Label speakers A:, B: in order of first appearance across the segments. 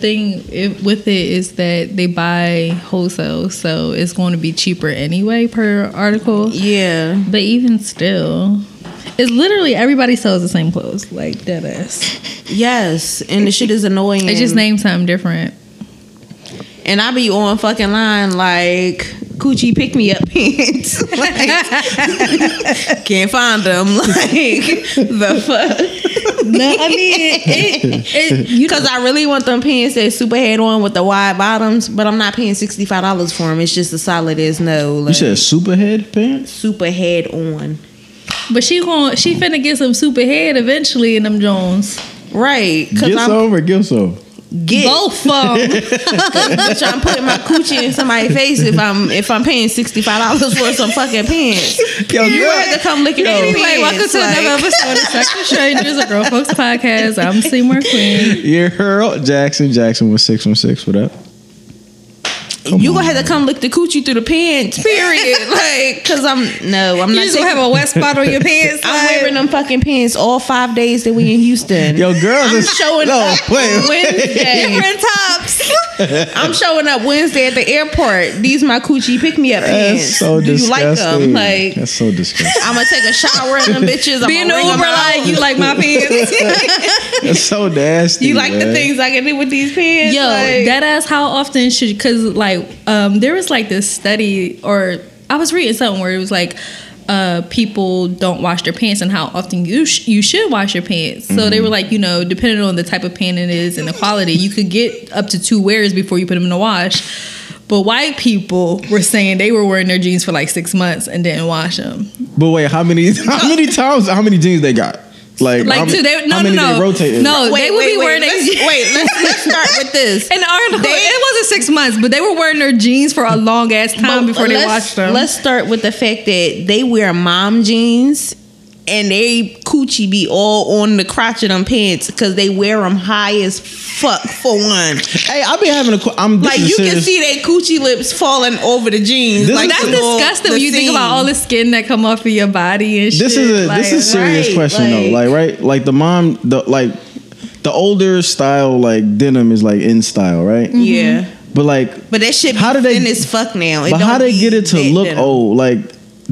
A: thing with it is that they buy wholesale, so it's going to be cheaper anyway per article.
B: Yeah.
A: But even still, it's literally everybody sells the same clothes, like dead ass.
B: Yes, and the shit is annoying.
A: They just name something different.
B: and I be on fucking line like coochie pick me up pants. like, can't find them. Like the fuck.
A: No, I mean, it, it, you
B: Because I really want them pants that super head on with the wide bottoms, but I'm not paying sixty five dollars for them. It's just a solid as no.
C: You
B: Like,
C: said superhead pants?
B: super head on.
A: but she going she finna get some super head eventually in them Jones.
B: Right. Because
C: Get
B: I'm
C: some or give some?
B: Get
A: Both of them.
B: bitch, I'm putting my coochie in somebody's face if I'm if I'm paying sixty five dollars for some fucking pants.
C: Yo,
B: You
C: girl,
B: had to come lick your
A: anyway,
B: pants.
A: welcome to
B: like-
A: another episode of Sex with Strangers, a Grown Folks podcast. I'm Seymour Queen.
C: You're Earl Jackson. Jackson was 616. What up? Come
B: you
C: on,
B: gonna have to come lick the coochie through the pants, period. like, cause I'm no, I'm
A: You
B: not.
A: just gonna have a wet spot on your pants.
B: I'm
A: like-
B: wearing them fucking pants all five days that we in Houston.
C: Yo, girls
B: I'm
C: is
B: showing
C: no,
B: up
C: wait, wait.
B: Wednesday.
A: different tops.
B: I'm showing up Wednesday at the airport. These my coochie pick me up pants.
C: That's so
B: Do you like them? Like,
C: That's so disgusting.
B: I'm gonna take a shower in them bitches. I'm
A: Being the
B: gonna
A: Uber,
B: ring 'em out.
A: like you like my pants.
C: That's so nasty.
B: You like the things I can do with these pants?
A: Yo,
B: Like-
A: that ass. How often should? Because like, um, there was like this study, or I was reading something where it was like. Uh, people don't wash their pants and how often you sh- you should wash your pants. So they were like, you know, depending on the type of pant it is and the quality, you could get up to two wears before you put them in the wash. But white people were saying they were wearing their jeans for like six months and didn't wash them.
C: But wait, how many how many times how many jeans they got? Like,
A: Like
C: how,
A: two, they, no,
C: how many
A: no, no,
C: they
A: no.
B: wait,
A: they would
B: wait,
A: be
B: wait,
A: wearing
B: let's, wait, let's, let's start with this.
A: In the
B: They-
A: it wasn't six months, but they were wearing their jeans for a long ass time before they
B: let's-
A: washed them.
B: Let's start with the fact that they wear mom jeans and they coochie be all on the crotch of them pants because they wear them high as fuck for one.
C: Hey, I've been having a. qu- I'm
B: Like
C: is
B: you can see their coochie lips falling over the jeans.
C: This
B: like
C: is-
A: That's disgusting when you think about all the skin that come off of your body and shit.
C: This is a
A: like,
C: this is a serious
B: right,
C: question though.
B: like-
C: Like right, like the mom, the like the older style like denim is like in style, right? Mm-hmm.
B: Yeah,
C: But like,
B: but that shit
C: How do they-
B: thin as fuck now. It
C: but how
B: don't
C: they get it to look
B: thin.
C: old? Like,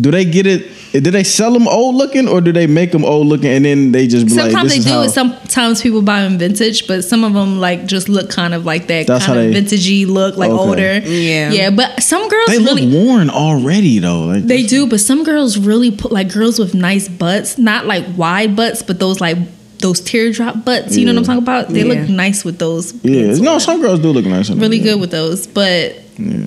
C: do they get it? Do they sell them old looking, or do they make them old looking and then they just be like,
A: Sometimes
C: this
A: they
C: is
A: do
C: how-
A: it. Sometimes people buy them vintage, but some of them like just look kind of like that
C: That's
A: kind
C: how
A: of
C: they-
A: vintagey look, like
C: Okay.
A: older.
B: Yeah.
A: yeah. But some girls
C: They look
A: really
C: worn already though. Like
A: they do, but some girls really put like girls with nice butts, not like wide butts, but those like those teardrop butts. You know what I'm talking about? They
B: Yeah.
A: look nice with those.
C: Yeah, no, some girls do look nice.
A: really
C: them,
A: good with those, but
C: Yeah.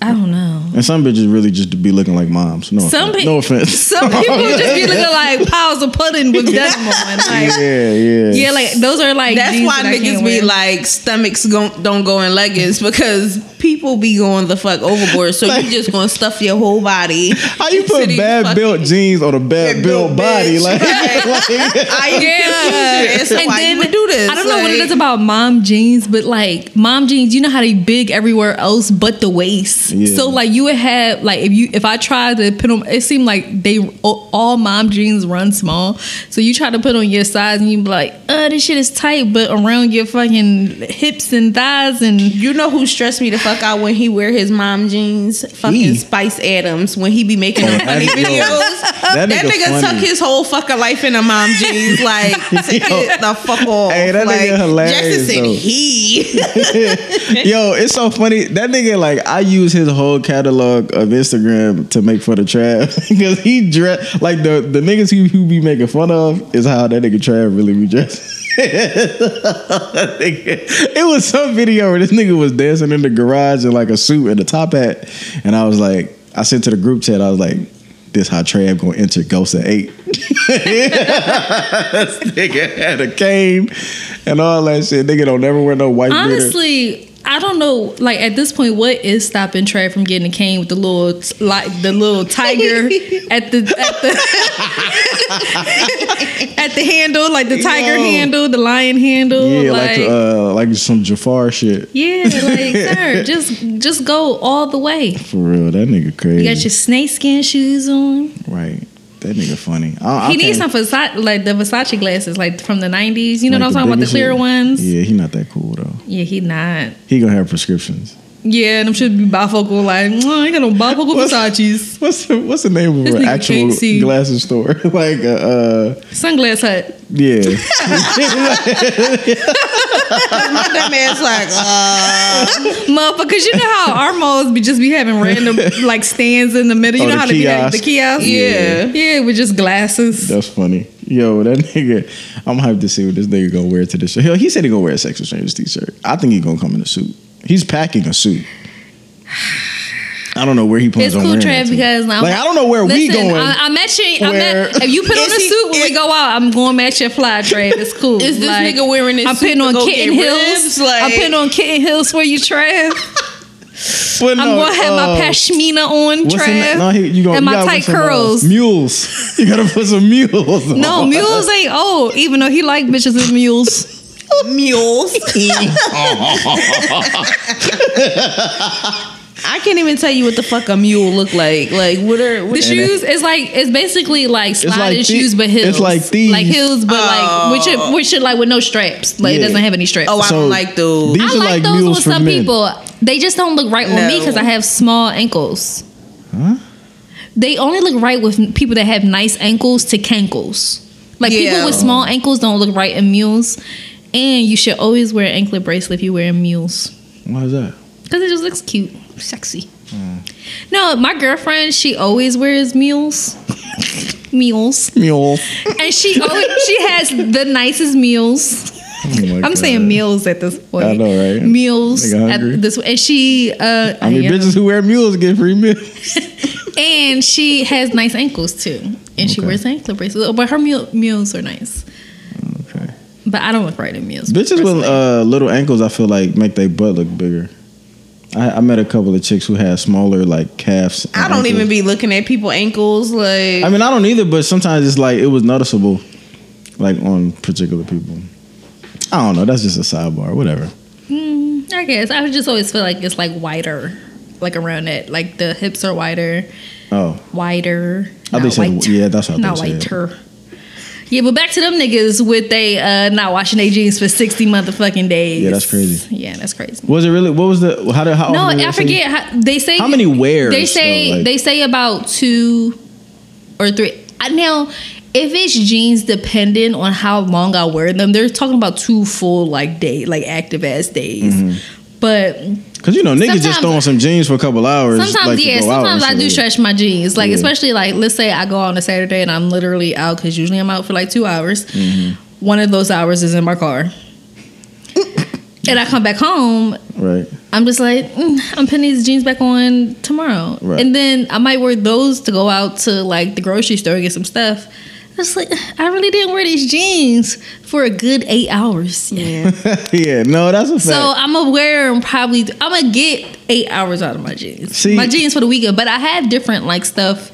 A: I don't know.
C: And some bitches really just be looking like moms. No,
A: Some
C: offense.
A: pe-
C: no offense.
A: Some people just be looking like piles of pudding with denim on. Like,
C: yeah, yeah,
A: yeah, like those are like
B: That's why
A: that
B: niggas be like stomachs go, don't go in leggings because people be going the fuck overboard. So you just gonna stuff your whole body.
C: How you put bad built jeans on a bad built
B: built
C: body?
B: bitch,
C: Like,
B: right.
C: like-
B: I
A: Yeah,
B: yeah. So why you do this?
A: I don't know what it is about mom jeans, but like mom jeans, you know how they big everywhere else but the waist.
C: Yeah.
A: So like you would have like if you if I tried to put on, it seemed like they all mom jeans run small. So you try to put on your size and you be like, uh, this shit is tight, but around your fucking hips and thighs and
B: You know who stressed me the fuck out when he wear his mom jeans? Fucking
C: He.
B: Spice Adams when he be making oh,
C: them
B: funny
C: nigga-
B: videos.
C: that
B: That,
C: nigga
B: nigga,
C: funny.
B: took his whole fucking life in a mom jeans. Like, take
C: Yo.
B: it the fuck off.
C: Hey, that
B: like,
C: nigga hilarious,
B: Jackson
C: though.
B: he.
C: Yo, it's so funny. That nigga, like, I use his whole catalog of Instagram to make fun of Trav because he dress like the the niggas who who be making fun of is how that nigga Trav really be dressed. It was some video where this nigga was dancing in the garage in like a suit and a top hat, and I was like, I sent to the group chat, I was like. This how Trav gonna enter Ghost at eight. this nigga had a cane and all that shit. Nigga don't never wear no white beater.
A: I don't know. Like at this point, what is stopping Trey from getting a cane with the little like the little tiger at the at the at the handle, like the tiger
C: Yo.
A: handle, the lion handle,
C: Yeah, like
A: like.
C: uh, like some Jafar shit.
A: yeah, like sir, just just go all the way.
C: For real, that nigga crazy.
A: You got your snake skin shoes on.
C: right. That nigga funny. I, I
A: He needs some Versace, like the Versace glasses, like from the '90s. You know
C: like
A: what I'm talking about, the clear
C: shit.
A: ones.
C: Yeah, he not that cool though.
A: Yeah, he not.
C: He gonna have prescriptions.
A: Yeah, and I'm sure be bifocal. Like, I ain't got no bifocal
C: What's-
A: Versace's.
C: What's the, what's the name of an actual glasses store? like uh, uh
A: Sunglass Hut.
C: yeah.
B: that man's like, uh,
A: Motherfuckers, you know how our malls be just be having random like stands in the middle. You
C: Oh,
A: know
C: the
A: how they be like, the kiosk?
B: Yeah.
A: Yeah, with just glasses.
C: That's funny. Yo, that nigga, I'm hyped to see what this nigga gonna wear to the show. Hell, he said he gonna wear a Sex with Strangers t-shirt. I think he gonna come in a suit. He's packing a suit. I don't know where he plans
A: It's
C: on
A: cool,
C: wearing
A: Trav,
C: that to.
A: because now
C: like I don't know where we
A: Listen,
C: going.
A: I, I met you. I
C: where-
A: met, if you put on a suit when we go out, I'm going to match your fly, Trav. It's cool.
B: Is this
A: Like,
B: nigga wearing this
A: I'm
B: suit
A: putting on kitten
B: get
A: heels.
B: ribs? Like-
A: I'm putting on kitten heels for you, Trav.
C: But
A: I'm going to have my
C: uh,
A: pashmina on,
C: what's in No, he, you gonna,
A: and
C: you
A: my
C: gotta put
A: tight
C: some, uh,
A: curls.
C: mules. You gotta put some mules. on.
A: no, mules ain't old, even though he like bitches with mules.
B: mules. I can't even tell you what the fuck a mule look like. Like, what are what
A: The shoes It's like it's basically like sliding
C: like
A: shoes, but heels.
C: it's like these.
A: like heels, but
B: Oh.
A: like which it, which it like with no straps. Like
C: Yeah.
A: it doesn't have any straps.
B: Oh, I
C: So,
B: don't like those.
C: these-
A: I
C: are
A: like,
C: like
A: those
C: mules
A: with
C: for
A: some
C: men.
A: people. They just don't look right on me because I have small ankles.
C: Huh?
A: They only look right with people that have nice ankles to cankles. Like
B: Yeah.
A: people with small ankles don't look right in mules. And you should always wear an anklet bracelet if you're wearing mules.
C: Why is that?
A: Because it just looks cute, sexy.
C: Hmm.
A: No, my girlfriend, she always wears mules. mules.
C: Mules.
A: And she always, she has the nicest mules.
C: Oh
A: I'm
C: God.
A: saying meals at this point.
C: I know, right?
A: Meals at this and she uh
C: I mean, bitches who wear mules get free meals.
A: and she has nice ankles too. And she wears ankle bracelets. But her mule, mules are nice.
C: okay.
A: But I don't look right in mules.
C: Bitches with uh, little ankles, I feel like make their butt look bigger. I, I met a couple of chicks who had smaller like calves.
B: I don't
C: ankles.
B: even be looking at people ankles. Like,
C: I mean, I don't either, but sometimes it's like it was noticeable, like on particular people. I don't know. That's just a sidebar. Whatever.
A: Mm, I guess I just always feel like it's like wider, like around it. Like the hips are wider,
C: Oh,
A: wider.
C: I
A: not
C: think yeah, that's what I
A: not
C: thought you said.
A: whiter. Yeah, but back to them niggas with they uh not washing their jeans for sixty motherfucking days.
C: Yeah, that's crazy.
A: Yeah, that's crazy.
C: was it really? What was the? How did? How
A: No,
C: often
A: I
C: they say-
A: forget. How, they say
C: How many wears,
A: They say
C: though, like-
A: they say about two or three. I, now, if it's jeans dependent on how long I wear them, they're talking about two full like day, like active ass days.
C: Mm-hmm.
A: But
C: Cause you know niggas just
A: Sometimes-
C: throw on some jeans for a couple hours.
A: sometimes,
C: like,
A: yeah, sometimes I do stretch my jeans. Like
C: Yeah.
A: especially like let's say I go on a Saturday and I'm literally out because usually I'm out for like two hours.
C: Mm-hmm.
A: One of those hours is in my car. And I come back home
C: Right.
A: I'm just like, mm, I'm putting these jeans back on tomorrow.
C: Right.
A: And then I might wear those to go out to like the grocery store and get some stuff. It's like, I really didn't wear these jeans for a good eight hours.
B: yeah.
C: yeah. No, that's a fact.
A: So I'm gonna wear them probably, I'm gonna get eight hours out of my jeans.
C: See-
A: my jeans for the weekend. But I have different like stuff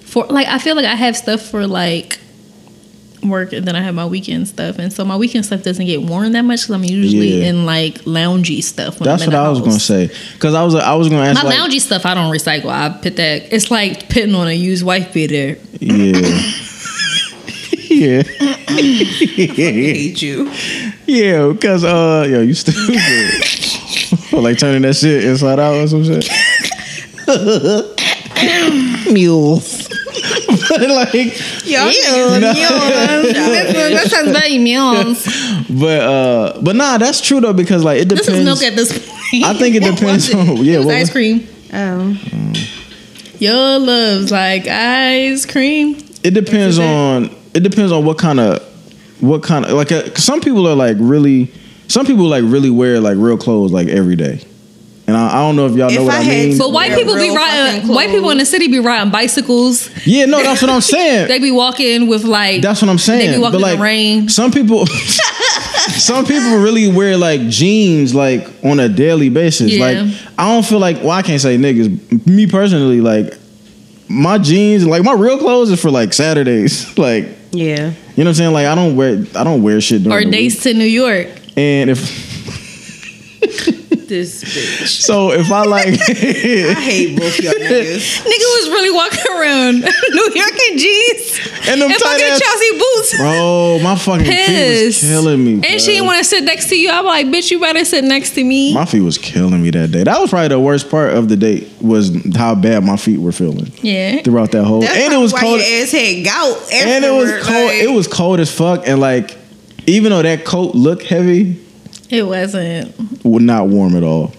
A: for, like, I feel like I have stuff for like, work and then I have my weekend stuff and so my weekend stuff doesn't get worn that much because I'm usually
C: Yeah.
A: in like loungy stuff. When
C: that's what I was gonna say. Cause I was I was gonna ask
A: My
C: like,
A: loungy stuff I don't recycle. I put that. It's like putting on a used wife beater.
C: yeah. yeah. yeah.
B: hate you.
C: Yeah, because uh yo, you stupid. Like turning that shit inside out or some shit. Mules. but like
B: Y'all
C: No.
A: that sounds very meals.
C: but uh but nah, that's true though, because like it
A: This
C: depends.
A: is milk at this point.
C: I think it depends
A: was
C: on yeah,
A: It was
C: what
A: ice cream.
B: Oh.
A: Your loves like ice cream.
C: it depends on it depends on what kind of what kind of like uh, 'cause some people are like really some people like really wear like real clothes like every day. And I, I don't know if y'all know
B: If
C: what
B: I
C: I,
B: had
C: mean.
B: to-
A: But white people be riding. White people in the city be riding bicycles.
C: yeah, no, that's what I'm saying.
A: They be walking with like.
C: That's what I'm saying.
A: They be walking
C: but like
A: in the rain.
C: some people some people really wear like jeans like on a daily basis.
A: Yeah.
C: Like I don't feel like well, I can't say niggas. Me personally, like my jeans, like my real clothes is for like Saturdays. Like
B: Yeah.
C: you know what I'm saying? Like I don't wear I don't wear shit during
A: Or
C: the
A: days
C: week.
A: to New York.
C: And if
B: This bitch.
C: So if I like,
B: I hate both y'all niggas.
A: Nigga was really walking around New York in jeans
C: and them
A: and
C: tight
A: fucking
C: ass,
A: Chelsea boots.
C: bro, my fucking feet was
A: Pissed.
C: killing me.
A: And
C: bruh.
A: she didn't want to sit next to you. I'm like, bitch, you better sit next to me.
C: My feet was killing me that day. That was probably the worst part of the date was how bad my feet were feeling
A: yeah.
C: throughout that whole.
B: That's
C: and it was
B: why
C: cold.
B: Your ass had gout.
C: And it was
B: afterward,
C: cold.
B: like-
C: it was cold as fuck. And like, even though that coat looked heavy,
A: It wasn't.
C: was not warm at all.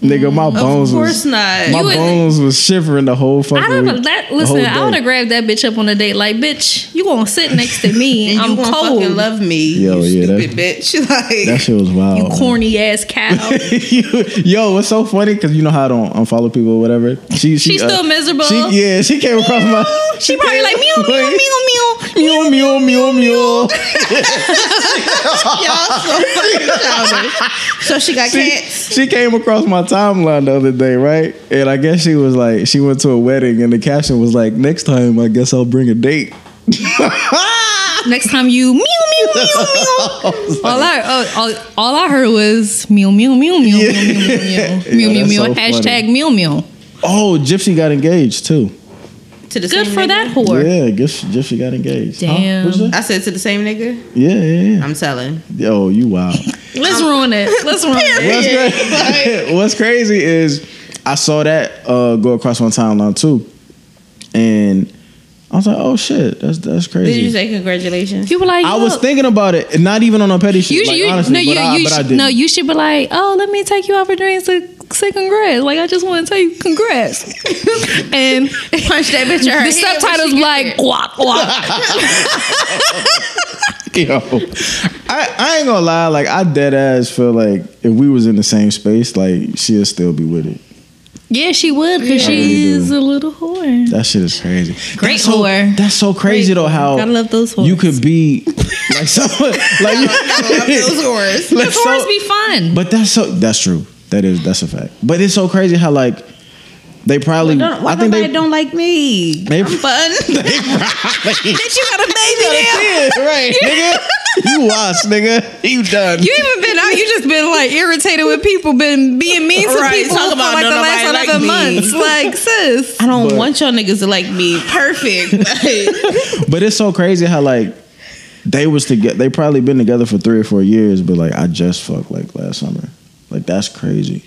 C: Nigga, my
B: Of
C: bones
B: course
C: was
B: not.
C: my
A: You would-
C: bones was shivering the whole fucking.
A: I don't know.
C: week-
A: That listen, I would
C: day.
A: have grabbed that bitch up on a date. Like, bitch, you gonna sit next to me?
B: and
A: I'm
B: you gonna
A: cold.
B: fucking love me,
C: Yo,
B: you
C: yeah, that-
B: bitch. Like
C: That shit was wild.
A: you
C: man.
A: corny ass cow.
C: Yo, what's so funny? Because you know how I don't unfollow people or whatever. She, she
A: She's
C: uh,
A: still miserable.
C: She, yeah, she came across my.
A: she probably like meow meow meow meow.
C: meow meow meow meow.
B: y'all so fucking childish. So she got
C: she,
B: cats.
C: she came across my timeline the other day, right? And I guess she was like, she went to a wedding, and the caption was like, "Next time, I guess I'll bring a date."
A: Next time you meow meow meow meow. All I oh, all, all I heard was meow meow meow meow meow meow meow
C: Yeah,
A: meow meow
C: that's
A: meow.
C: so
A: Hashtag
C: funny.
A: meow meow.
C: Oh, Gypsy got engaged too.
B: To the
A: Good
B: same
A: for
B: nigga?
A: that whore.
C: Yeah, Gypsy, Gypsy got engaged. Huh?
A: Damn.
C: What'd you say?
B: I said to the same nigga.
C: Yeah, yeah, yeah.
B: I'm telling.
C: Yo, you wild.
A: Let's ruin it. Let's ruin it.
C: What's, cra- What's crazy is I saw that uh, go across my timeline too, and I was like, "Oh shit, that's that's crazy."
B: Did you say congratulations?
A: You were like,
C: I was thinking about it, not even on a petty shit.
A: You
C: like,
A: should, you,
C: honestly,
A: no, you,
C: I,
A: you
C: but I
A: should,
C: didn't.
A: no, you should be like, oh, let me take you out for drinks to say congrats. Like, I just want to tell you congrats. and
B: Punch that bitch in her
A: the subtitles
B: she
A: be
B: get
A: like,
B: there.
A: guac, guac.
C: Yo, I, I ain't gonna lie. Like I dead ass feel like if we was in the same space, like she'll still be with it.
A: yeah, she would because
C: I really
A: she
C: do.
A: is a little whore.
C: That shit is crazy.
A: Great
C: that's so,
A: whore.
C: That's so crazy
A: Great
C: though. How
A: Gotta love those whores.
C: you could be like someone like you.
B: Those whores.
C: like,
A: Because whores
C: so-
A: be fun.
C: But that's so that's true. That is that's a fact. But it's so crazy how like they probably.
B: Don't, why
C: I think they
B: don't like me?
C: They-
B: I'm fun.
C: They probably.
A: Bitch, you got a baby now.
C: Yeah, right, nigga. You lost, nigga. You done.
A: You even been out. You just been like irritated with people, been being mean to
B: Right,
A: people
B: talk
A: for
B: about
A: like the last
B: nobody like
A: eleven
B: me.
A: months. Like, sis.
B: I don't
C: But-
B: want y'all niggas to like me. Perfect.
C: But it's so crazy how like they was together. They probably been together for three or four years, but like I just fucked like last summer. Like that's crazy.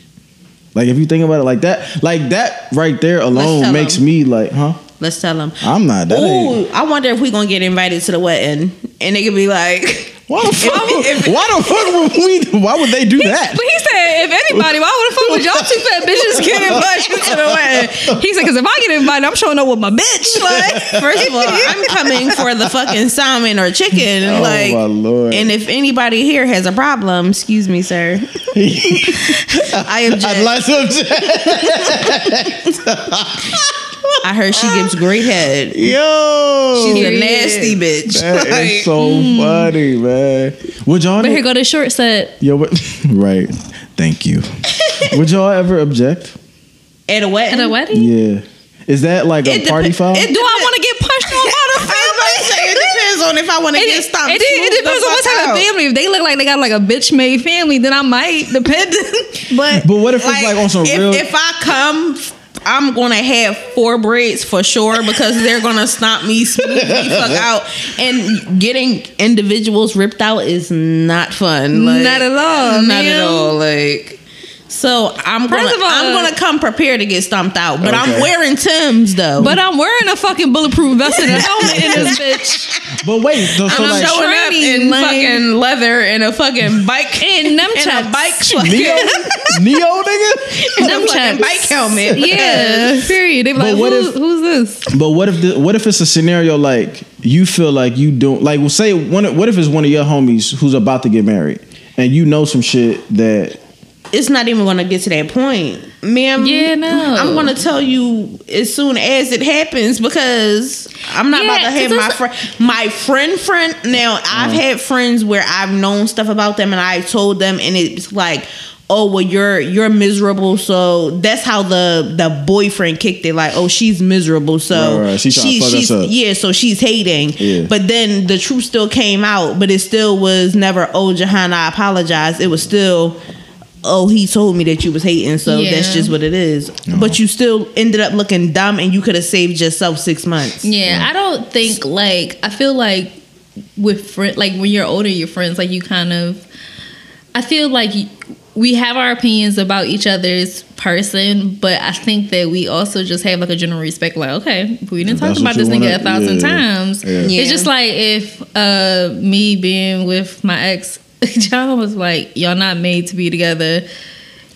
C: Like if you think about it like that, like that right there alone makes
B: them.
C: me like, huh?
B: Let's tell them.
C: I'm not. That ain't.
B: Ooh, I wonder if we gonna get invited to the wedding, and they could be like,
C: Why the fuck?
B: if-
C: why the fuck would we? Why would they do that?
A: But he said, if anybody, why would the fuck would y'all two fat bitches get invited to the wedding? He said, because if I get invited, I'm showing up with my bitch. Like,
B: First of all, I'm coming for the fucking salmon or chicken.
C: Oh,
B: like,
C: my Lord.
B: And if anybody here has a problem, excuse me, sir. I object.
C: I'd like to object.
B: I heard she gives great head.
C: Yo,
B: She's a
A: Period.
B: nasty bitch.
C: that
B: Like,
C: is so mm. funny, man. Would y'all?
A: but here go the short set.
C: Yo, but, right. Thank you. Would y'all ever object?
B: at a wedding.
A: At a wedding?
C: Yeah. Is that like a
B: It
C: party
B: depe-
C: foul?
B: it
A: Do I want to get punched on by the
B: I was about to say, it depends on if I want to get stopped.
A: it, it depends on what type of family. If they look like they got like a bitch made family, then I might depend.
B: But
C: But what if it's, like, on some
B: if,
C: real-
B: If I come, I'm gonna have four braids for sure because they're gonna stop me smoothly fuck out. And getting individuals ripped out is not fun. Like,
A: Not at all,
B: Not at all. Like. So I'm gonna
A: all-
B: I'm gonna come prepared to get stomped out, but I'm wearing Tim's though.
A: but I'm wearing a fucking bulletproof vest and a helmet in this bitch.
C: but wait, so, so
B: I'm
C: like
B: showing up in
A: like-
B: fucking leather and a fucking bike
A: And them
B: and a bike
C: Neo, Neo nigga.
B: and a
A: Them
B: fucking bike helmet.
A: Yeah, period. They be
C: But
A: like,
C: what
A: Who,
C: if-
A: who's this?
C: But what if the, what if it's a scenario like you feel like you don't like? Well, say one. What if it's one of your homies who's about to get married, and you know some shit that
B: it's not even gonna get to that point, ma'am.
A: Yeah, no.
B: I'm gonna tell you as soon as it happens because I'm not
A: Yeah,
B: about to have my friend, my friend, friend. Now I've mm. had friends where I've known stuff about them and I told them, and it's like. Oh well, you're you're miserable, so that's how the the boyfriend kicked it. Like, oh, she's miserable, so
C: Right, right. She tryna
B: she's yeah, so she's hating.
C: Yeah.
B: But then the truth still came out, but it still was never. Oh, Johanna, I apologize. It was still oh, he told me that you was hating, so
A: Yeah.
B: that's just what it is. But you still ended up looking dumb, and you could have saved yourself six months.
A: Yeah, I don't think like I feel like with friend like when you're older, your friends like you kind of. I feel like we have our opinions about each other's person, but I think that we also just have like a general respect. Like, okay, we didn't talk about this
C: you
A: nigga
C: wanna-
A: a thousand
C: yeah.
A: times.
C: Yeah.
B: Yeah.
A: It's just like if uh me being with my ex, John was like, y'all not made to be together.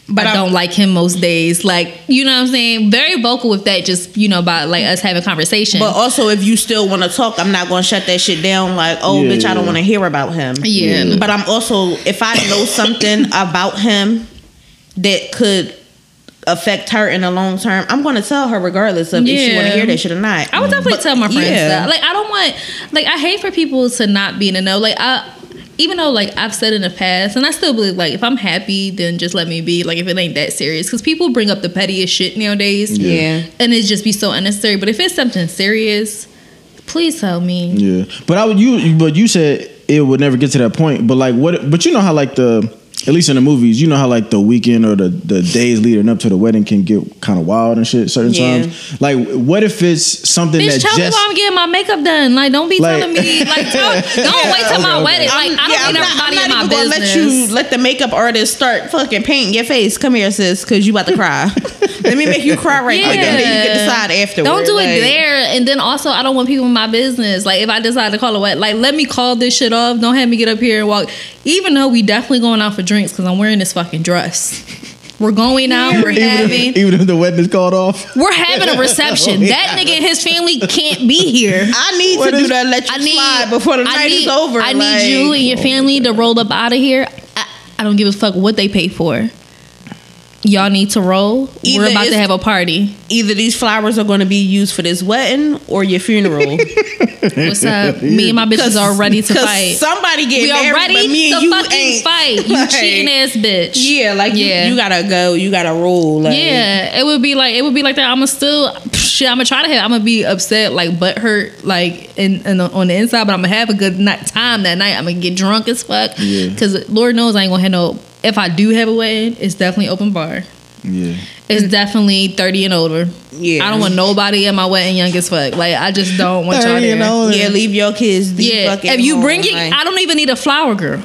A: But I
B: I'm-
A: don't like him most days. Like, you know what I'm saying? Very vocal with that, just, you know, about like us having conversation.
B: But also, if you still want to talk, I'm not going to shut that shit down. Like, oh,
C: Yeah,
B: bitch, I don't want to hear about him.
A: Yeah.
B: But I'm also, if I know something about him that could affect her in the long term, I'm going to tell her regardless of if she want to hear that shit or not.
A: I would definitely
B: But,
A: tell my friends
B: yeah.
A: that. Like I don't want like I hate for people to not be in the know. Like I even though like I've said in the past and I still believe like if I'm happy then just let me be like if it ain't that serious cuz people bring up the pettiest shit nowadays.
B: Yeah.
A: And it just be so unnecessary, but if it's something serious, please tell me.
C: Yeah, but I would you, but you said it would never get to that point. But like what? But you know how like the at least in the movies, you know how like the weekend or the the days leading up to the wedding can get kind of wild and shit certain
B: Yeah.
C: times. Like, what if it's something
A: Bitch,
C: that
A: tell me
C: just
A: while I'm getting my makeup done. Like, don't be
C: Like-
A: telling me. Like, tell, don't wait till my
C: okay, okay.
A: wedding. Like, I don't
B: yeah, I'm
A: need
B: not, I'm
A: in my
B: even gonna
A: business.
B: let you let the makeup artist start fucking painting your face. Come here, sis, because you about to cry. let me make you cry right quick, and then you can decide afterwards.
A: Don't do it there. And then also, I don't want people in my business. Like, if I decide to call a wet, like, let me call this shit off. Don't have me get up here and walk. Even though we definitely going out for drinks because I'm wearing this fucking dress. We're going out. We're
C: even
A: having.
C: if, even if the wedding is called off.
A: We're having a reception. That nigga and his family can't be here.
B: I need
C: What
B: to
C: is-
B: do that. Let you
A: I need
B: slide before the
A: I
B: night
A: need,
B: is over.
A: I
B: like-
A: need you and your family to roll up out of here. I, I don't give a fuck what they pay for. Y'all need to roll.
B: Either
A: We're about to have a party.
B: Either these flowers are going to be used for this wedding or your funeral.
A: What's up? Me and my bitches are ready to fight.
B: Somebody get
A: we are
B: married,
A: ready
B: but me and
A: to
B: you
A: fucking
B: ain't.
A: fight. You
B: Like,
A: cheating ass bitch.
B: Yeah, like
A: Yeah.
B: You, you gotta go. You gotta roll. Like,
A: Yeah, it would be like it would be like that. I'm gonna still shit. I'm gonna try to have. I'm gonna be upset, like butt hurt, like in, in the, on the inside. But I'm gonna have a good night time that night. I'm gonna get drunk as fuck.
C: Yeah.
A: Because Lord knows I ain't gonna have no. If I do have a wedding, it's definitely open bar.
C: Yeah,
A: It's definitely 30 and older.
B: Yeah.
A: I don't want nobody at my wedding young as fuck. Like I just don't want y'all
C: 30
A: there.
C: and older.
B: Yeah, leave your kids. The
A: Yeah,
B: fucking
A: if you bring it,
B: like-
A: I don't even need a flower girl.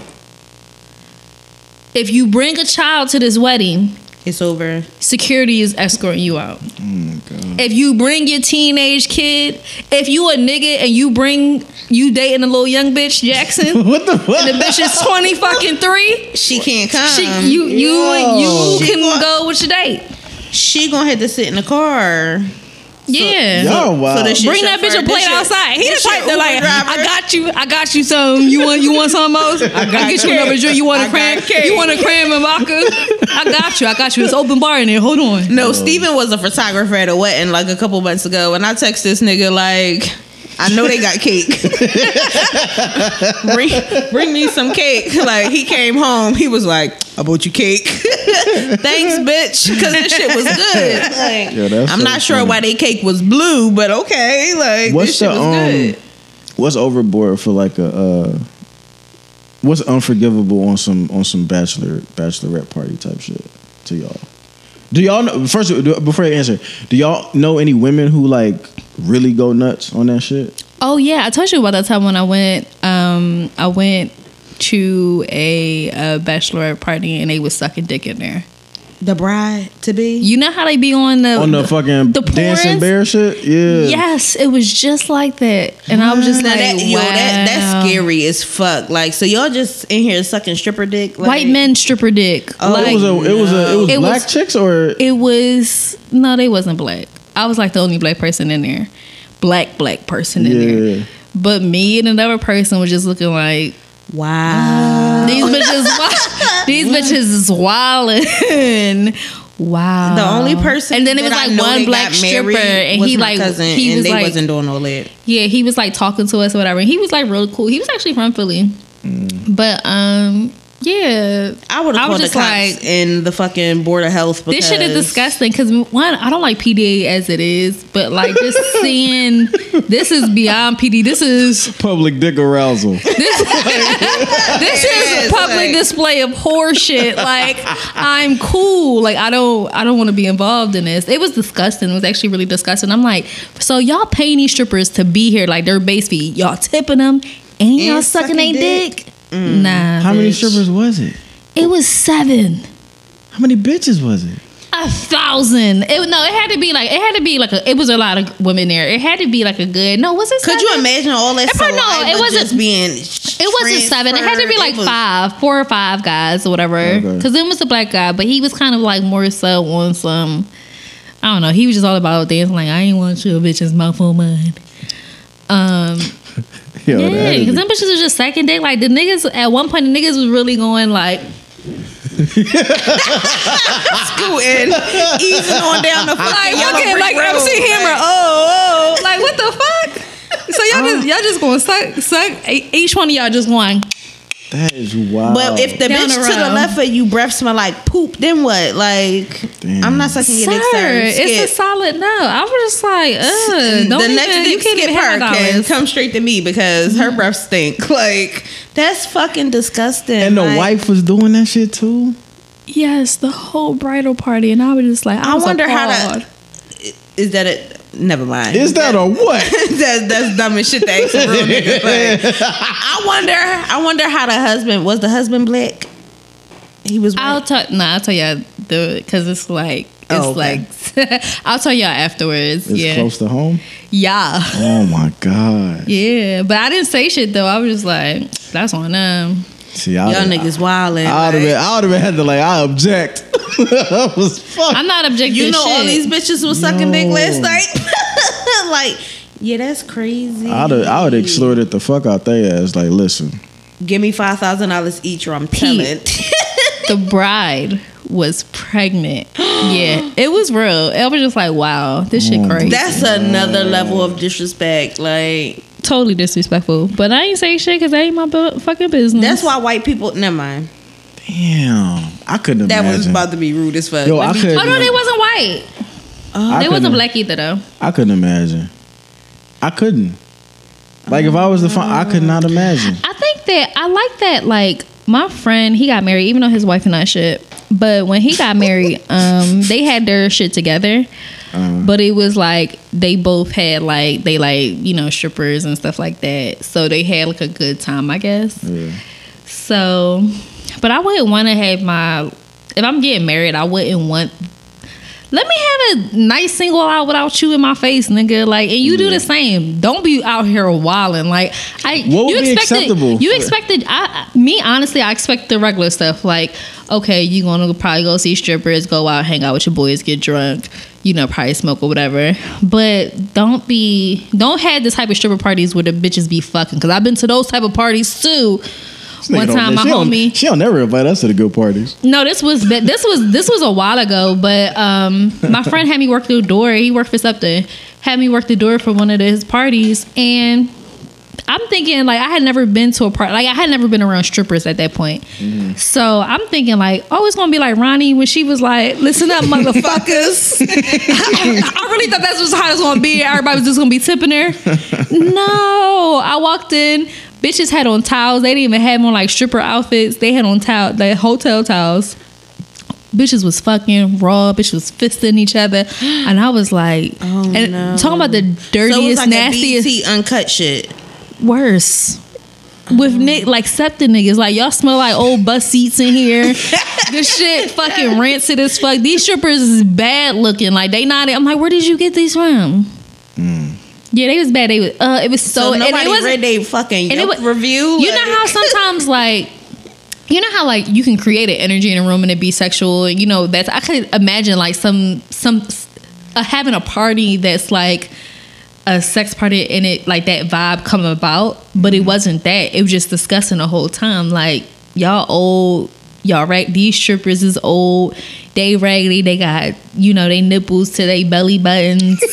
A: If you bring a child to this wedding,
B: it's over.
A: security is escorting you out.
C: Oh
A: If you bring your teenage kid, if you a nigga and you bring you dating a little young bitch Jackson,
C: what the fuck?
A: and the bitch is twenty fucking three,
B: She can't come.
A: she you you
C: Yo.
A: you can
B: going-
A: go with your date.
B: she gonna have to sit in the car.
A: Yeah.
C: Y'all wow.
B: So this
A: Bring that bitch a
B: chauffeur-
A: plate
B: this
A: outside. He the
B: this
A: type that like,
B: driver.
A: I got you, I got you some. You want you want some else? I
B: got
A: get you another drink. You want a
B: got
A: cram?
B: cake.
A: You want a cram and vodka? I got you. I got you. It's open bar in there. Hold on.
B: No, Steven was a photographer at a wedding like a couple months ago, and I text this nigga like, I know they got cake. bring, bring me some cake. Like he came home, he was like, I bought you cake. Thanks, bitch, because this shit was good. Like,
C: Yeah,
B: I'm
C: so
B: not sure
C: funny.
B: why they cake was blue, but okay. Like
C: What's
B: this shit
C: the
B: was
C: um?
B: good.
C: What's overboard for like a uh? What's unforgivable on some on some bachelor bachelorette party type shit to y'all? Do y'all know first do- before I answer? Do y'all know any women who like really go nuts on that shit?
A: Oh yeah, I told you about that time when I went. Um, I went to a, a bachelorette party and they was sucking dick in there.
B: The bride to be.
A: You know how they be on the
C: On the fucking
A: the
C: dancing bear shit? Yeah.
A: Yes, it was just like that, and I was just
B: Now
A: like,
B: that, yo, that that's scary as fuck. Like, so y'all just in here sucking stripper dick? Like,
A: White men stripper dick.
B: Oh,
A: like,
C: it was a it was a it was
A: It
C: black
A: was-
C: chicks or
A: It was no, they wasn't black. I was like the only black person in there, black black person in
C: Yeah.
A: there. But me and another person was just looking like
B: Wow.
A: these bitches. wa- these bitches is wildin'. Wow.
B: The only person
A: and then it was like one black stripper, and he like
B: cousin,
A: he
B: and
A: was
B: they
A: like
B: wasn't doing all that.
A: yeah, he was like talking to us or whatever. And he was like real cool. He was actually from Philly.
B: Mm.
A: But um Yeah,
B: I would have
A: was
B: called the
A: just
B: cops
A: like,
B: in the fucking board of health.
A: this shit is
B: because-
A: disgusting. Because one, I don't like PDA as it is, but like just seeing this is beyond PD. This is
C: Public dick arousal.
A: this, this is
B: is,
A: a public
B: like-
A: display of horse shit. Like I'm cool. Like I don't I don't want to be involved in this. It was disgusting. It was actually really disgusting. I'm like, so y'all paying these strippers to be here like their base fee. Y'all tipping them and y'all sucking
B: sucking
A: their
B: dick.
A: dick. Nah.
C: How many
A: bitch.
C: strippers was it?
A: It was seven.
C: How many bitches was it?
A: A thousand. It, no, it had to be like it had to be like a. It was a lot of women there. It had to be like a good. No, was it?
B: Could you imagine all that?
A: If I know,
B: saliva
A: it wasn't-
B: just being.
A: It wasn't seven. It had to be like
B: was-
A: five, four or five guys or whatever.
C: Okay.
A: Because then was a black guy, but he was kind of like more so on some. I don't know. He was just all about dancing. Like I ain't want your bitch's mouth on mine. Um,
C: Yo,
A: yeah, because them bitches was just second dick. Like the niggas at one point, the niggas was really going like,
B: scooting, easing on down the
A: like
B: fucking
A: fucking
B: yellow
A: like
B: brick
A: MC
B: road.
A: Hammer. Oh, oh, like what the fuck? So y'all just um, y'all just going suck suck. Each one of y'all just going.
C: That is wild.
B: But if the
A: Down
B: bitch
A: the
B: to the left of you breath smell like poop, then what? Like
C: Damn.
B: I'm not sucking your
A: Sir,
B: dick, sir.
A: it's a solid no. I was just like, ugh. Don't
B: the
A: even,
B: next
A: you
B: dick
A: can't
B: skip her can come straight to me because her breath stink. Like that's fucking disgusting.
C: and the
B: Like,
C: wife was doing that shit too.
A: Yes, the whole bridal party, and I was just like, I,
B: I
A: was
B: wonder how
A: appalled.
B: to. Is that it? Never mind.
C: Is that a what?
B: that's that's dumb as shit to ask a real nigga. Like, I wonder. I wonder how the husband was. The husband black. He was.
A: I'll tell. Nah, I'll tell y'all the because it's like oh, it's
B: Oh, okay.
A: like I'll tell y'all afterwards.
C: It's
A: yeah,
C: close to home.
A: yeah,
C: Oh my god.
A: yeah. But I didn't say shit though. I was just like, that's on them.
C: See, I
B: Y'all niggas wildin'.
C: I would have
B: like,
C: been. I would have had to like. I object. I was fuck.
A: I'm not objecting.
B: you know,
A: shit.
B: all these bitches was sucking dick last night. like, yeah, that's crazy.
C: I'd have, I would have extorted the fuck out their ass. Like, listen,
B: Give me five thousand dollars each, or I'm telling.
A: the bride was pregnant. yeah, it was real. I was just like, wow, this shit
C: Oh,
A: crazy.
B: that's another level of disrespect. Like,
A: totally disrespectful. But I ain't say shit because that ain't my bu- fucking business.
B: that's why white people. Never mind.
C: damn, I couldn't
B: That
C: imagine.
B: was about to be rude as fuck.
C: Yo, I
B: me-
C: could.
A: Oh no, they wasn't white.
C: I
A: they wasn't black either though.
C: I couldn't imagine. I couldn't. Like if I was the fun, I could not imagine.
A: I think that I like that. Like my friend, he got married, even though his wife and I shit. But when he got married, um, they had their shit together.
C: Uh,
A: But it was like they both had like they like you know strippers and stuff like that. So they had like a good time, I guess.
C: yeah.
A: So, but I wouldn't want to have my. If I'm getting married, I wouldn't want. Let me have a nice single out without you in my face, nigga. Like, and you do the same. Don't be out here wilding. Like, I
C: What would
A: you
C: be
A: expected.
C: acceptable?
A: You expected. I me honestly, I expect the regular stuff. Like, okay, you gonna probably go see strippers, go out, hang out with your boys, get drunk. You know, probably smoke or whatever. But don't be. Don't have this type of stripper parties where the bitches be fucking. Because I've been to those type of parties too. One
C: don't-
A: time, my
C: she don't-
A: homie.
C: she don't never invite us to the good parties.
A: No, this was this was this was a while ago, but um, my friend had me work the door. He worked for something. Had me work the door for one of his parties, and I'm thinking like I had never been to a party. Like I had never been around strippers at that point. So I'm thinking like, oh, it's gonna be like Ronnie when she was like, "Listen up, motherfuckers." I really thought that's was how it was gonna be. Everybody was just gonna be tipping her. No, I walked in. Bitches had on towels. They didn't even have on like stripper outfits. They had on towel, the hotel towels. Bitches was fucking raw. Bitches was fisting each other, and I was like,
B: Oh,
A: and
B: no.
A: talking about the
B: So
A: dirtiest,
B: was like
A: nastiest,
B: uncut shit.
A: Worse. With Nick, like septic niggas, like y'all smell like old bus seats in here. this shit fucking rancid as fuck. These strippers is bad looking. Like they not. I'm like, where did you get these from? Yeah, they was bad. They was. Uh, it was so.
B: So,
A: and it
B: nobody
A: wasn't-
B: read they fucking
A: and it
B: Yelp
A: wa-
B: review.
A: You know how sometimes like you know how like you can create an energy in a room and it be sexual. You know that's I could imagine like some some uh, having a party that's like a sex party and it like that vibe come about, but it mm-hmm. wasn't that. It was just discussing the whole time. Like y'all old, y'all right? These strippers is old. They raggedy. They got you know they nipples to their belly buttons.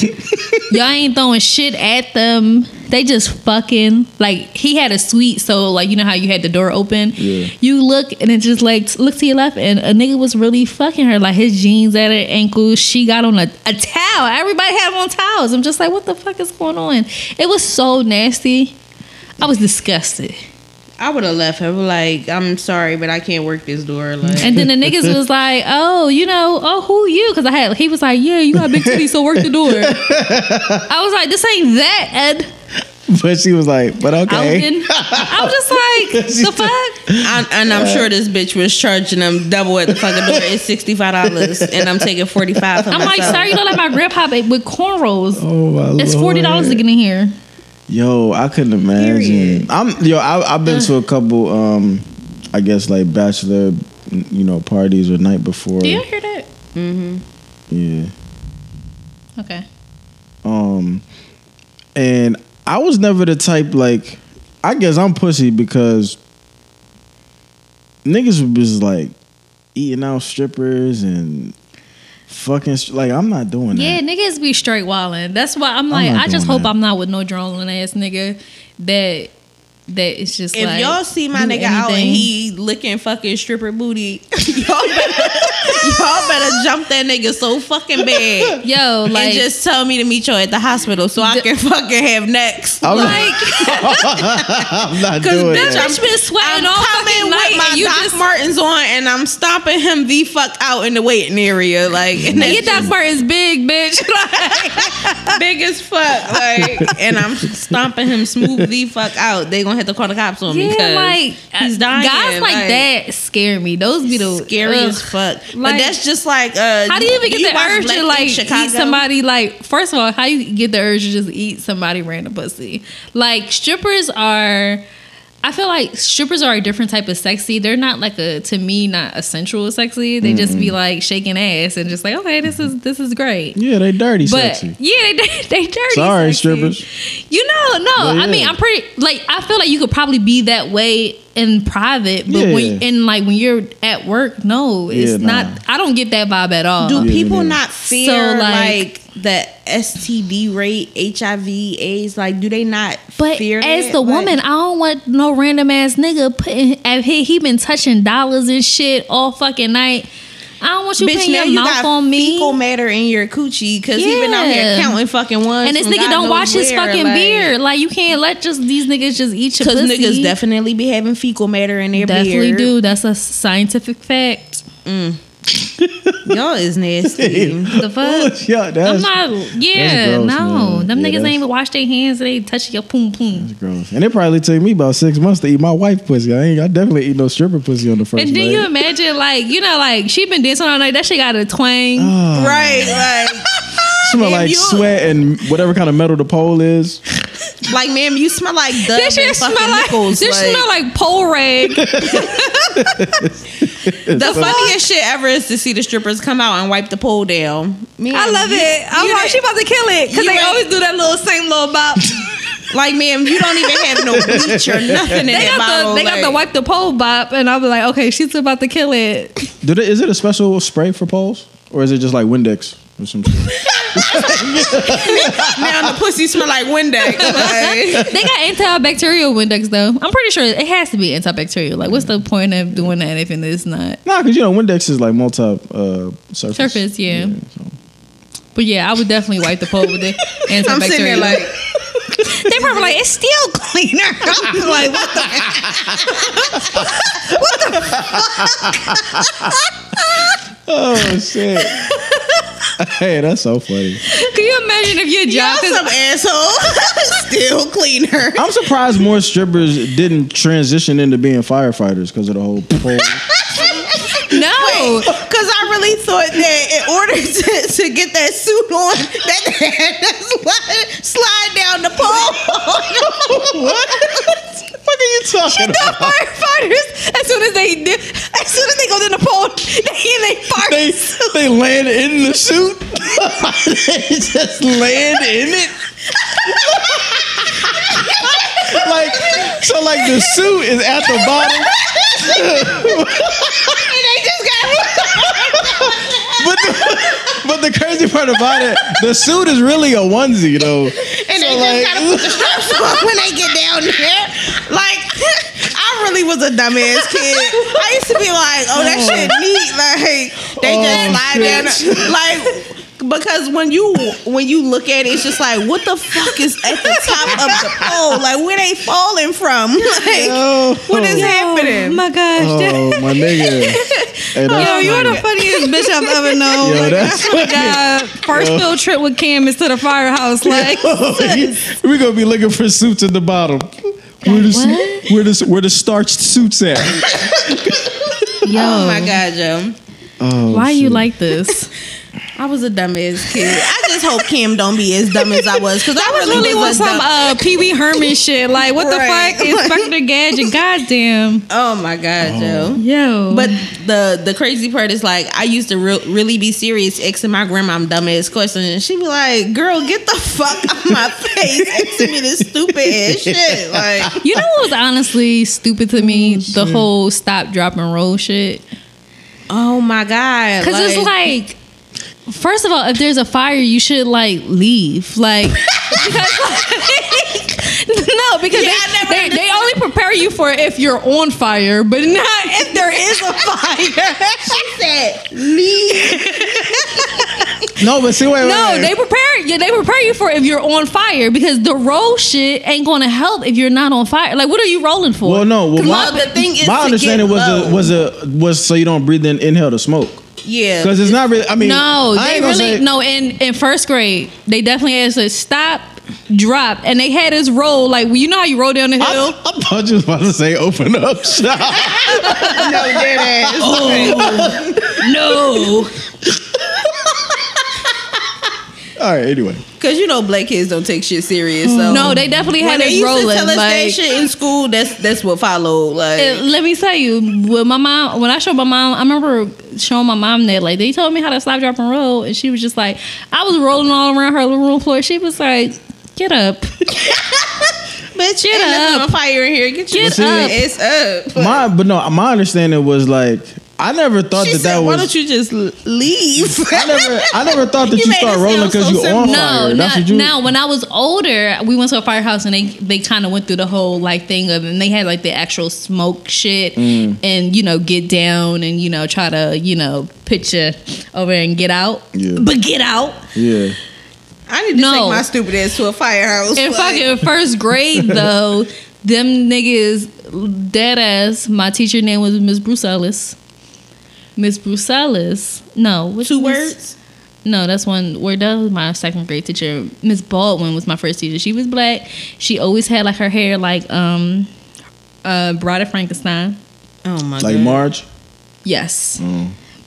A: y'all ain't throwing shit at them. They just fucking like he had a suite, so like you know how you had the door open.
C: Yeah.
A: You look and it just like look to your left, and a nigga was really fucking her. Like his jeans at her ankles, she got on a, a towel. Everybody had on towels. I'm just like, what the fuck is going on? It was so nasty. I was disgusted.
B: I would have left her like, I'm sorry, but I can't work this door. Like,
A: And then the niggas was like, "Oh, you know, oh, who you?" Because I had, he was like, "Yeah, you got big titties, so work the door." I was like, "This ain't that, Ed."
C: But she was like, but
A: I
C: okay.
A: I was just like, "The fuck."
B: I, and I'm sure this bitch was charging them double at the fucking door. It's sixty five dollars, and I'm taking forty five.
A: I'm like, "Sir, you know, like my grandpa with cornrows.
C: Oh my
A: It's forty dollars to
C: Lord.
A: get in here."
C: Yo, I couldn't imagine.
B: Period.
C: I'm yo. I, I've been to a couple. Um, I guess like bachelor, you know, parties or night before.
A: Do you hear that? Mm-hmm.
C: Yeah.
A: Okay.
C: Um, and I was never the type like. I guess I'm pussy because niggas was like eating out strippers and fucking like I'm not doing that.
A: Yeah, niggas be straight wildin'. That's why I'm like,
C: not
A: I just hope
C: that.
A: I'm not with no drone ass nigga that that it's just
B: If
A: like
B: y'all see my
A: do
B: nigga out and he licking fucking stripper booty, y'all better y'all better jump that nigga so fucking bad.
A: yo like
B: and just tell me to meet you at the hospital so I can fucking have next.
C: I'm,
A: like
C: I'm not
A: Cause
C: doing
A: bitch,
C: that.
A: I'm been sweating
B: I'm
A: all
B: coming
A: fucking
B: with
A: night,
B: my
A: and you
B: Doc
A: just
B: Martens on, and I'm stomping him the fuck out in the waiting area, like and
A: Nigga, your
B: that's
A: Doc Martens big, bitch.
B: just big as fuck, like, and I'm stomping him smooth the fuck out. They gonna have to call the cops on me
A: yeah,
B: because
A: like
B: he's dying.
A: Guys like, that scare me. Those be the
B: scary
A: ugh.
B: as fuck. but that's just like, uh,
A: How do you even get the urge
B: Black
A: to like eat somebody? Like, first of all, how you get the urge to just eat somebody random pussy? Like, strippers are. I feel like strippers are a different type of sexy. They're not like a to me not a sensual sexy. They just be like shaking ass and just like okay, this is this is great.
C: yeah, they dirty
A: But
C: sexy.
A: yeah, they they dirty.
C: Sorry,
A: sexy.
C: strippers.
A: You know, no.
C: Well,
A: I mean. I'm pretty like I feel like you could probably be that way in private, but
C: Yeah.
A: when in like when you're at work, no, it's
C: Yeah, nah.
A: not. I don't get that vibe at all.
B: Do
C: Yeah,
B: people
C: yeah.
B: not fear
A: So,
B: like,
A: like-
B: the STD rate, HIV, AIDS? Like, do they not
A: But
B: fear
A: as
B: that?
A: the
B: Like-
A: woman, I don't want no random ass nigga putting. and He he been touching dollars and shit all fucking night. I don't want you
B: Bitch,
A: putting your
B: you
A: mouth on me.
B: fecal matter in your coochie because he been out here counting fucking ones.
A: and this nigga
B: God
A: don't wash his fucking
B: like-
A: beard. Like you can't let just these niggas just eat your
B: Because niggas definitely be having fecal matter in their
A: definitely
B: beard.
A: do. That's a scientific fact. Mm.
B: Y'all is nasty.
A: The fuck.
C: yeah,
A: I'm
C: that's,
A: not. Yeah,
C: gross,
A: no.
C: man.
A: Them
C: Yeah,
A: niggas ain't even wash their hands. And they touch your poom poom.
C: that's gross. And it probably took me about six months to eat my wife pussy. I ain't. I definitely eat no stripper pussy on the first.
A: And then
C: leg.
A: you imagine, like, you know, like she been dancing all night. That shit got a twang.
C: Ah,
B: right, like,
C: smell
B: Damn,
C: like
B: you-
C: sweat and whatever kind of metal the pole is.
B: like, ma'am, you smell like dove
A: This shit
B: and
A: smell like
B: nickels.
A: this
B: like,
A: smell like pole rag.
B: the funniest shit ever is to see the strippers come out and wipe the pole down. Man,
A: I love
B: you-
A: it. I'm like, she about to kill it because they always do that little same little bop.
B: Like, ma'am, you don't even have no bleach or nothing in
A: they
B: that
A: got
B: bottle.
A: the they got
B: like-
A: the wipe the pole bop, and I'll be like, okay, she's about to kill it.
C: Do they, is it a special spray for poles, or is it just like Windex or some shit?
B: now the pussy smell like Windex. Like,
A: They got antibacterial Windex though. I'm pretty sure it has to be antibacterial. Like, what's the point of doing that if it's not?
C: nah, because you know Windex is like multi uh, surface.
A: Surface, yeah.
C: so.
A: But yeah, I would definitely wipe the pole with the antibacterial.
B: I'm sitting there like,
A: they probably like it's still cleaner. I'm like, what the?
C: Oh shit! hey, that's so funny.
A: Can you imagine if your
B: y'all
A: job is
B: some asshole. Still cleaner.
C: I'm surprised more strippers didn't transition into being firefighters because of the whole pole.
A: no?
B: Because I really thought that in order to, to get that suit on, that they had to slide, slide down the pole.
C: what? What are you talking
A: The
C: about?
A: firefighters, as soon as they did, as soon as they go to the pole, they they fart.
C: They they land in the suit. they just land in it. like so, like the suit is at the bottom,
B: and they just got.
C: but the, but the crazy part about it, the suit is really a onesie though.
B: And
C: so
B: they
C: like-
B: just gotta put the straps on when they get down there. Like, I really was a dumbass kid. I used to be like, oh, that shit neat. Like, they just
C: Oh,
B: slide
C: shit.
B: down. Like, because when you when you look at it, it's just like, what the fuck is at the top of the pole? Like, where they falling from? Like,
C: Oh,
B: what is
A: Oh
B: happening?
A: my gosh.
C: oh my nigga. Hey, that's
A: Yo, you're the funniest bitch I've ever known.
C: Yo,
A: Like,
C: that's
A: oh my God. First field trip with Cam is to the firehouse. Like,
C: we're gonna be looking for suits at the bottom. Where the, where the where the starched suits at?
A: yo,
B: Oh my god, Joe.
C: Oh,
A: why you like this?
B: I was a dumbass kid. I just hope Kim don't be as dumb as I was because I
A: was
B: really
A: really
B: was
A: was
B: a
A: some
B: dumb-
A: uh, Pee Wee Herman shit. Like, what
B: Right.
A: the fuck? Inspector Gadget. Goddamn.
B: Oh my god, Joe.
A: Yo.
B: But the the crazy part is like I used to re- really be serious asking my grandma dumbass questions, and she'd be like, "Girl, get the fuck out my face asking me this stupid ass shit." Like,
A: You know what was honestly stupid to me? the whole stop, drop, and roll shit.
B: oh my god,
A: Because it's like, first of all, if there's a fire, you should like leave. Like, because, no, because
B: Yeah,
A: they, they, they only prepare you for if you're on fire, but not if there is a fire.
B: she said, "Leave."
C: No, but see, wait, wait,
A: No,
C: wait.
A: they prepare you. They prepare you for if you're on fire because the roll shit ain't going to help if you're not on fire. Like, what are you rolling for?
C: Well, no. Well,
A: 'Cause
C: my,
B: the thing is
C: my understanding was
B: low.
C: a, was a was so you don't breathe in inhale the smoke
B: Yeah,
C: because it's not really. I mean,
A: No,
C: I
A: they really
C: say-
A: no. In in first grade, they definitely had to stop, drop, and they had us roll like well you know how you roll down the hill.
C: I, I thought you was about to say open up shop.
B: no dead ass.
A: Oh. no,
C: All right. Anyway,
B: Because you know black kids don't take shit serious. So
A: no, they definitely
B: when
A: had
B: they
A: us rolling.
B: to tell us that
A: like,
B: shit in school, that's that's what followed. Like,
A: Uh, let me tell you, when my mom, when I showed my mom, I remember showing my mom that like they told me how to stop, drop, and roll, and she was just like, I was rolling all around her living room floor. She was like, "Get up,
B: bitch,
A: Get
B: ain't nothing
A: up.
B: on fire in here. Get your
A: Get
B: shit.
A: up.
B: It's up.
C: my but no, my understanding was like I never thought
B: she
C: that
B: said,
C: that was.
B: "Why don't you just leave?"
C: I never, I never thought that
B: You
C: you, start rolling because
B: so
C: you on
B: simple.
C: fire.
A: No,
C: That's
A: not,
C: you.
A: now when I was older, we went to a firehouse and they they kind of went through the whole like thing of and they had like the actual smoke shit
C: Mm.
A: and you know get down and you know try to you know pitch you over and get out,
C: Yeah.
A: but get out.
C: yeah.
B: I need to
A: No.
B: take my stupid ass to a firehouse.
A: In
B: Like,
A: fucking first grade though, them niggas dead ass. My teacher name was Miss Bruce Ellis. Miss Bruce No, which
B: two
A: Miss-
B: words.
A: No, that's one where that was my second grade teacher. Miss Baldwin was my first teacher. She was black. She always had like her hair like um uh Bride of Frankenstein.
B: Oh my
C: Like
B: god.
C: Like Marge.
A: Yes.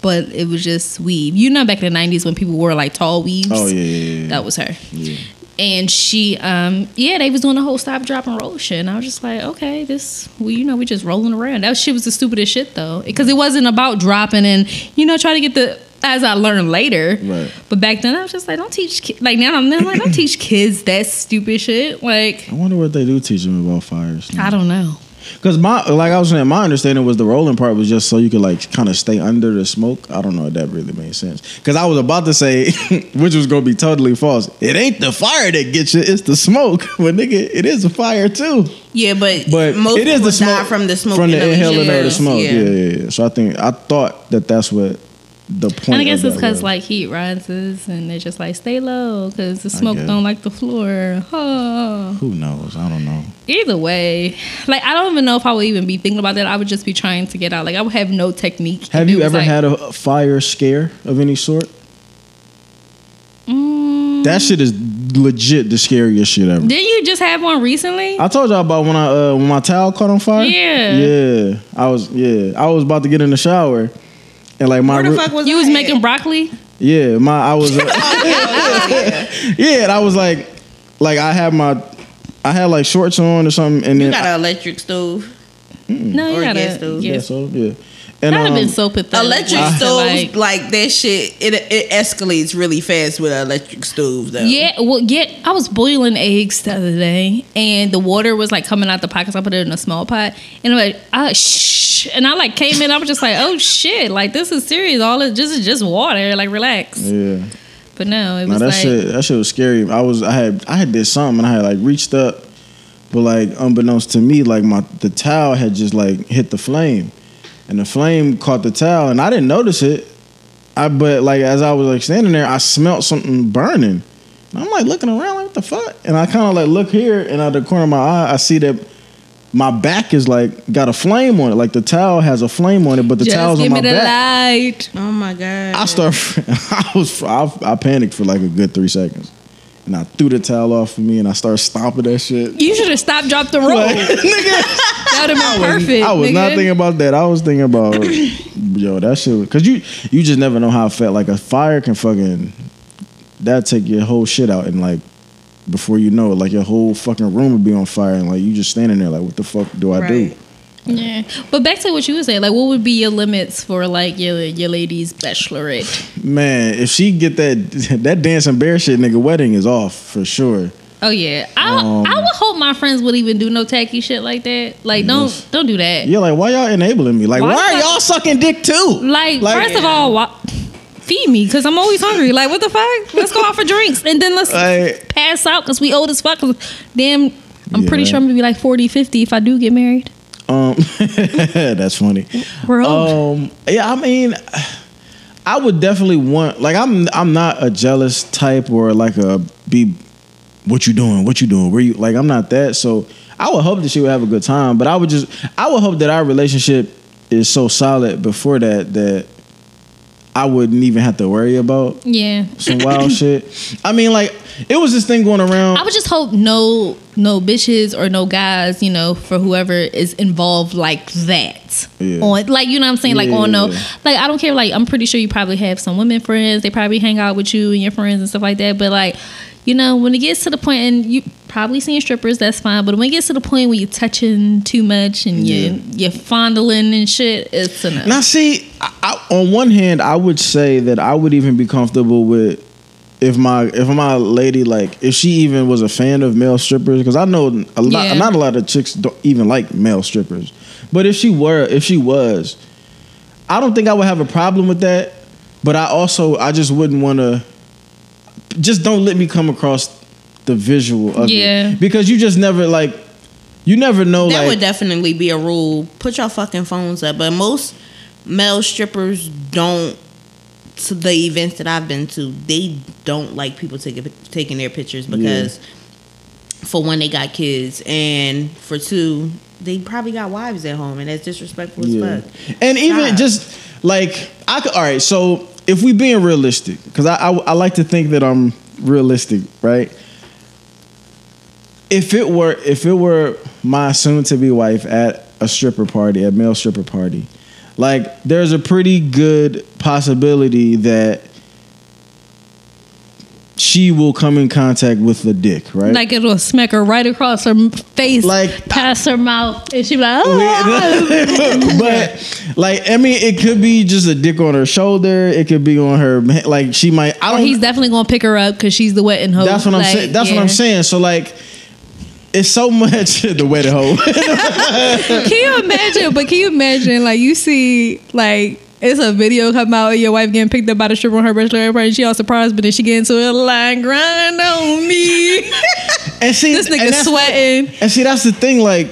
A: But it was just weave. You know back in the nineties when people wore like tall weaves.
C: Oh yeah, yeah, yeah.
A: That was her.
C: yeah.
A: And she um yeah, they was doing the whole stop, drop, and roll shit. And I was just like, okay, this well, you know, we just rolling around. That shit was the stupidest shit though. Because it wasn't about dropping and, you know, trying to get the as I learned later.
C: Right.
A: But back then I was just like, don't teach kids like now I'm, I'm like, don't teach kids that stupid shit. Like,
C: I wonder what they do teach them about fires.
A: I don't know.
C: Because my, like I was saying, my understanding was the rolling part was just so you could like kind of stay under the smoke. I don't know if that really made sense. Because I was about to say, which was gonna be totally false. It ain't the fire that gets you; it's the smoke. But nigga, it is a fire too.
B: Yeah, but
C: But
B: most
C: it is the smoke
B: from the smoke
C: from the inhaler or the smoke. Yeah. yeah, yeah. So I think I thought that that's what the point.
A: And I guess it's because like heat rises and they're just like stay low because the smoke don't like the floor. Oh.
C: who knows? I don't know.
A: Either way, like I don't even know if I would even be thinking about that. I would just be trying to get out. Like I would have no technique.
C: Have you ever
A: like,
C: had a fire scare of any sort?
A: Mm,
C: That shit is legit the scariest shit ever.
A: didn't you just have one recently?
C: I told y'all about when I uh, when my towel caught on fire.
A: Yeah.
C: yeah. I was yeah. I was about to get in the shower, and like my
B: Where the fuck was
A: you was
B: at?
A: making broccoli.
C: yeah my I was uh, yeah, and I was like like I had my I had like shorts on or something, and
B: You
C: then
B: got an electric stove.
A: No, you
B: Or
A: gotta.
B: gas stove.
C: yeah,
A: Yeah,
C: so yeah, and
A: That'd have
C: um,
A: been so pathetic.
B: Electric
A: I
B: stoves,
A: like-
B: like, that shit, it it escalates really fast with an electric stove, though.
A: Yeah, well, yeah. I was boiling eggs the other day, and the water was like coming out the pot because I put it in a small pot, and I'm like, ah, shh, and I like came in. I was just like, oh shit, like this is serious. All it just is just water. Like relax.
C: yeah.
A: But no, it
C: No,
A: was
C: that
A: like
C: shit that shit was scary. I was I had I had did something and I had like reached up, but like unbeknownst to me, like my the towel had just like hit the flame, and the flame caught the towel and I didn't notice it. I but like as I was like standing there, I smelt something burning. And I'm like looking around like what the fuck, and I kind of like look here and out the corner of my eye, I see that. My back is like got a flame on it, like the towel has a flame on it, but the
A: just
C: towel's
A: give
C: on
A: me
C: my
A: the
C: back.
A: light.
B: Oh my god.
C: I start. I was. I, I panicked for like a good three seconds, and I threw the towel off of me, and I started stomping that shit.
A: You should have stopped, dropped the roll.
C: Like, nigga,
A: that would have been perfect.
C: I was
A: nigga.
C: not thinking about that. I was thinking about yo that shit because you you just never know how it felt. Like a fire can fucking that take your whole shit out and like before you know it, like your whole fucking room would be on fire and like you just standing there like what the fuck do I do?
A: Yeah, but back to what you were saying, like, what would be your limits for like your your lady's bachelorette?
C: Man, if she get that that dancing bear shit, nigga, wedding is off for sure.
A: Oh yeah, I
C: Um,
A: I would hope my friends would even do no tacky shit like that. Like, don't
C: Yes.
A: don't do that.
C: Yeah, like why y'all enabling me? Like
A: Why
C: why, are y'all sucking dick too?
A: Like,
C: Like-
A: first of all, why, feed me because I'm always hungry. Like, what the fuck? Let's go out for drinks and then let's
C: Like-
A: pass out because we old as fuck. damn, I'm
C: Yeah.
A: pretty sure I'm gonna be like 40, 50 if I do get married.
C: Um, that's funny.
A: We're old.
C: Um, yeah, I mean, I would definitely want like I'm I'm not a jealous type or like a be what you doing, what you doing, where you like I'm not that. So I would hope that she would have a good time, but I would just I would hope that our relationship is so solid before that that I wouldn't even have to worry about
A: yeah.
C: some wild shit. I mean, like it was this thing going around.
A: I would just hope no no bitches or no guys, you know, for whoever is involved like that.
C: Yeah.
A: On like you know what I'm saying? Like on no
C: Yeah.
A: like I don't care, like I'm pretty sure you probably have some women friends, they probably hang out with you and your friends and stuff like that. But like, you know, when it gets to the point and you probably seeing strippers, that's fine. But when it gets to the point where you're touching too much and you you're fondling and shit, it's enough.
C: Now, see, I, I, on one hand, I would say that I would even be comfortable with if my if my lady like if she even was a fan of male strippers because I know a lot
A: Yeah.
C: not a lot of chicks don't even like male strippers, but if she were if she was, I don't think I would have a problem with that. But I also I just wouldn't want to. Just don't let me come across the visual of
A: Yeah.
C: it because you just never like you never know
B: That
C: like
B: would definitely be a rule. Put your fucking phones up. But most male strippers don't. To the events that I've been to, they don't like people taking taking their pictures because, for one, they got kids, and for two, they probably got wives at home, and that's disrespectful
C: Yeah.
B: as fuck.
C: And even
B: God.
C: just like I could, all right. So if we being realistic, because I, I I like to think that I'm realistic, right? If it were if it were my soon to be wife at a stripper party, a male stripper party, like there's a pretty good possibility that she will come in contact with the dick, right?
A: Like it'll smack her right across her face,
C: Like-
A: past her mouth, and she be like, oh.
C: but like I mean, it could be just a dick on her shoulder. It could be on her like she might. I don't.
A: he's definitely gonna pick her up because she's the wetting hoe.
C: that's what I'm saying. That's what. I'm saying. So like, it's so much the wedding hoe.
A: Can you imagine? But can you imagine? Like you see, like it's a video come out of your wife getting picked up by the stripper on her bachelorette party. She all surprised, but then she get into it like grind on me.
C: and see,
A: this nigga
C: that's-
A: sweating.
C: And see, that's the thing. Like,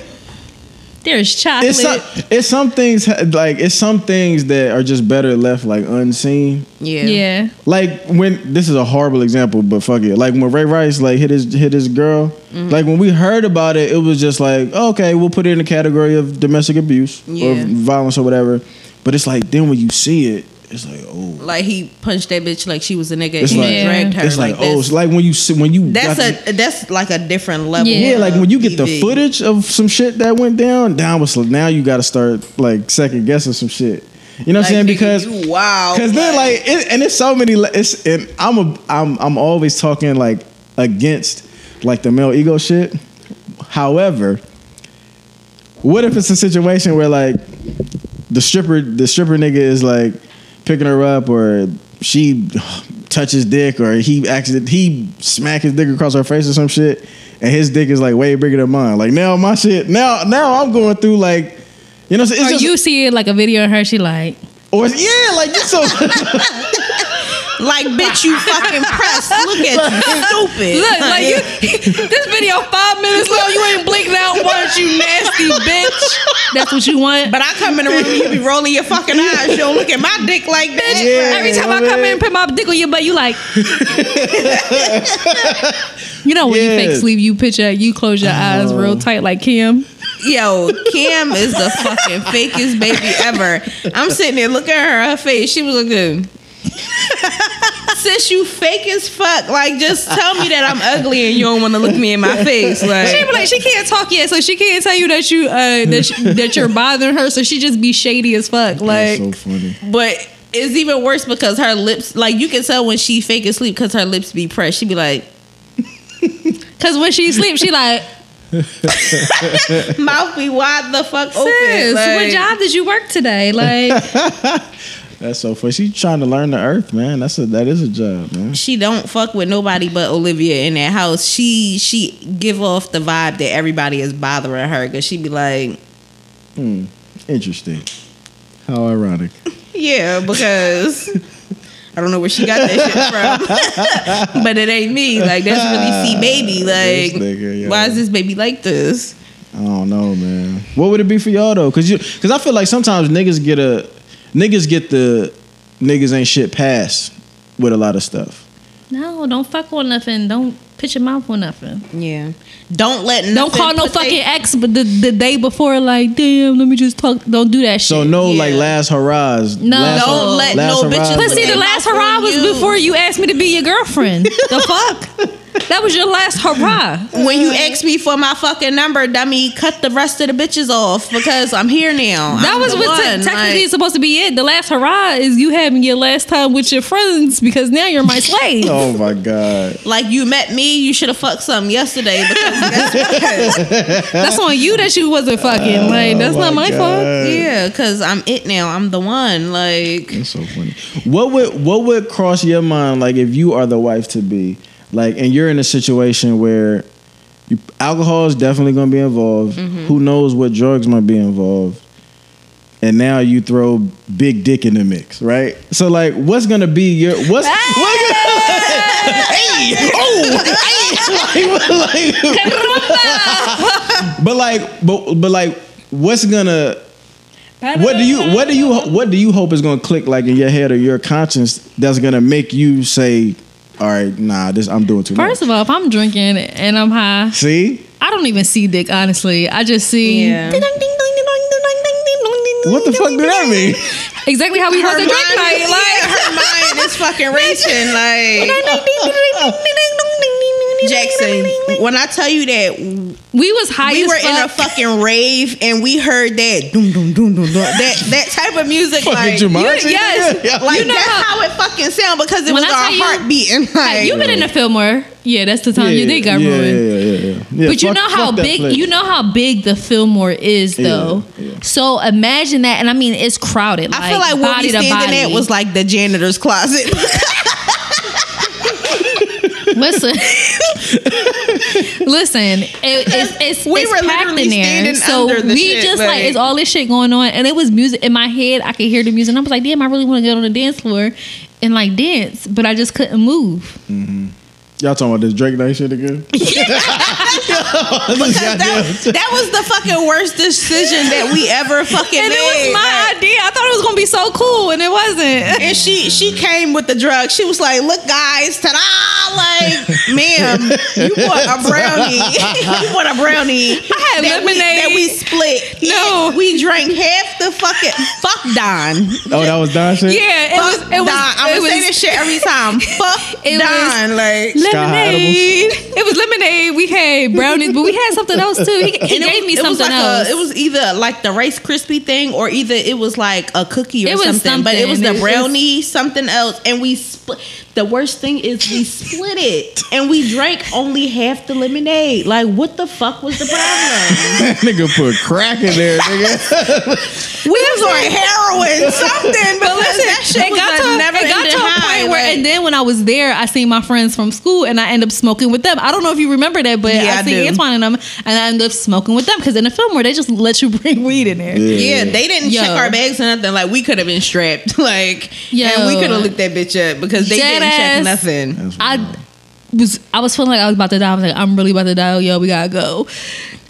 A: There's chocolate.
C: it's some, it's some things like it's some things that are just better left like unseen.
B: Yeah,
A: yeah.
C: Like when this is a horrible example, but fuck it. Like when Ray Rice like hit his hit his girl.
A: Mm-hmm.
C: Like when we heard about it, it was just like okay, we'll put it in the category of domestic abuse or violence or whatever. But it's like then when you see it, it's like oh,
B: Like he punched that bitch like she was a nigga
C: It's
B: and
C: like-
B: he dragged her.
C: it's like, oh, it's like when you see when you
B: that's
C: got
B: a that's like a different level.
A: Yeah.
C: yeah, like when you get the footage of some shit that went down, down was now you got to start like second guessing some shit. You know what I'm saying? Because
B: wow,
C: Cause then like it, and it's so many le- it's and I'm a I'm I'm always talking like against like the male ego shit. However, what if it's a situation where like the stripper the stripper nigga is like picking her up or she touches dick or he accident he smack his dick across her face or some shit and his dick is like way bigger than mine. Like now my shit now now I'm going through like you know I'm?
A: Or
C: just,
A: you see like a video of her, she like,
C: or yeah, like so
B: like, bitch, you fucking pressed. Look at you, stupid.
A: Look, like you, this video five minutes long. You ain't blinking out once, you nasty bitch. That's what you want.
B: But I come in the room, you be rolling your fucking eyes. You don't look at my dick like that.
C: Yeah.
A: Every time I
C: man.
A: come in and put my dick on your butt, you like. you know when you fake sleep, you picture you close your eyes oh. real tight like Kim.
B: Yo, Kim is the fucking fakest baby ever. I'm sitting there looking at her, her face. She was looking. Sis, you fake as fuck. Like, just tell me that I'm ugly and you don't want to look me in my face.
A: Like She be
B: Like,
A: like she can't talk yet, so she can't tell you that you uh that, sh- that you're bothering her. So she just be shady as fuck.
C: That's
A: Like
C: so funny.
B: but it's even worse because her lips, like, you can tell when she fake asleep because her lips be pressed. She be like,
A: Cause when she sleep, she like,
B: mouth be wide the fuck open.
A: sis,
B: like-
A: what job did you work today? Like,
C: That's so funny. She's trying to learn the earth, man. That's a that is a job, man.
B: she don't fuck with nobody but Olivia in that house. She she give off the vibe that everybody is bothering her because she be like,
C: Hmm. Interesting. How ironic.
B: yeah, because I don't know where she got that shit from, but it ain't me. Like that's really see baby. Like
C: nigga,
B: why is this baby like this?
C: I don't know, man. What would it be for y'all though? Cause you, cause I feel like sometimes niggas get a, niggas get the, niggas ain't shit pass with a lot of stuff.
A: no, don't fuck on nothing. Don't pitch your mouth on nothing.
B: Yeah, don't let
A: no
B: Don't
A: call no
B: put they-
A: fucking ex, but the, the day before, like, damn, let me just talk. Don't do that shit.
C: So no,
B: Yeah.
C: like last hurrahs.
A: No.
C: last
B: Don't
C: hurrah-
B: let
C: last
B: no bitches
A: But
C: but-
A: see, the last hurrah was
B: you.
A: before you asked me to be your girlfriend. the fuck? That was your last hurrah.
B: When you asked me for my fucking number, dummy, cut the rest of the bitches off because I'm here now.
A: That
B: I'm
A: was
B: the
A: what te-
B: one,
A: technically
B: like-
A: supposed to be it. The last hurrah is you having your last time with your friends because now you're my slave.
C: Oh my god.
B: Like you met me, you should have fucked some yesterday because?
A: That's on you that you wasn't fucking. Like that's
C: Oh
A: not
C: my
A: my fault.
B: Yeah, because I'm it now. I'm the one. Like
C: That's so funny. What would what would cross your mind like if you are the wife to be like and you're in a situation where you, alcohol is definitely going to be involved.
B: Mm-hmm.
C: Who knows what drugs might be involved? And now you throw big dick in the mix, right? So like, what's gonna be your what's what, hey oh hey like, but like but but like what's gonna what do you what do you what do you hope is gonna click like in your head or your conscience that's gonna make you say, all right, nah, this I'm doing too much.
A: First
C: much.
A: of all, if I'm drinking and I'm high,
C: See,
A: I don't even see dick. Honestly, I just see.
B: Yeah.
C: What the fuck did that mean?
A: Exactly how we
B: her
A: was
B: mind,
A: at drink night. Like
B: her mind is fucking racing. Like Jackson, when I tell you that
A: we was high
B: we
A: as
B: were in a fucking rave and we heard that doom doom doom doom doom that that type of music like
C: Jumanji,
A: yes.
C: nigga? Yeah.
B: like
A: You know
B: that's
A: how-
B: how, it fucking sound because it was
A: I
B: our
A: tell you-
B: heart beating
A: Hey,
B: like
A: you've been in the Fillmore? Yeah, that's the time your dick got
C: yeah,
A: ruined.
C: Yeah, yeah, yeah, yeah. Yeah,
A: But you know how big
C: place.
A: you know how big the Fillmore is though.
C: yeah.
A: So imagine that and I mean it's crowded.
B: I feel like what
A: body
B: we standing
A: body.
B: at was like the janitor's closet.
A: Listen, listen. It, it's it's,
B: We
A: it's
B: were
A: packed
B: literally
A: in there.
B: standing
A: So
B: under the
A: we
B: shit,
A: just like,
B: like-
A: it's all this shit going on, and it was music in my head. I could hear the music. and I was like, damn, I really want to get on the dance floor and like dance, but I just couldn't move.
C: Y'all talking about this Drake night shit again?
B: because that, that was the fucking worst decision that we ever fucking
A: And
B: made.
A: it was my
B: Like,
A: idea. I thought it was gonna be so cool, and it wasn't.
B: and she she came with the drug. She was like, "Look, guys, ta-da! Like, ma'am, you bought a brownie. you bought a brownie.
A: I had
B: that we,
A: lemonade.
B: that we split.
A: No.
B: And we drank half the fucking fuck Don.
C: oh, that was Don shit.
A: Yeah, it was.
B: Fuck
A: It was.
B: Don. I'm
A: it
B: gonna say this shit every time. Fuck
A: It was
B: Don. like.
A: Lemonade. It was lemonade. We had brownies, but we had something else too. He, he gave
B: was-
A: me something
B: like
A: else.
B: A, it was either like the Rice Krispie thing, or either it was like a cookie or
A: It was
B: something. But it was the
A: It was-
B: brownie, something else, and we split. The worst thing is we split it, and we drank only half the lemonade. Like, what the fuck was the problem?
C: That nigga put crack in there, nigga.
B: we was on heroin, something. But
A: But listen,
B: that shit
A: it got to,
B: never
A: it got to a
B: high.
A: point where and then when I was there, I seen my friends from school, and I end up smoking with them. I don't know if you remember that, but
B: Yeah,
A: I
B: I
A: seen
B: do.
A: Antoine and them, and I ended up smoking with them because in the Fillmore they just let you bring weed in there.
B: Yeah, they didn't
A: Yo.
B: check our bags or nothing. Like we could have been strapped. Like,
A: yeah,
B: and we could have looked that bitch up because they
A: Dead
B: didn't check nothing.
A: I was I was feeling like I was about to die. I was like, I'm really about to die. Yo, we gotta go.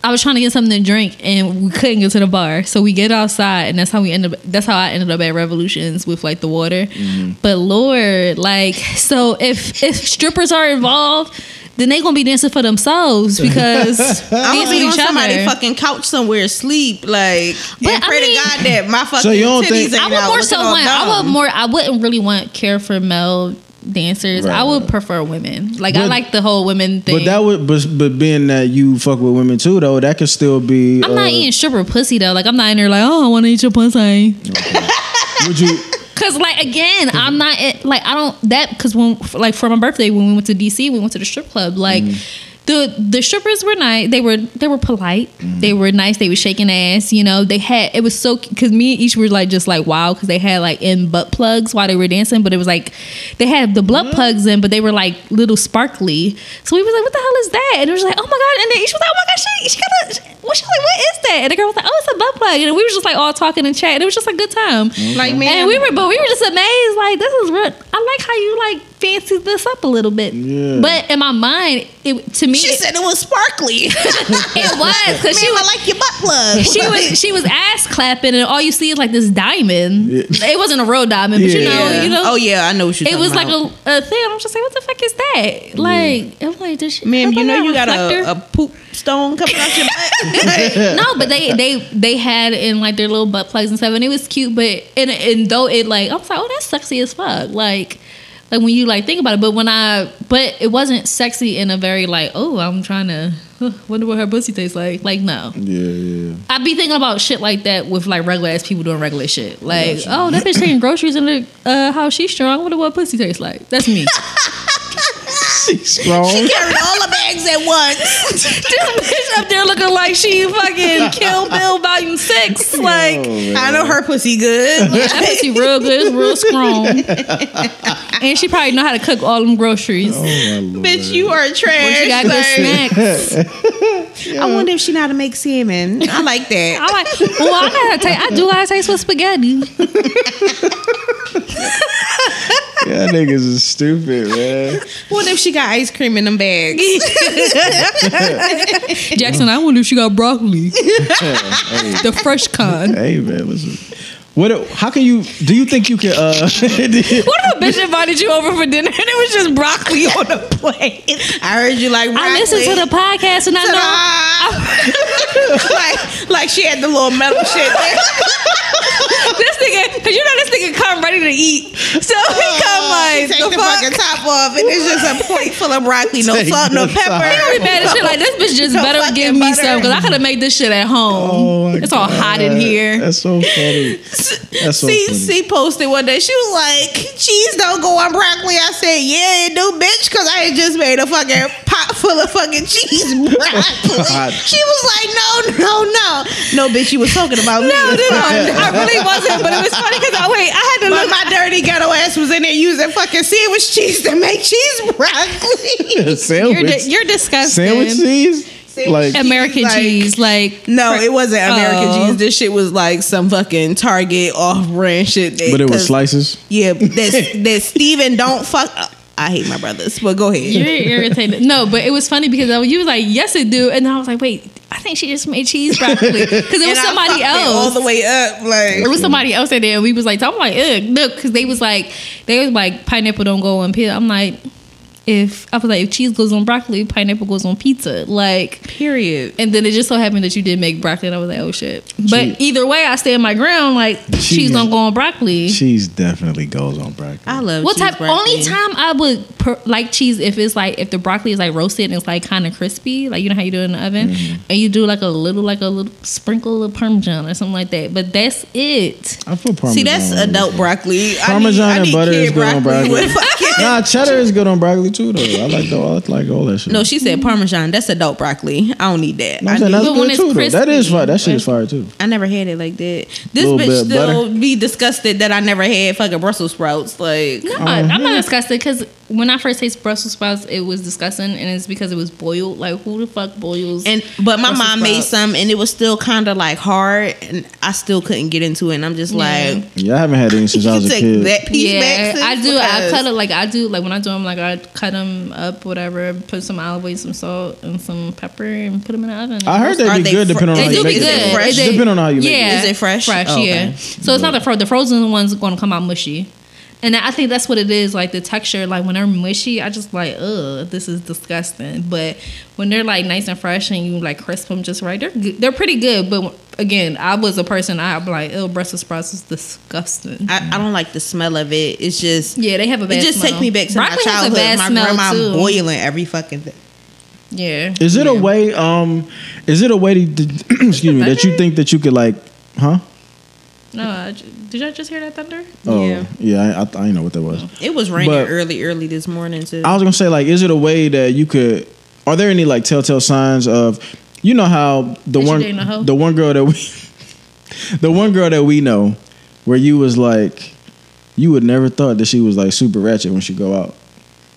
A: I was trying to get something to drink and we couldn't get to the bar. So we get outside and that's how we ended up that's how I ended up at Revolutions with like the water. Mm-hmm. But Lord, like so if if strippers are involved, then they gonna be dancing for themselves because
B: I'm
A: dancing
B: gonna be on
A: each
B: somebody's
A: other.
B: fucking couch somewhere asleep. Like,
A: But
B: and
A: I
B: pray
A: mean-
B: to God that my fucking
C: So you don't
B: titties
C: think-
B: ain't
A: I would
B: out
A: more so
B: all
A: want I would more. I wouldn't really want care for male dancers.
C: Right,
A: I would prefer women. Like I like the whole women thing.
C: But that would, but, but being that you fuck with women too, though, that could still be.
A: I'm
C: uh,
A: not eating stripper pussy though. Like I'm not in there like, oh, I want to eat your pussy.
C: Would you?
A: Cause like again, mm-hmm. I'm not like I don't that because when like for my birthday when we went to DC, we went to the strip club. Like mm-hmm. The the strippers were nice. They were they were polite. Mm-hmm. They were nice. They were shaking ass. You know, they had it was so because me and each were like just like wow because they had like in butt plugs while they were dancing, but it was like they had the butt plugs in, but they were like little sparkly. So we was like, what the hell is that? And it was like, oh my god! And then each was like, oh my god, she she got a. What she was like? What is that? And the girl was like, "Oh, it's a butt plug." And we were just like all talking and chatting. It was just a good time. Mm-hmm.
B: Like, man,
A: And we were, but we were just amazed. Like, this is real. I like how you like fancy this up a little bit.
C: Yeah.
A: But in my mind, it to me,
B: She
A: it,
B: said it was sparkly.
A: it was because she
B: Ma'am, I
A: was.
B: like your butt plug.
A: She was she was ass clapping and all you see is like this diamond.
C: Yeah.
A: It wasn't a real diamond, but you know, you know.
B: Oh yeah, I know what you're
A: It
B: talking
A: was like a, a thing. I'm just like, what the fuck is that? Like, I'm like, does she?
B: Ma'am, you know
A: like
B: you got a, a poop stone coming out your butt.
A: no, but they they they had in like their little butt plugs and stuff, and it was cute. But and and though it like I was like, oh, that's sexy as fuck. Like like when you like think about it. But when I but it wasn't sexy in a very like oh I'm trying to huh, wonder what her pussy tastes like. Like no,
C: Yeah, yeah.
A: I'd be thinking about shit like that with like regular ass people doing regular shit. Like
C: Gotcha.
A: oh that bitch taking groceries in the uh, house. She's strong. I wonder what pussy tastes like. That's me.
C: Strong.
B: She carried all the bags at once.
A: this bitch up there looking like she fucking Kill Bill Volume Six. Oh, like.
C: Oh,
B: I know her pussy good.
A: Yeah, that pussy real good, it's real strong. and she probably know how to cook all them groceries.
C: Oh, my Lord.
B: Bitch, you are trash.
A: she got good
B: Like,
A: snacks.
B: I wonder if she know how to make salmon. I like that.
A: I like. Well, I gotta taste. I do like to taste with spaghetti.
C: Yeah, niggas is stupid, man.
B: What if she got ice cream in them bags.
A: Jackson, I wonder if she got broccoli,
C: hey,
A: the fresh kind.
C: hey, man, listen. What? How can you? Do you think you can? uh
A: What if a bitch invited you over for dinner and it was just broccoli on the plate?
B: I heard you like
A: I listened to the podcast and I know.
B: Ta-da! like, like she had the little metal shit there.
A: this nigga, cause you know this nigga come ready to eat, so he come like
B: take
A: the
B: the,
A: fuck.
B: fucking top off, and it's just a plate full of broccoli, no
C: Take
B: salt, no
C: the
B: pepper.
C: top.
A: He be mad as shit like this bitch just
B: No
A: better give me
B: butter.
A: some because I could have made this shit at home.
C: Oh my
A: it's all hot in here.
C: That's so funny. That's so
B: C,
C: funny.
B: C posted one day. She was like, "Cheese don't go on broccoli." I said, "Yeah, it do, bitch," because I had just made a fucking pot full of fucking cheese broccoli. She was like, "No, no, no, no, bitch, you was talking about me."
A: No, no, no. I really wasn't, but it was funny because I wait, I had to
B: But
A: look.
B: my dirty ghetto ass was in there using fucking sandwich cheese to make cheese broccoli.
C: sandwich.
A: You're, di- you're disgusting.
C: sandwich cheese.
B: Sandwich
C: Like
A: American
B: Like-
A: cheese, like
B: No, it wasn't American
A: Oh.
B: cheese. This shit was like some fucking Target off-brand shit. that-
C: but it was slices.
B: Yeah, that that Steven don't fuck. Up. I hate my brothers, but go ahead.
A: you're irritated. No, but it was funny because I, you was like, yes, it do, and I was like, wait, I think she just made cheese broccoli because it was
B: And I
A: somebody
B: it
A: else.
B: all the way up. Like
A: It was somebody else in there, and we was like, so I'm like, ugh, look, because they was like, they was like, pineapple don't go on pizza. I'm like, if I was like, if cheese goes on broccoli, pineapple goes on pizza, like.
B: period.
A: And then it just so happened that you did make broccoli, and I was like, oh shit. But
C: Cheese.
A: either way, I stay stand my ground. Like cheese,
C: Cheese.
A: don't go on broccoli.
C: Cheese definitely goes on broccoli.
B: I love
A: What
B: cheese
A: type?
B: broccoli.
A: Only time I would per, like cheese if it's like if the broccoli is like roasted and it's like kind of crispy, like you know how you do it in the oven,
C: Mm-hmm.
A: and you do like a little like a little sprinkle of parmesan or something like that. But that's it.
C: I put parmesan.
B: See, that's
C: on
B: adult broccoli.
C: Parmesan
B: I need, I
C: and
B: need
C: butter
B: kid
C: is good on broccoli. Nah, cheddar is good on broccoli. Too though. I like the I like all that shit.
B: No, she said Parmesan. That's adult broccoli. I don't need that.
C: No,
B: I,
C: I'm saying
B: need-
C: that's
A: But when
C: good
A: it's
C: too. Though. That is fire. That shit is
A: like-
C: fire too.
B: I never had it like that. This bitch still
C: butter.
B: be disgusted that I never had fucking Brussels sprouts. Like,
A: No,
C: Uh-huh.
A: I'm not disgusted because when I first tasted Brussels sprouts, it was disgusting, and it's because it was boiled. Like, who the fuck boils?
B: and but my
A: Brussels
B: mom made some, and it was still kind of like hard, and I still couldn't get into it. And I'm just
A: Yeah.
B: like,
C: Yeah, I haven't had any since I
B: you
C: was a kid.
B: that piece
A: yeah,
B: back. sis,
A: I do. I cut it like I do. Like when I do them, like I cut them up, whatever. Put some olive oil, some salt, and some pepper, and put them in the oven.
C: I heard
B: Are
C: they be
B: they
C: good
B: fr-
C: depending on
B: they
C: how
A: They
C: you
A: do
C: make
A: be
B: Is
C: it.
B: it
A: good.
C: Depending on how you make it.
A: yeah,
B: Is it fresh?
A: Fresh,
B: Oh, okay.
A: yeah. So it's not the fro- the frozen one's going to come out mushy, and I think that's what it is. Like the texture, like when they're mushy, I just like, ugh, this is disgusting. But when they're like nice and fresh and you like crisp them just right, they're good. they're pretty good. But again, I was a person I'm like, oh, Brussels sprouts is disgusting.
B: I, I don't like the smell of it. It's just
A: yeah, they have a bad.
B: it just
A: smell.
B: take me back to
A: Broccoli
B: my
A: has a
B: childhood.
A: bad
B: My
A: smell,
B: grandma
A: too.
B: boiling every fucking thing.
A: Yeah.
C: Is it
A: yeah.
C: a way? Um, is it a way to, excuse me that you think that you could like, huh?
A: No, I ju- did I just hear that thunder?
C: Oh,
B: Yeah.
C: yeah. I, I, I didn't know what that was.
B: It was raining
C: But-
B: early, early this morning too.
C: I was gonna say like, is it a way that you could? Are there any like telltale signs of? You know how the
A: That you
C: one
A: dating a hoe?
C: the one girl that we the one girl that we know where you was like you would never thought that she was like super ratchet when she go out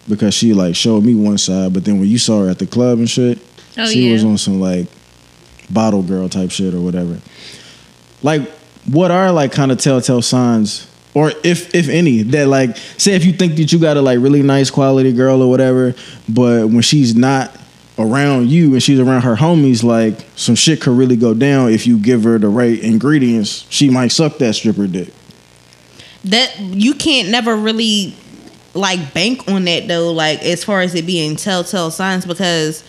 C: because she like showed me one side but then when you saw her at the club and shit
A: Oh,
C: she
A: yeah.
C: was on some like bottle girl type shit or whatever like what are like kind of telltale signs? Or if if any that like say if you think that you got a like really nice quality girl or whatever but when she's not around you and she's around her homies like some shit could really go down if you give her the right ingredients. She might suck that stripper dick.
B: That you can't never really like bank on that though like as far as it being telltale signs because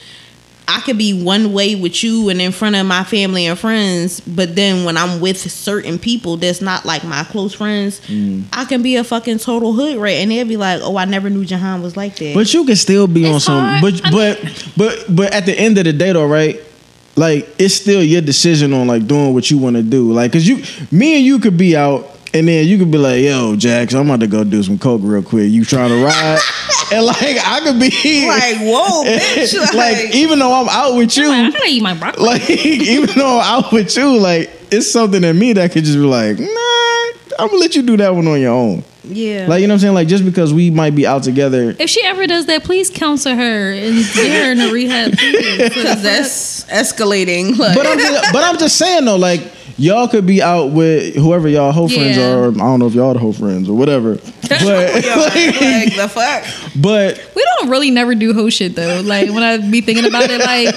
B: i could be one way with you and in front of my family and friends but then when i'm with certain people that's not like my close friends
C: Mm.
B: i can be a fucking total hood rat and they'll be like oh i never knew jahan was like that
C: But you can still be on
A: It's
C: some. But but but but at the end of the day, though, right? Like it's still your decision on like doing what you want to do. Like, cause you, me and you could be out, and then you could be like, "Yo, Jax, I'm about to go do some coke real quick. You trying to ride?" and like I could be
B: like whoa bitch
C: like,
B: like,
C: even though I'm out with you,
A: I'm gonna eat my broccoli.
C: like even though I'm out with you, like it's something in me that could just be like, nah, I'm gonna let you do that one on your own.
B: yeah
C: Like you know what I'm saying? Like just because we might be out together
A: if she ever does that, please counsel her and get her in a rehab.
B: because that's escalating like
C: But I'm just, but I'm just saying though, like y'all could be out with whoever y'all whole friends
A: Yeah.
C: are. Or I don't know if y'all the whole friends or whatever. But
B: like the fuck
C: but
A: we don't really never do hoe shit though. Like when I be thinking about it, like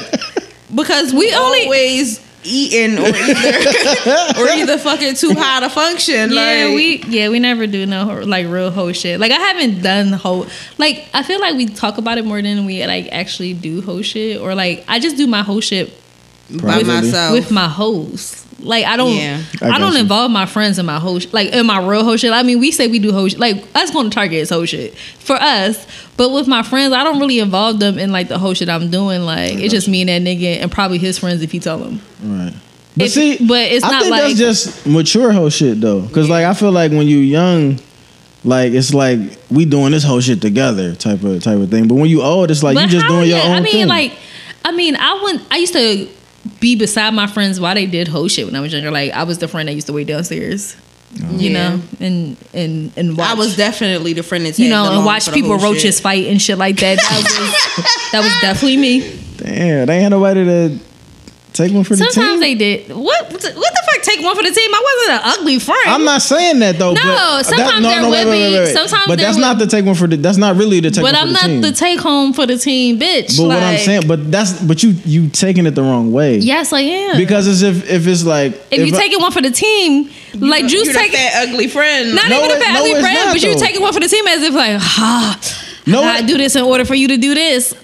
B: because we
A: only-
B: always eating or either or either fucking too high to function.
A: yeah,
B: like,
A: we yeah we never do no ho- like real hoe shit. Like I haven't done hoe. Like I feel like we talk about it more than we like actually do hoe shit. Or like I just do my hoe shit
B: by
C: Privately.
B: myself.
A: with my hoes. Like I don't,
B: Yeah.
C: I
A: I, don't
C: you.
A: involve my friends in my whole, sh- like in my real whole shit. I mean, we say we do whole, shit. Like us going to Target is hoe shit for us, but with my friends, I don't really involve them in like the whole shit I'm doing. Like it's just me and that nigga, and probably his friends if he tell them.
C: right. But
A: If-
C: see,
A: but it's
C: I
A: not
C: think
A: like-
C: that's just mature whole shit though. Cause like I feel like when you young, like it's like we doing this whole shit together type of type of thing. But when you old, it's like you just
A: how-
C: doing your
A: yeah,
C: own
A: I mean,
C: thing.
A: like, I mean, I went. I used to be beside my friends while they did hoe shit when I was younger. Like I was the friend that used to wait downstairs. Oh. You
B: Yeah.
A: know, and and and watch.
B: I was definitely the friend that
A: you know, and watch people roaches
B: shit.
A: fight and shit like that. That was that was definitely me.
C: Damn, they ain't nobody to take one for the team.
A: Sometimes they did. What what the fuck? Take one for the team. I wasn't an ugly friend.
C: I'm not saying that though.
A: No,
C: but
A: sometimes they're with me, sometimes
C: but that's
A: with-
C: not the take one for the. That's not really the take
A: but
C: one
A: I'm
C: for
A: not
C: the team.
A: the take home for the team, bitch.
C: but what I'm saying, but that's but you you taking it the wrong way.
A: yes, I am.
C: Because as if if it's like
A: if, you
C: I-
A: taking one for the team, like
B: You
A: Juice
B: the
A: taking
B: fat ugly friend.
A: not
C: No,
A: even a
C: it-
A: bad
C: no,
A: ugly friend,
C: not,
A: but you
C: though.
A: taking one for the team as if like, ah,
C: No,
A: I do this in order for you to do this.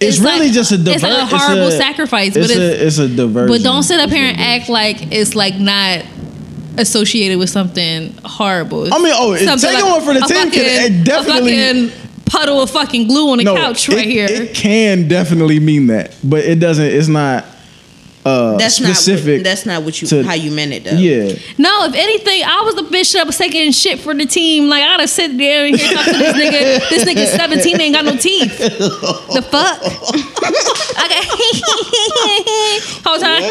C: It's,
A: it's
C: really
A: like-
C: just a diver-
A: it's a
C: a-
A: horrible sacrifice, but
C: It's, a it's a diversion.
A: But don't sit up here and act like it's like not associated with something horrible.
C: I mean, oh, it-
A: Something
C: taking one for the
A: a
C: team can- it definitely-
A: a puddle of fucking glue on the
C: No,
A: couch
C: it-
A: right here.
C: It can definitely mean that, but it doesn't. It's not. Uh
B: That's
C: specific.
B: not. What, that's not what you
C: to-
B: how you meant it though.
C: yeah.
A: No, if anything, I was the bitch that was taking shit for the team. Like I gotta sit there and hear talk to this nigga. This nigga seventeen ain't got no teeth. The fuck? Okay. Whole time.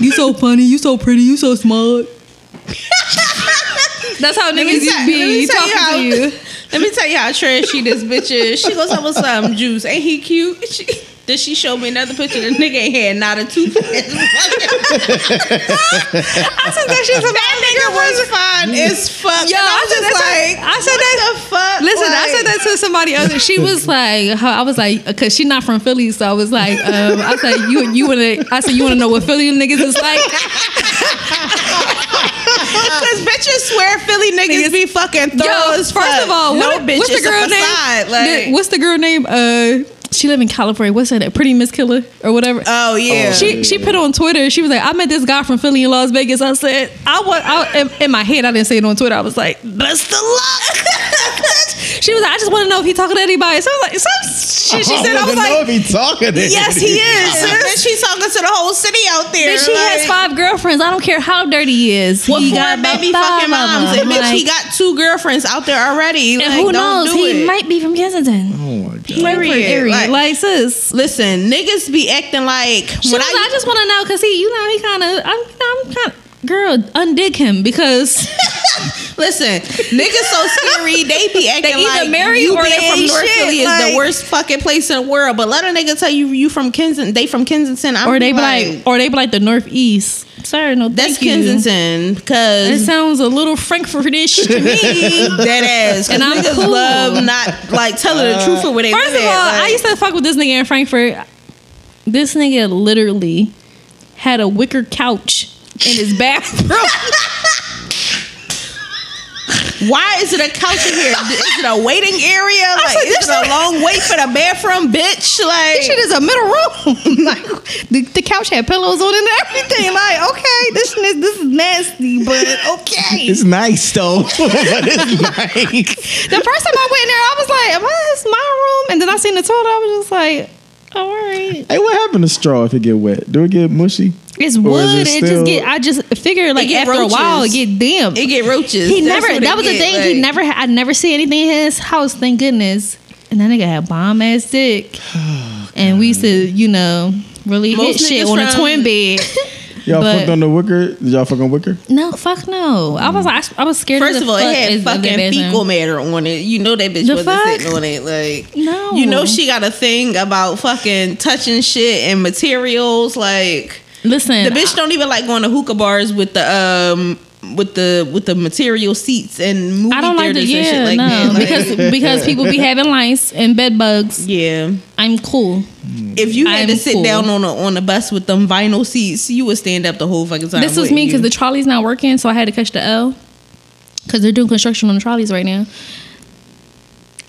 A: you so funny. You so pretty. You so smart. That's how niggas
B: tell- let
A: be
B: me tell you how-
A: to you.
B: Let me tell you how trashy this bitch is. She goes up with some juice. Ain't he cute? She, then she showed me another picture. The nigga ain't had not a tooth. I said that shit. That nigga was fine as fuck.
A: Yo, I
B: was just like,
A: I said
B: what
A: that-
B: the fuck.
A: Listen, I said that to somebody else. She was like, I was like, because she's not from Philly, so I was like, um, I said, you you wanna, I said, you wanna know what Philly niggas is like?
B: Cause bitches swear Philly niggas,
A: Niggas-
B: be fucking thorough
A: Yo, first
B: fuck.
A: of all,
B: no
A: what,
B: bitch,
A: what's the girl name?
B: Like,
A: what's the girl name? Uh, she live in California. What's her name? Pretty Miss Killer or whatever.
B: oh yeah,
A: she she put on Twitter. She was like, I met this guy from Philly in Las Vegas. I said, I want. I, in, in my head, I didn't say it on Twitter. I was like, best of luck. she was like, I just want to know if he talking to anybody. So I was like, some shit. She said, I was
C: wanna know
A: like,
C: if he talking. to
A: yes, he is.
B: And then she's talking to the whole city out there.
A: She he has five girlfriends. I don't care how dirty he is.
B: What
A: he got
B: baby fucking moms? And bitch, he got two girlfriends out there already.
A: and
B: Like,
A: who knows? He
B: it.
A: might be from Kensington.
C: Oh my god.
A: Frankford
B: Period.
A: area.
B: Like-
A: Like, sis.
B: Listen, niggas be acting like
A: She
B: when
A: was like, I, just want to know because he, you know, he kind of, I'm, I'm kind of, girl, undig him because
B: listen, niggas so scary. They be acting
A: either
B: like
A: married
B: you
A: or they from North Philly,
B: is
A: like-
B: the worst fucking place in the world. But let a nigga tell you you from Kensington. They from Kensington. I'm
A: or they be like, or they be like the Northeast. Sorry, no,
B: that's. Kensington
A: It sounds a little Frankfordish to me.
B: that ass.
A: And I'm cool.
B: love not like telling the truth for what they
A: First of all,
B: at.
A: I used to fuck with this nigga in Frankford. This nigga literally had a wicker couch in his bathroom.
B: Why is it a couch in here? Is it a waiting area? Like,
A: said,
B: is it a long wait for the bathroom, bitch? Like,
A: This shit is a middle room. like the, the couch had pillows on it and everything. Like, okay, this is this is nasty, but okay.
C: It's nice though. but it's nice.
A: the first time I went in there, I was like, "Am I? This my room?" And then I seen the toilet. I was just like, "Oh, "All right."
C: Hey, what happened to straw if it get wet? Do it get mushy?
A: It's wood.
C: it
A: It, just get. I just figure like
B: get
A: after a while it get damp.
B: it get roaches.
A: he
B: That's
A: never. That
B: it
A: was the
B: get,
A: thing. he never. I never see anything in his house. Thank goodness. And that nigga had bomb ass dick. Oh, and we used to, you know, really
B: Most
A: hit shit
B: niggas
A: on a twin bed.
C: Y'all
A: But-
C: fucked on the wicker? Did y'all fuck on wicker?
A: no, fuck no. I was like, I was scared.
B: First
A: as
B: of
A: the
B: all,
A: fuck
B: it had
A: as- of that
B: fucking fecal matter on it. You know that bitch
A: The
B: wasn't
A: fuck?
B: sitting on it. Like,
A: No.
B: you know she got a thing about fucking touching shit and materials. Like,
A: Listen,
B: the bitch don't even like going to hookah bars with the um with the with the material seats and movie
A: I don't like the
B: theaters and shit
A: yeah
B: like
A: no
B: that.
A: Because because people be having lice and bed bugs.
B: yeah.
A: I'm cool.
B: If you had
A: I'm
B: to sit
A: cool.
B: down on a on a bus with them vinyl seats, you would stand up the whole fucking time.
A: This was me because the trolley's not working, so I had to catch the L because they're doing construction on the trolleys right now.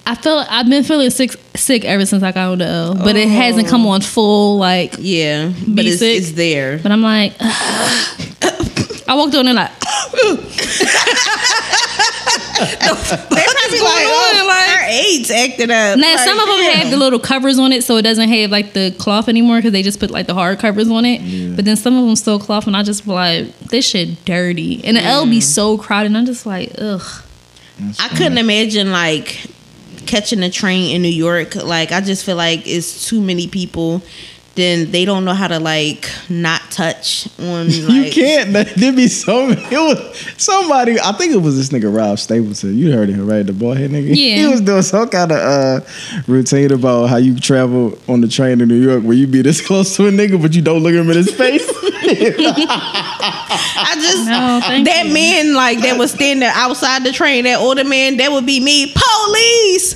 A: I feel I've been feeling sick sick ever since I got on the L, but it hasn't come on full like.
B: yeah, but it's, it's there.
A: But I'm like, I walked on there like,
B: They probably
A: going
B: like,
A: on?
B: oh,
A: Like-
B: our AIDS acted up.
A: now
B: Like,
A: some of them
B: damn.
A: have the little covers on it, so it doesn't have like the cloth anymore because they just put like the hard covers on it. But then some of them still cloth, and I just like, this shit dirty, and the L be so crowded. And I'm just like, ugh.
B: I couldn't imagine like catching a train in New York. Like I just feel like it's too many people. Then they don't know how to like not touch on. Like,
C: you can't. man. There be so. It was somebody. I think it was this nigga Rob Stapleton. You heard him, right? The ballhead nigga.
A: Yeah.
C: He was doing some kind of uh, routine about how you travel on the train in New York, where you be this close to a nigga, but you don't look him in his face.
B: I just
A: No,
B: that
A: you.
B: man like that was standing outside the train. That older man, that would be me. Police, police.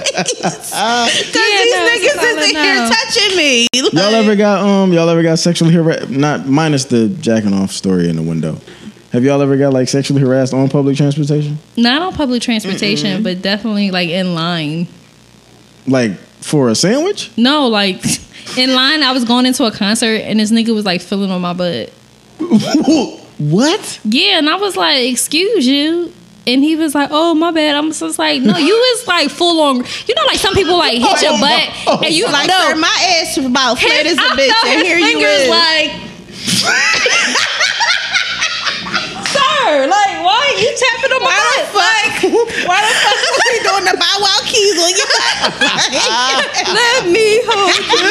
B: Because
A: Yeah,
B: these
A: no,
B: niggas is in
A: no.
B: here touching me.
C: y'all ever got um? Y'all ever got sexually harassed? Not minus the jacking off story in the window. Have y'all ever got like sexually harassed on public transportation?
A: Not on public transportation, but definitely like in line.
C: Like for a sandwich?
A: No, like in line, I was going into a concert and this nigga was like filling on my butt.
C: what?
A: Yeah, and I was like, "Excuse you." And he was like, "Oh my bad." I'm just like, "No, you was like full on. You know, like some people like hit your oh, butt, and you
B: Like,
A: no,
B: sir, my ass about flat as a bitch, and here you is.
A: like, sir, like why are you tapping on my
B: why the
A: butt?
B: fuck? Why the fuck was he doing the bow wow keys on your butt?
A: Let me hold you.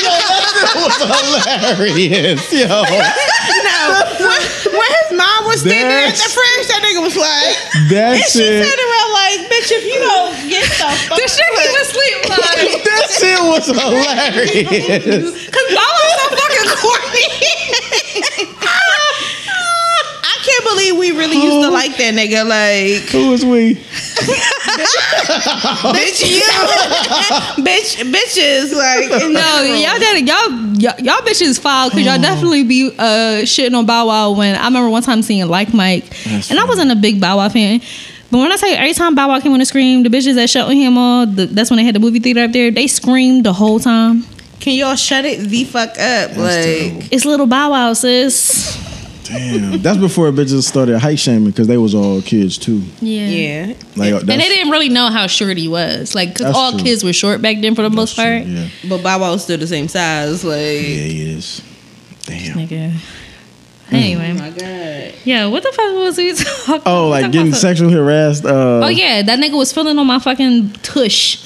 C: That was hilarious, yo.
B: no, when, when his mom was standing at the fridge, that nigga was like,
C: That
B: and she
C: shit.
B: turned around like, bitch, if you don't get the fuck,
A: The shit he was sleep like.
C: That shit was hilarious.
B: cause Bow Wow's so fucking corny. I believe we really used to like that nigga. Like,
C: Who was we?
B: bitch, you, bitch, bitches. Like,
A: No, y'all did y'all, y'all y'all bitches foul because y'all definitely be uh shitting on Bow Wow when I remember one time seeing like Mike
C: That's
A: and I wasn't a big Bow Wow fan. But when I tell you, every time Bow Wow came on the screen, the bitches that shut him all, the, that's when they had the movie theater up there. They screamed the whole time.
B: Can y'all shut it the fuck up? like,
A: It's little Bow Wow, sis.
C: Damn. That's before bitches started height shaming because they was all kids too.
A: Yeah.
B: yeah.
C: Like
A: And they didn't really know how short he was. Like, because all
C: true.
A: kids were short back then for the most
C: that's
A: part.
C: true, Yeah.
B: But Bow Wow was still the same size. Like,
C: Yeah, he is. Damn.
A: Nigga. Anyway.
B: oh my god.
A: Yeah, what the fuck was we talking about?
C: Oh,
A: we
C: like
A: talking
C: getting
A: about
C: sexually harassed. Uh,
A: Oh yeah, that nigga was feeling on my fucking tush,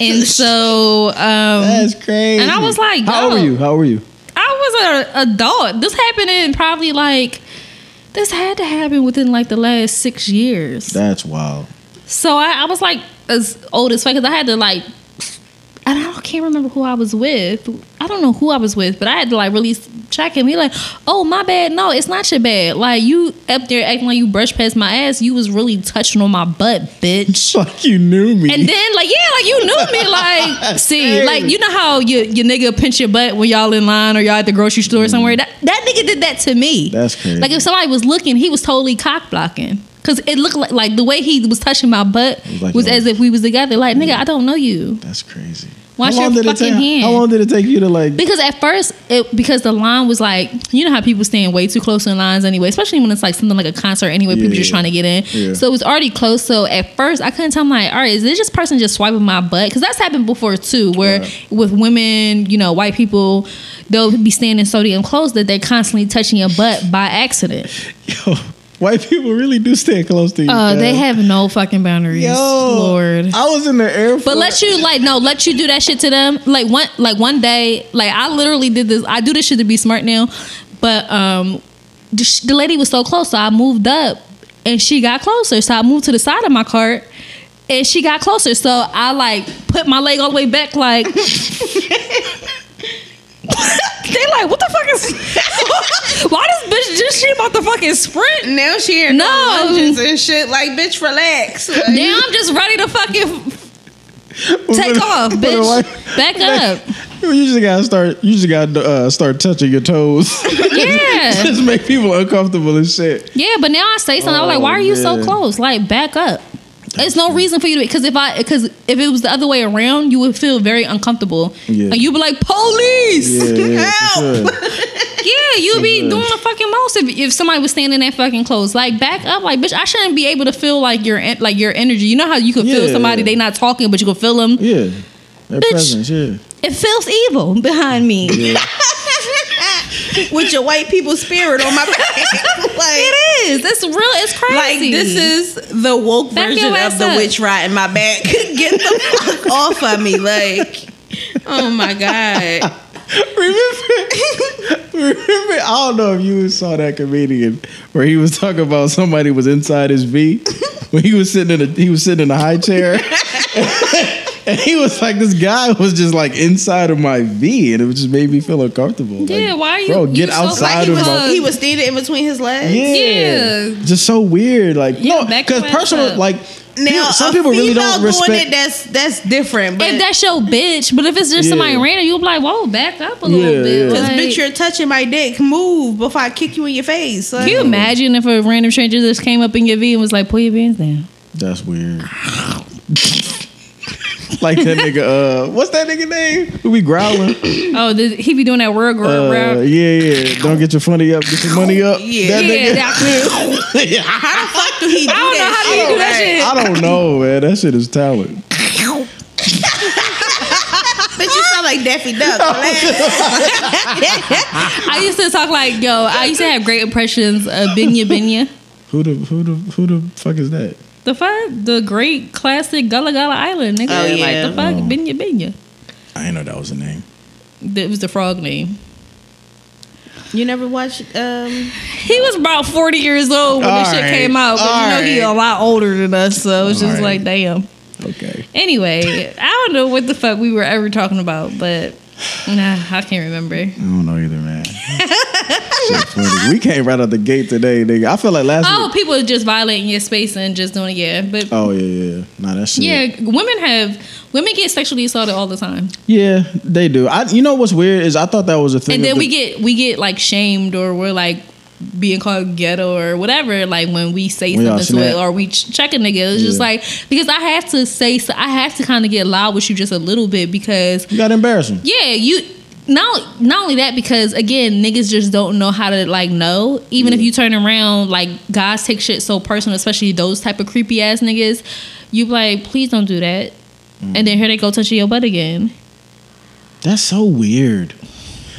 A: and so um,
C: That's crazy.
A: And I was like,
C: How old were you? How old were you?
A: Was an adult. This happened in probably like this had to happen within like the last six years.
C: That's wild.
A: So I, I was like as old as fuck because I had to like. And I don't- can't remember who I was with. I don't know who I was with, but I had to like really check him. He like, oh my bad. No, it's not your bad. Like you up there acting like you brushed past my ass. You was really touching on my butt, bitch.
C: Like you knew me.
A: And then like yeah, like you knew me. Like see, like you know how your your nigga pinch your butt when y'all in line or y'all at the grocery store or mm. somewhere. That that nigga did that to me.
C: That's crazy.
A: Like if somebody was looking, he was totally cock blocking. Cause it looked like like the way he was touching my butt
C: was like,
A: was as if we was together. Like nigga, I don't know you.
C: That's crazy.
A: Wash
C: How long
A: your
C: did it
A: fucking
C: take-
A: hand.
C: How long did it take you to like?
A: Because at first, it because the line was like, you know how people stand way too close in lines anyway, especially when it's like something like a concert anyway, people
C: Yeah,
A: just trying to get in.
C: Yeah.
A: So it was already close. So at first, I couldn't tell. I'm like, all right, is this just person just swiping my butt? Because that's happened before too, where
C: Right.
A: with women, you know, white people, they'll be standing so damn close that they're constantly touching your butt by accident.
C: Yo, white people really do stand close to you.
A: Uh, they have no fucking boundaries,
C: Yo,
A: Lord.
C: I was in the airport.
A: But let you like no, let you do that shit to them. Like one like one day, like I literally did this. I do this shit to be smart now, but um, the, the lady was so close, so I moved up, and she got closer. So I moved to the side of my cart, and she got closer. So I like put my leg all the way back, like. they like, what the fuck is? Why this bitch just she about to fucking sprint?
B: Now she here
A: No.
B: no lunges and shit. Like, bitch, relax. Like,
A: Now I'm just ready to fucking take off, bitch. Back up.
C: You just gotta start. You just gotta uh, start touching your toes.
A: Yeah.
C: just make people uncomfortable and shit.
A: Yeah, but now I say something. I'm like,
C: Oh,
A: why are you so close? Like, back up. There's no reason for you to because if I because if it was the other way around, you would feel very uncomfortable.
C: Yeah.
A: Like you'd be like, police.
C: Yeah, yeah,
B: Help.
A: Yeah, you'd be doing the fucking most if, if somebody was standing that fucking close. Like back up, like bitch, I shouldn't be able to feel like your like your energy. You know how you can feel somebody they not talking, but you can feel them.
C: Yeah, their
A: Bitch.
C: presence. Yeah.
A: It feels evil behind me.
B: with your white people spirit on my back. like,
A: It is. It's real. It's crazy.
B: like this is the woke
A: Back
B: version of the
A: up.
B: witch in my back. Get the fuck off of me. Like, oh my God.
C: Remember, remember, I don't know if you saw that comedian where he was talking about somebody was inside his V when he was sitting in a he was sitting in a high chair. And he was like, this guy was just like inside of my V, and it just made me feel uncomfortable. Like,
A: Yeah, why are you-
C: Bro,
A: you
C: get
A: so-
C: outside
B: Like he
C: of
B: was,
C: my.
B: he was standing in between his legs.
C: yeah.
A: Yeah.
C: just so weird. Like
A: Yeah,
C: no, because personal,
A: up.
C: like
B: Now,
C: people- some
B: a
C: people really
B: female
C: don't
B: doing
C: respect.
B: it. That's that's different. But
A: if that's your bitch, but if it's just somebody random, you'll be like, whoa, back up a little
C: Yeah,
A: bit.
C: yeah.
B: Cause
A: Like,
B: bitch, you're touching my dick. Move before I kick you in your face. Like,
A: can you imagine if a random stranger just came up in your V and was like, pull your pants down?
C: That's weird. like that nigga. Uh, what's that nigga name? Who be growling?
A: Oh, did he be doing that word girl
C: Uh,
A: rap?
C: yeah, yeah. Don't get your funny up. Get your money up.
B: Yeah.
C: That
A: Yeah,
C: nigga.
A: that-
B: How the fuck do he do
A: I don't know
B: that?
A: how do you do that shit.
C: I don't know, man. That shit is talent.
B: But you sound like Daffy Duck.
A: I used to talk like, yo, I used to have great impressions of Binyah Binyah.
C: Who the who the who the fuck is that?
A: The fuck? The great classic Gullah Gullah Island, nigga.
B: Oh, yeah.
A: Like, the fuck?
C: Oh.
A: Binyah Binyah.
C: I didn't know that was the name.
A: It was the frog name.
B: you never watched um
A: He was about 40 years old when this shit
C: right.
A: came out, but you know he a lot older than us, so it's just
C: All right.
A: like, damn.
C: Okay.
A: Anyway, I don't know what the fuck we were ever talking about, but nah, I can't remember.
C: I don't know either, man. We came right out the gate today, nigga. I feel like last
A: Oh,
C: week.
A: people just violating your space and just doing it, yeah. But
C: Oh yeah, yeah. Nah, that shit.
A: yeah, women have women get sexually assaulted all the time,
C: Yeah, they do. I. You know what's weird is I thought that was a thing.
A: and then
C: the-
A: we get we get like shamed or we're like being called ghetto or whatever. Like when we say
C: y'all
A: something to it or we ch- check a nigga, it's just like because I have to say so I have to kind of get loud with you just a little bit because
C: You got to embarrass them.
A: Yeah, you not not only that because again, niggas just don't know how to like know. Even if you turn around, like guys take shit so personal, especially those type of creepy ass niggas. You be like, please don't do that,
C: Mm.
A: and then here they go touching your butt again.
C: That's so weird.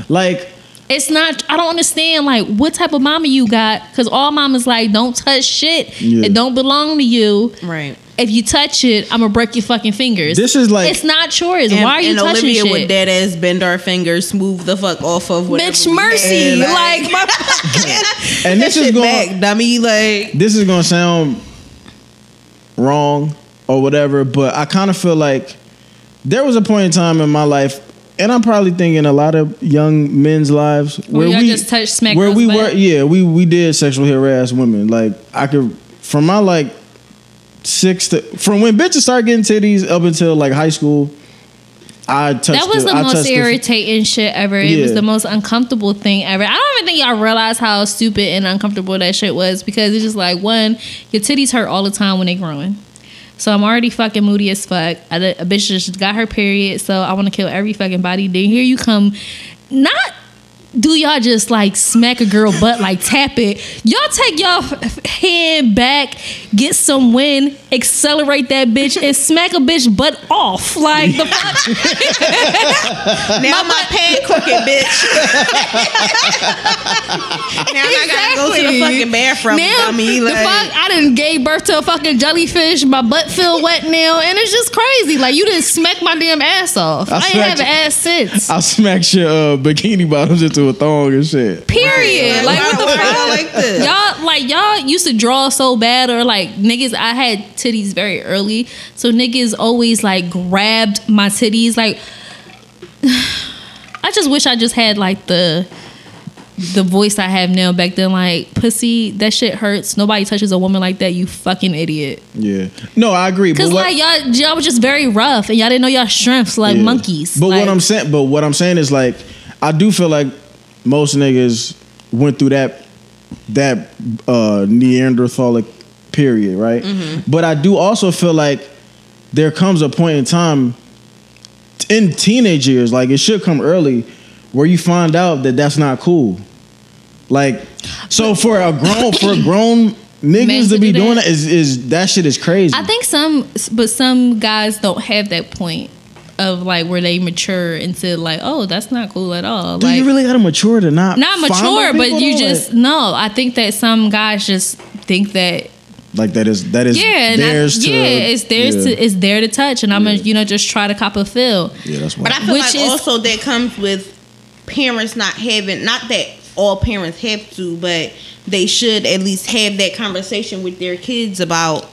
C: Like,
A: It's not. I don't understand. Like, what type of mama you got? Because all mamas like, don't touch shit.
C: Yeah.
A: It don't belong to you.
B: right.
A: If you touch it, I'm gonna break your fucking fingers.
C: This is like-
A: it's not yours.
B: And,
A: Why are you
B: and
A: touching
B: Olivia
A: shit?
B: would dead ass bend our fingers, smooth the fuck off of whatever.
A: Bitch, mercy.
B: had,
A: Like, my
C: fucking
B: and
C: this is
B: shit
C: going.
B: back, dummy. Like
C: This is gonna sound wrong or whatever, but I kind of feel like there was a point in time in my life, and I'm probably thinking a lot of young men's lives
A: Where y'all just touch, smack
C: where we were, yeah, we we did sexually harass women. Like I could from my like six to from when bitches start getting titties up until like high school. I touched.
A: That was the
C: I
A: most
C: touched
A: irritating shit ever. It was the most uncomfortable thing ever. I don't even think y'all realize how stupid and uncomfortable that shit was because it's just like one, your titties hurt all the time when they growing. So I'm already fucking moody as fuck. I, a bitch just got her period, so I want to kill every fucking body. Then here you come, not do y'all just like smack a girl butt like tap it? Y'all take y'all hand back, get some wind, accelerate that bitch, and smack a bitch butt off like the fuck.
B: now my pad crooked, bitch. now I gotta go to the fucking bathroom,
A: Now,
B: dummy.
A: the fuck, I didn't gave birth to a fucking jellyfish. My butt feel wet now, and it's just crazy. Like you didn't smack my damn ass off.
C: I
A: I, ain't have an ass since.
C: I smacked your uh, bikini bottoms into a thong and shit.
A: Period.
B: Like,
A: Like what the
B: why- why
A: fuck?
B: y'all like this?
A: Y'all like y'all used to draw so bad, or like niggas. I had titties very early, so niggas always like grabbed my titties. Like I just wish I just had like the the voice I have now. Back then, like pussy, that shit hurts. Nobody touches a woman like that. You fucking idiot.
C: Yeah. No, I agree.
A: Cause
C: but what-
A: like y'all, y'all was just very rough, and y'all didn't know y'all shrimps like
C: Yeah.
A: monkeys.
C: But
A: Like,
C: what I'm saying, but what I'm saying is like, I do feel like most niggas went through that that uh, Neanderthalic period, right?
A: Mm-hmm.
C: But I do also feel like there comes a point in time in teenage years, like it should come early, where you find out that that's not cool. Like, so for a grown for grown niggas
A: to
C: to be
A: do
C: doing
A: that?
C: that is is that shit is crazy.
A: I think some, but some guys don't have that point of like where they mature into like, oh, that's not cool at all.
C: do
A: like,
C: you really gotta mature to not
A: not mature, but you
C: though?
A: just
C: Like-
A: no. I think that some guys just think that
C: Like that is that is
A: yeah, and I-
C: to
A: yeah, it's theirs
C: yeah.
A: to it's there to touch, and I'm gonna you know just try to cop a feel.
C: yeah, that's why.
B: But I feel
A: Which
B: like
A: is-
B: also that comes with parents not having not that all parents have to, but they should at least have that conversation with their kids about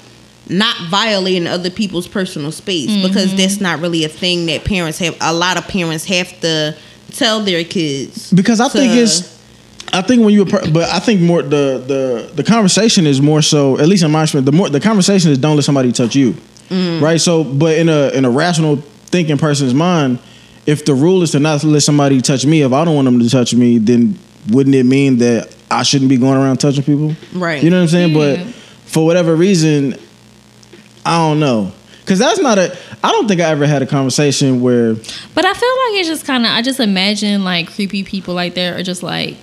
B: not violating other people's personal space
A: Mm-hmm.
B: because that's not really a thing that parents have a lot of parents have to tell their kids.
C: because I think it's I think when you but I think more the the the conversation is more so at least in my experience the more the conversation is don't let somebody touch you
A: Mm-hmm.
C: right so but in a in a rational thinking person's mind if the rule is to not let somebody touch me if I don't want them to touch me then wouldn't it mean that I shouldn't be going around touching people
B: Right.
C: you know what I'm saying
A: Yeah.
C: but for whatever reason I don't know Cause that's not a. I don't think I ever had a conversation where
A: But I feel like it's just kind of. I just imagine like creepy people like there are just like.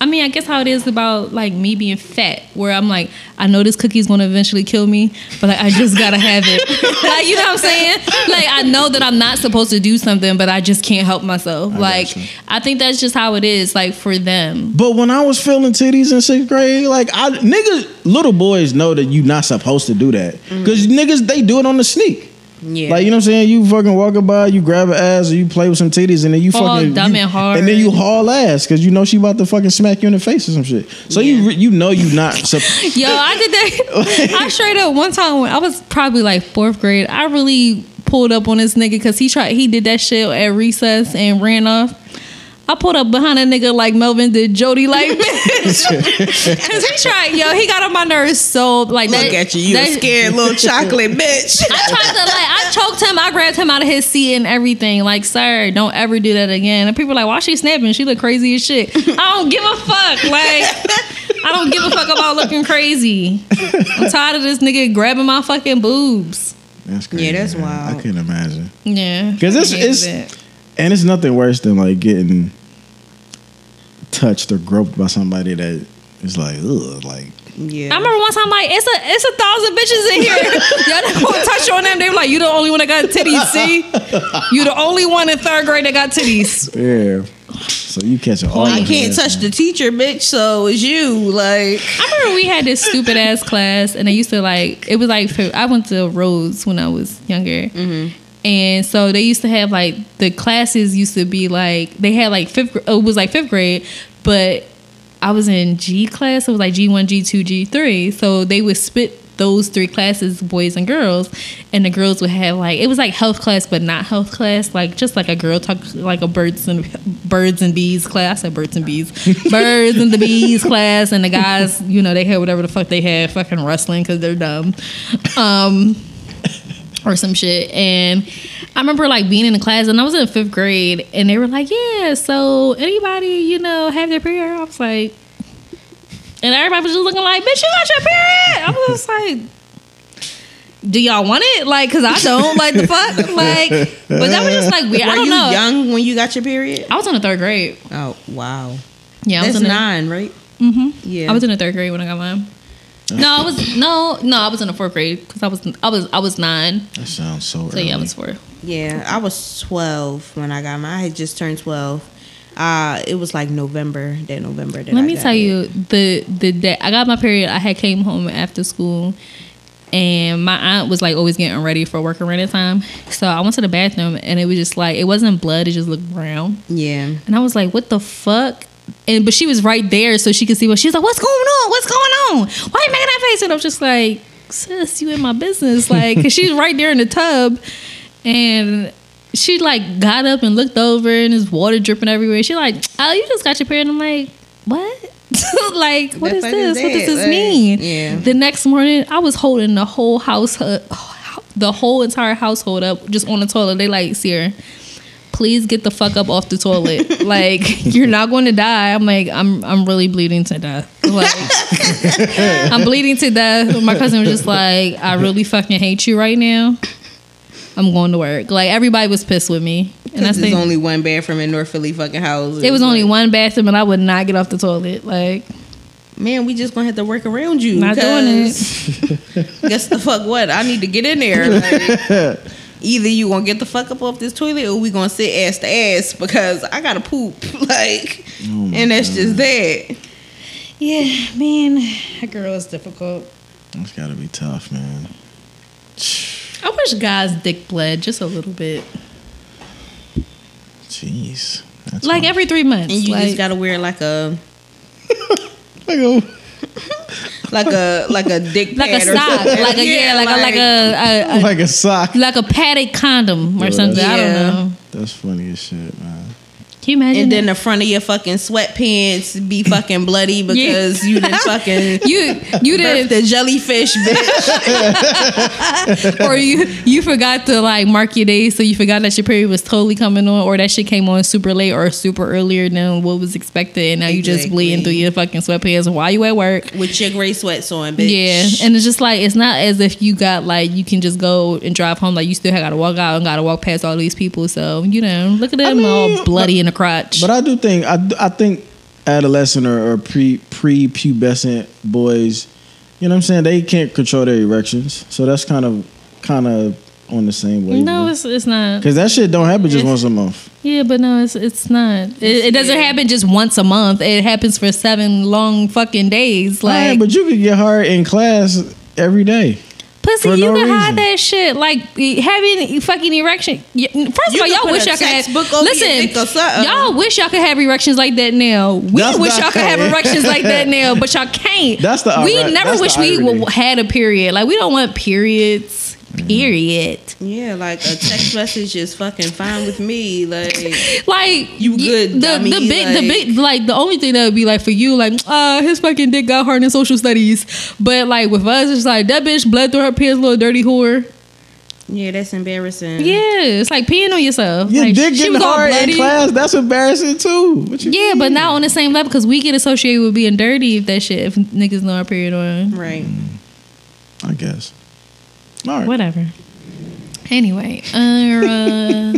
A: I mean, I guess how it is about like me being fat, where I'm like, I know this cookie's gonna eventually kill me, but like I just gotta have it. like you know what I'm saying? Like I know that I'm not supposed to do something, but I just can't help myself.
C: I
A: like. I think that's just how it is. Like for them,
C: But when I was feeling titties in sixth grade, like I niggas, little boys know that you not supposed to do that mm. because niggas they do it on the sneak.
B: Yeah.
C: Like you know what I'm saying? You fucking walking by, you grab her ass, or you play with some titties, and then you
A: All
C: fucking
A: dumb
C: you-
A: and hard.
C: and then you haul ass because you know she about to fucking smack you in the face or some shit. So you
B: Yeah.
C: re- you know you not. sup-
A: Yo, I did that. I straight up one time when I was probably like fourth grade. I really pulled up on this nigga because he tried. He did that shit at recess and ran off. I pulled up behind a nigga like Melvin did Jody like Cause he tried, yo, he got on my nerves so like
B: Look
A: that,
B: at you, you
A: that-
B: a scared little chocolate bitch.
A: I tried to like I choked him, I grabbed him out of his seat and everything. Like, sir, don't ever do that again. And people were like, why she snapping? She look crazy as shit. I don't give a fuck. Like, I don't give a fuck about looking crazy. I'm tired of this nigga grabbing my fucking boobs.
C: That's crazy.
B: Yeah, that's
C: man.
B: wild.
C: I can not imagine.
A: Yeah.
C: Because it's- it's-
A: it.
C: And it's nothing worse than like getting touched or groped by somebody that is like, ugh, like
B: yeah.
A: I remember one time like it's a it's a thousand bitches in here. Y'all not gonna touch on them. They were like, you the only one that got titties. See, you the only one in third grade that got titties.
C: yeah. So you catch all.
B: I can't
C: ass,
B: touch
C: man.
B: the teacher, bitch. So it's you. Like,
A: I remember we had this stupid ass class, and I used to like it was like I went to Rhodes when I was younger, mm-hmm. And so they used to have like the classes used to be like they had like fifth it was like fifth grade, but I was in G class, so it was like G one, G two, G three, so they would split those three classes, boys and girls, and the girls would have like it was like health class, but not health class, like just like a girl talk like a birds and birds and bees class. I said birds and bees, birds and the bees class, and the guys, you know, they had whatever the fuck they had, fucking wrestling because they're dumb, um, or some shit. And I remember like being in the class, and I was in fifth grade, and they were like, "Yeah, so anybody, you know, have their period?" I was like. And everybody was just looking like, bitch, you got your period. I was like, do y'all want it? Like, cause I don't. Like the fuck. Like, but that was just like weird. I don't
B: you
A: know.
B: young when you got your period?
A: I was in the third grade.
B: Oh wow.
A: Yeah, I was
B: That's
A: in the,
B: nine, right?
A: hmm
B: Yeah.
A: I was in the third grade when I got mine. No, I was no, no, I was in the fourth grade because I was I was I was nine.
C: That sounds so.
A: So yeah, I was four.
B: Yeah, I was twelve when I got mine. I had just turned twelve. Uh, it was like November, that November. That
A: Let
B: I
A: me
B: got
A: tell
B: it.
A: you the the day I got my period. I had came home after school, and my aunt was like always getting ready for work around that time. So I went to the bathroom, and it was just like it wasn't blood; it just looked brown.
B: Yeah.
A: And I was like, "What the fuck?" And but she was right there, so she could see what she was like. What's going on? What's going on? Why you making that face? And I was just like, "Sis, you in my business?" Like, cause she's right there in the tub, and she like got up and looked over, and there's water dripping everywhere. She like, "Oh, you just got your period." And I'm like, "What?" like, what
B: The
A: this?
B: is
A: what does this
B: Like,
A: mean?
B: yeah.
A: The next morning, I was holding the whole house, uh, the whole entire household up just on the toilet. They like, Sierra, please get the fuck up off the toilet. like, you're not going to die. I'm like, I'm, I'm really bleeding to death. Like, I'm bleeding to death. My cousin was just like, I really fucking hate you right now. I'm going to work. Like, everybody was pissed with me, and that's
B: There's only one bathroom in North Philly fucking house.
A: It was only one bathroom, and I would not get off the toilet. Like,
B: Man, we just gonna have to work around you.
A: Not doing
B: because Guess the fuck what? I need to get in there. Like, either you gonna get the fuck up off this toilet, or we gonna sit ass to ass because I gotta poop. Like,
C: Oh
B: and that's just that.
A: yeah, man, that girl is difficult.
C: That's gotta be tough, man.
A: I wish guys' dick bled just a little bit,
C: Jeez. That's
A: like every three months.
B: And you
A: like,
B: just gotta wear like a
C: like a,
B: like a like a dick
A: like a
B: pad or
A: sock, like a yeah, like, a like a, a, a
C: like a sock.
A: like a padded condom or
C: Yeah,
A: something. I don't know.
C: That's funny as shit, man.
A: Can you imagine?
B: and then
A: that?
B: the front of your fucking sweatpants be fucking bloody because you didn't fucking
A: you you did
B: the jellyfish bitch.
A: or you you forgot to like mark your days, so you forgot that your period was totally coming on, or that shit came on super late or super earlier than what was expected, and now you just
B: Exactly.
A: bleeding through your fucking sweatpants while you at work.
B: with your gray sweats on, bitch.
A: Yeah, and it's just like it's not as if you got like you can just go and drive home. Like you still have got to walk out and got to walk past all these people. So you know, look at them
C: mean,
A: all bloody in the crotch.
C: But I do think I, I think adolescent or, or pre pre pubescent boys, you know what I'm saying, they can't control their erections. So that's kind of kind of on the same way.
A: no, it's it's not.
C: because that shit don't happen just
B: It's-
C: once a month.
A: Yeah, but no, it's it's not. It, it doesn't
B: Yeah.
A: happen just once a month. It happens for seven long fucking days.
C: Oh, like,
A: Like,
C: but you could get hard in class every day.
A: Pussy,
C: for
A: you
C: no
A: can hide that shit. Like having fucking erection. y- First of all, y'all wish y'all could have.
B: textbook over your dick or
A: Listen, y'all wish y'all could have erections like that now. We
C: That's
A: wish y'all could have erections like that now, but y'all can't.
C: That's the
A: we
C: irony-
A: never
C: that's
A: wish we
C: irony.
A: had a period. Like we don't want periods. Period.
B: Yeah, like a text message is fucking fine with me. Like
A: Like
B: You good,
A: The,
B: dummy,
A: the big, the big, like the only thing that would be like for you, like, uh, his fucking dick got hard in social studies. But like with us, it's like that bitch bled through her pants, little dirty whore.
B: Yeah, that's embarrassing.
A: Yeah, it's like peeing on yourself.
C: Your
A: like,
C: dick getting
A: was all
C: hard in class, that's embarrassing too. What you
A: Yeah,
C: mean?
A: but not on the same level because we get associated with being dirty if that shit if niggas know our period on.
B: Right.
C: I guess. All right.
A: Whatever. Anyway, uh,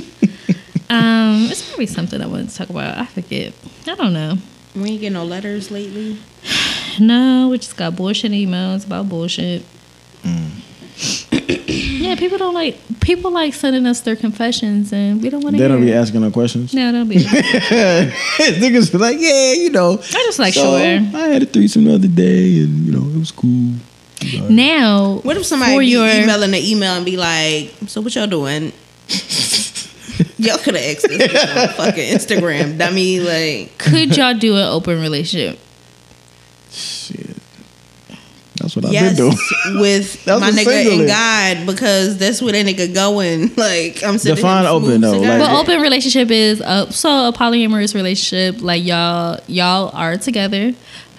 A: um, it's probably something I wanted to talk about. I forget. I don't know.
B: We ain't getting no letters lately.
A: No, we just got bullshit emails about bullshit. yeah, people don't like people like sending us their confessions, and we don't want to.
C: They don't be
A: hear it.
C: asking no questions.
A: No, they don't be.
C: Niggas be like, yeah, you know.
A: I just like
C: so,
A: sure.
C: I had a threesome the other day, and you know it was cool.
A: Now,
B: What if somebody
A: for
B: be
A: your-
B: emailing the email and be like, "So what y'all doing?" y'all could have asked this on fucking Instagram, dummy. Like,
A: could y'all do an open relationship?
C: Shit, that's what I've
B: yes,
C: been doing.
B: with my nigga
C: and.
B: God because that's where that nigga going. Like, I'm sitting
C: Define open, though, like-
A: But open relationship is uh, so a polyamorous relationship. Like y'all, y'all are together.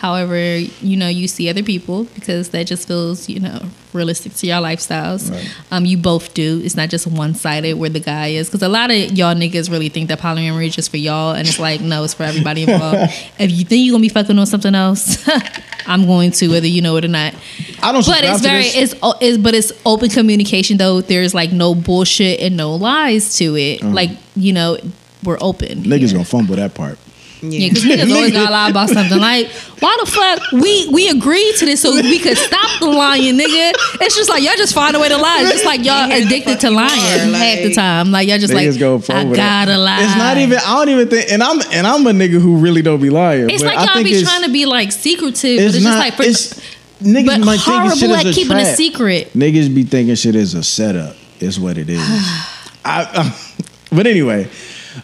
A: However, you know you see other people because that just feels you know realistic to your lifestyles.
C: Right.
A: Um, you both do. It's not just one sided where the guy is because a lot of y'all niggas really think that polyamory is just for y'all, and it's like no, it's for everybody involved. if you think you're gonna be fucking on something else, I'm going to whether you know it or not
C: I don't.
A: but it's very it's, it's but it's open communication though there's like no bullshit and no lies to it like you know we're open
C: Uh-huh. Niggas
A: here.
C: gonna fumble that part.
A: Yeah because niggas always gotta lie about something like why the fuck we we agreed to this so we could stop the lying nigga it's just like y'all just find a way to lie it's just like y'all addicted to lying
B: are,
A: half the time like y'all just like
C: go
A: I gotta
C: that.
A: lie
C: It's not even. I don't even think. And I'm and I'm a nigga who really don't be lying.
A: it's
C: but
A: like y'all
C: think
A: be trying to be like secretive
C: It's
A: but it's
C: not.
A: just like for,
C: it's niggas
A: but
C: might think shit
A: horrible
C: is
A: at
C: a
A: keeping a secret
C: Niggas be thinking shit is a setup. Is what it is. I, but anyway,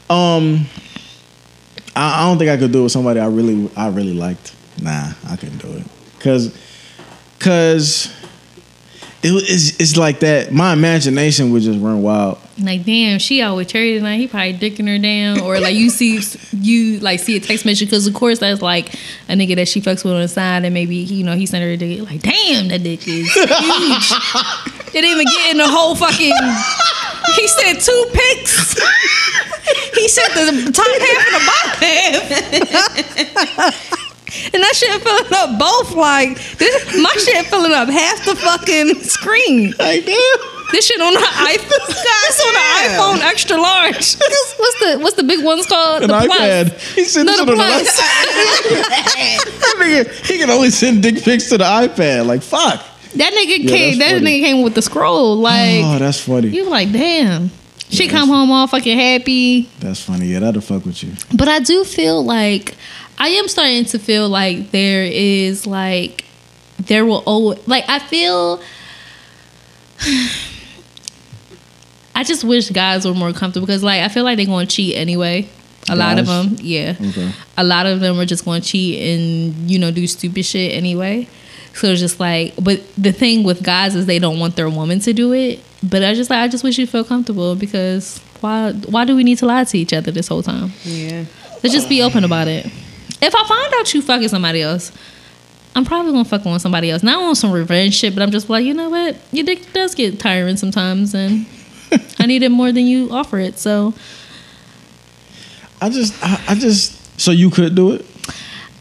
C: um, I, I don't think I could do it with somebody I really I really liked. Nah, I couldn't do it. Cause, cause. It, it's, it's like that. My imagination would just run wild.
A: Like damn, she out with Terry tonight. He probably dicking her down, or like you see you like see a text message because of course that's like a nigga that she fucks with on the side, and maybe you know he sent her a dick. Like damn, that dick is huge. it didn't even get in the whole fucking. He said two pics. he sent the top half and the bottom half. And that shit filling up both like this. My shit filling up half the fucking screen.
C: Like damn.
A: This shit on the iPhone. It's on the iPhone extra large. What's the what's the big ones called?
C: An
A: the
C: iPad.
A: Plus.
C: He sent
A: No,
C: this
A: the
C: on the
A: plus.
C: That nigga, he can only send dick pics to the iPad. Like fuck.
A: That nigga
C: Yeah,
A: came. That
C: funny.
A: nigga came with the scroll. Like
C: oh, that's funny.
A: you were like, damn. She come home all fucking happy.
C: That's funny. Yeah, that'll fuck with you.
A: But I do feel like I am starting to feel like there is like there will always like I feel. I just wish guys were more comfortable because like I feel like they're going to cheat anyway. A lot of them, yeah.
C: Okay.
A: A lot of them are just going to cheat and you know do stupid shit anyway. So it's just like, but the thing with guys is they don't want their woman to do it. But I just like I just wish you feel comfortable because Why why do we need to lie to each other this whole time?
B: Yeah.
A: Let's just be open about it. If I find out you fucking somebody else, I'm probably gonna fuck on somebody else. Not on some revenge shit, but I'm just like, you know what? Your dick does get tiring sometimes, and I need it more than you offer it. So
C: I just, I, I just. So you could do it.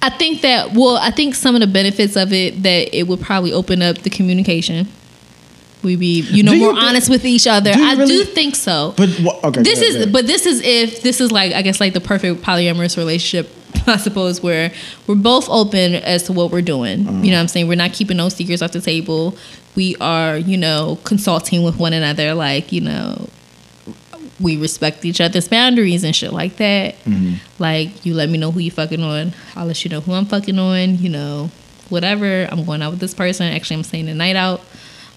A: I think that well, I think some of the benefits of it that it would probably open up the communication. We be you know
C: Do
A: more honest with each other.
C: do
A: I
C: really-
A: do think so.
C: But okay,
A: this
C: ahead,
A: is but this is if this is like I guess like the perfect polyamorous relationship. I suppose where we're both open as to what we're doing.
C: Uh-huh.
A: You know what I'm saying? We're not keeping no secrets off the table. We are, you know, consulting with one another like, you know, we respect each other's boundaries and shit like that.
C: Mm-hmm.
A: Like you let me know who you fucking on. I'll let you know who I'm fucking on. You know, whatever. I'm going out with this person. Actually, I'm staying the night out.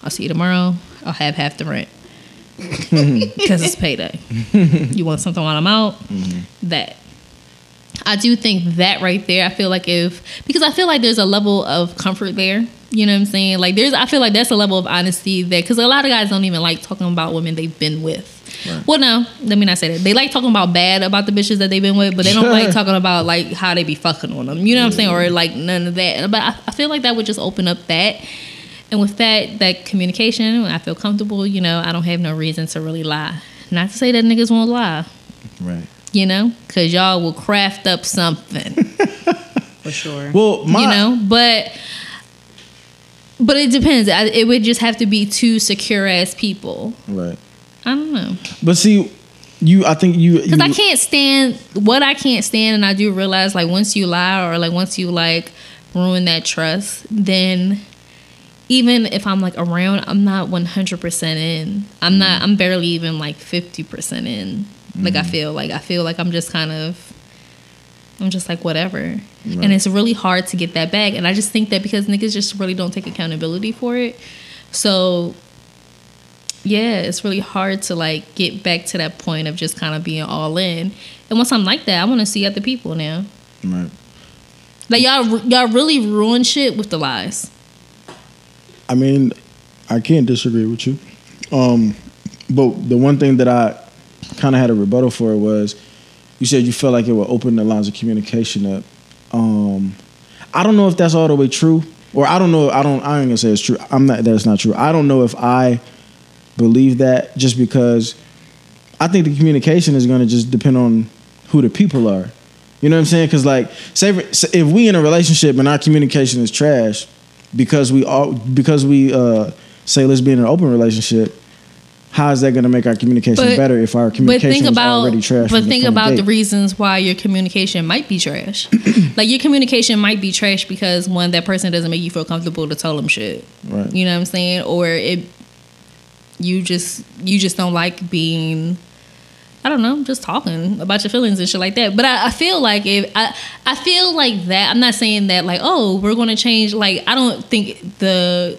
A: I'll see you tomorrow. I'll have half the rent because it's payday. you want something while I'm out? Mm-hmm. That. I do think that right there. I feel like if because I feel like there's a level of comfort there. You know what I'm saying? Like there's, I feel like that's a level of honesty that because a lot of guys don't even like talking about women they've been with. Well, no, let me not say that. They like talking about bad about the bitches that they've been with, but they don't like talking about like how they be fucking on them. You know what I'm saying? Or like none of that. But I, I feel like that would just open up that. And with that, that communication, I feel comfortable. You know, I don't have no reason to really lie. Not to say that niggas won't lie.
C: right.
A: You know, because y'all will craft up something.
B: For sure.
C: Well, my,
A: you know, but but it depends. I, it would just have to be two secure ass people.
C: right.
A: I don't know.
C: But see, you, I think you,
A: Because I can't stand what I can't stand, and I do realize like once you lie or like once you like ruin that trust, then even if I'm like around, I'm not 100 percent in. I'm not. Mm. I'm barely even like 50 percent in. Like I mm. feel like I feel like I'm just kind of. I'm just like whatever, and it's really hard to get that back. And I just think that because niggas just really don't take accountability for it, so yeah, it's really hard to like get back to that point of just kind of being all in. And once I'm like that, I want to see other people now.
C: right.
A: Like y'all, y'all really ruin shit with the lies.
C: I mean, I can't disagree with you. Um, but the one thing that I kind of had a rebuttal for was you said you felt like it would open the lines of communication up. Um, I don't know if that's all the way true, or I don't know. I don't. I ain't gonna say it's true. I'm not. That's not true. I don't know if I believe that just because I think the communication is gonna just depend on who the people are. You know what I'm saying? Because like, say if we in a relationship and our communication is trash, because we all because we uh, say let's be in an open relationship, how is that going to make our communication
A: But-
C: better if our communication is already trash?
A: but think about the
C: gate?
A: reasons why your communication might be trash. like your communication might be trash because one, that person doesn't make you feel comfortable to tell them shit.
C: Right.
A: You know what I'm saying? Or it, you just you just don't like being I don't know, just talking about your feelings and shit like that. But I, I feel like if I I feel like that I'm not saying that like, oh, we're gonna change like I don't think the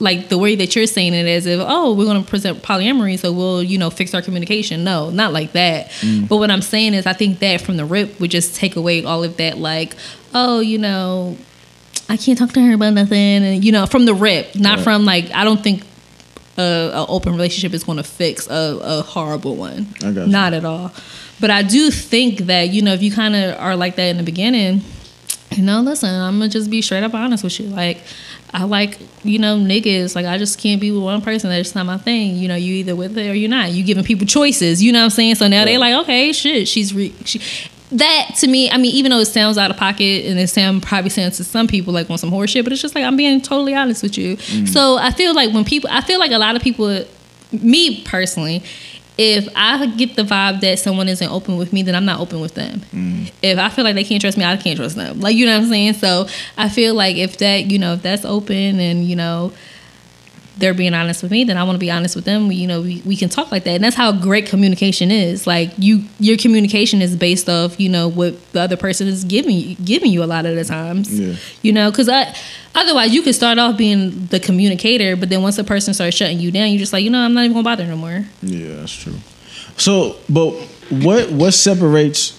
A: like the way that you're saying it as if, oh, we're gonna present polyamory, so we'll, you know, fix our communication. No, not like that. Mm. But what I'm saying is I think that from the rip would just take away all of that like, oh, you know, I can't talk to her about nothing and you know, from the rip, not
C: Right.
A: from like I don't think a, a open relationship is going to fix a, a horrible one. Not at all. But I do think that you know if you kind of are like that in the beginning, you know, listen, I'm gonna just be straight up honest with you. Like, I like you know niggas. Like, I just can't be with one person. That's just not my thing. You know, you either with it or you're not. You giving people choices. You know what I'm saying? So now they like, okay, shit, she's re- she. That to me, I mean, even though it sounds out of pocket and it sound probably sounds to some people like on some horse shit, but it's just like I'm being totally honest with you. Mm. So I feel like when people, I feel like a lot of people, me personally, if I get the vibe that someone isn't open with me, then I'm not open with them. Mm. If I feel like they can't trust me, I can't trust them. Like you know what I'm saying. So I feel like if that, you know, if that's open and you know they're being honest with me, then I want to be honest with them. We, you know, we, we can talk like that, and that's how great communication is. Like you, your communication is based off, you know, what the other person is giving you, giving you a lot of the times.
C: Yeah.
A: You know, because I, otherwise you could start off being the communicator, but then once the person starts shutting you down, you're just like, you know, I'm not even gonna bother no more.
C: Yeah, that's true. So, but what what separates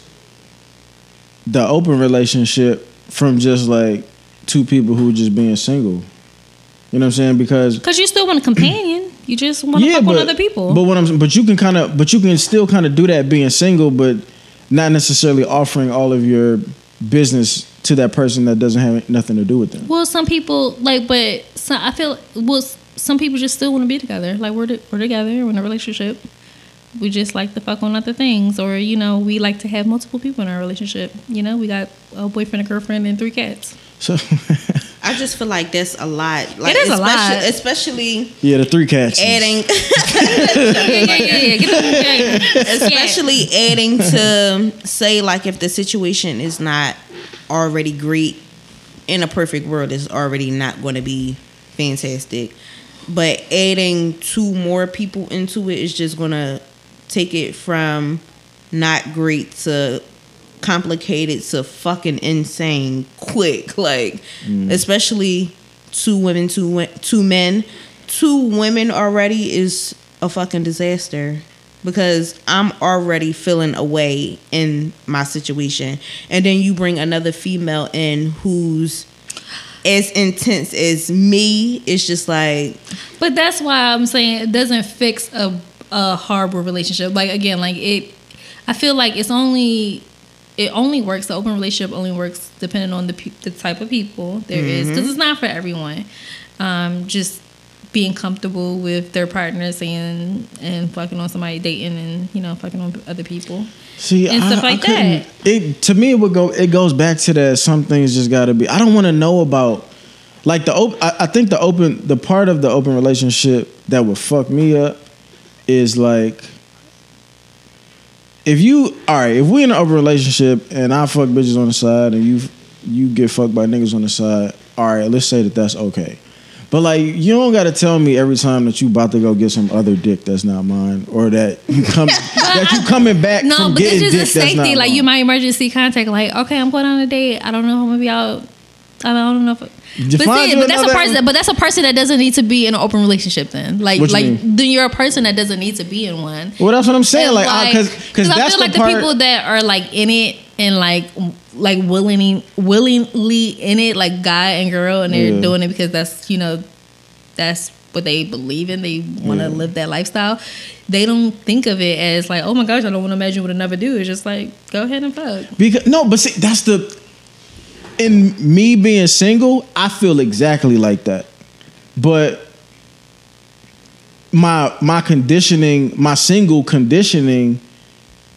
C: the open relationship from just like two people who just being single? You know what I'm saying? Because
A: Because you still want a companion. You just want to fuck
C: but
A: with other people.
C: But what I'm but you can kind of but you can still kind of do that being single, but not necessarily offering all of your business to that person that doesn't have nothing to do with them.
A: well, some people like, but some, I feel well, some people just still want to be together. Like we're to, we're together, we're in a relationship. We just like to fuck on other things, or you know, we like to have multiple people in our relationship. You know, we got a boyfriend, a girlfriend, and three cats.
C: So
B: I just feel like that's a lot. Like,
A: is a lot.
B: especially, Especially
C: yeah, the three cats.
B: adding,
A: yeah, yeah, yeah, yeah. Get the, yeah.
B: especially adding to say like if the situation is not already great in a perfect world is already not going to be fantastic but adding two more people into it is just going to take it from not great to complicated to fucking insane quick like mm. especially two women two two men two women already is a fucking disaster because I'm already feeling away in my situation and then you bring another female in who's as intense as me it's just like
A: But that's why I'm saying it doesn't fix a a horrible relationship. Like again, like it. I feel like it's only it only works. The open relationship only works depending on the pe- the type of people there is, because it's not for everyone. Um, just being comfortable with their partners and and fucking on somebody dating and you know fucking on other people.
C: See,
A: and
C: I,
A: stuff like
C: couldn't- It to me, it would go. It goes back to that. Some things just got to be. I don't want to know about. Like the open, I, I think the open, the part of the open relationship that would fuck me up is like, if you, all right, if we in an open relationship and I fuck bitches on the side and you, you get fucked by niggas on the side, all right, let's say that that's okay. But like, you don't got to tell me every time that you about to go get some other dick that's not mine, or that you come that you coming back
A: No,
C: from
A: but
C: getting
A: it's
C: dick
A: just a safety. Like
C: mine.
A: you my emergency contact. Like okay, I'm going on a date. I don't know if I'm gonna be out. I don't know if. But, see, but that's a person. But that's a person that doesn't need to be in an open relationship. Then, like,
C: What
A: like then you're a person that doesn't need to be in one.
C: Well, that's what I'm saying.
A: And,
C: Like, uh, because because
A: I feel
C: the
A: like
C: part.
A: the people that are like in it and like like willingly willingly in it, like guy and girl, and they're
C: Yeah.
A: doing it because that's you know that's what they believe in. They want to
C: Yeah.
A: live that lifestyle. They don't think of it as like, oh my gosh, I don't want to imagine what another dude. It's just like go ahead and fuck.
C: Because no, but see, that's the in me being single, I feel exactly like that. But my my conditioning, my single conditioning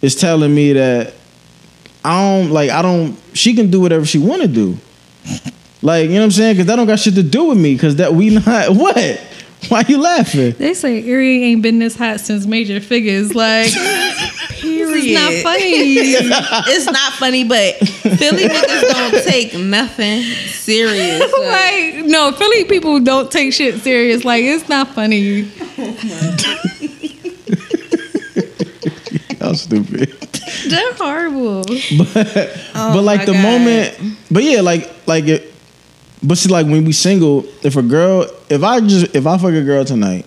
C: is telling me that I don't like I don't she can do whatever she want to do. Like, you know what I'm saying? Cuz that don't got shit to do with me cuz that we not what? Why you laughing?
A: They say Erie ain't been this hot since Major Figures. Like, this is not funny.
B: it's not funny but Philly niggas don't take nothing serious like,
A: like, no, Philly people don't take shit serious. Like, it's not funny.
C: How stupid.
A: They're horrible.
C: but but
B: oh like
C: the
B: God.
C: moment but yeah like like it but see like when we single if a girl if i just if i fuck a girl tonight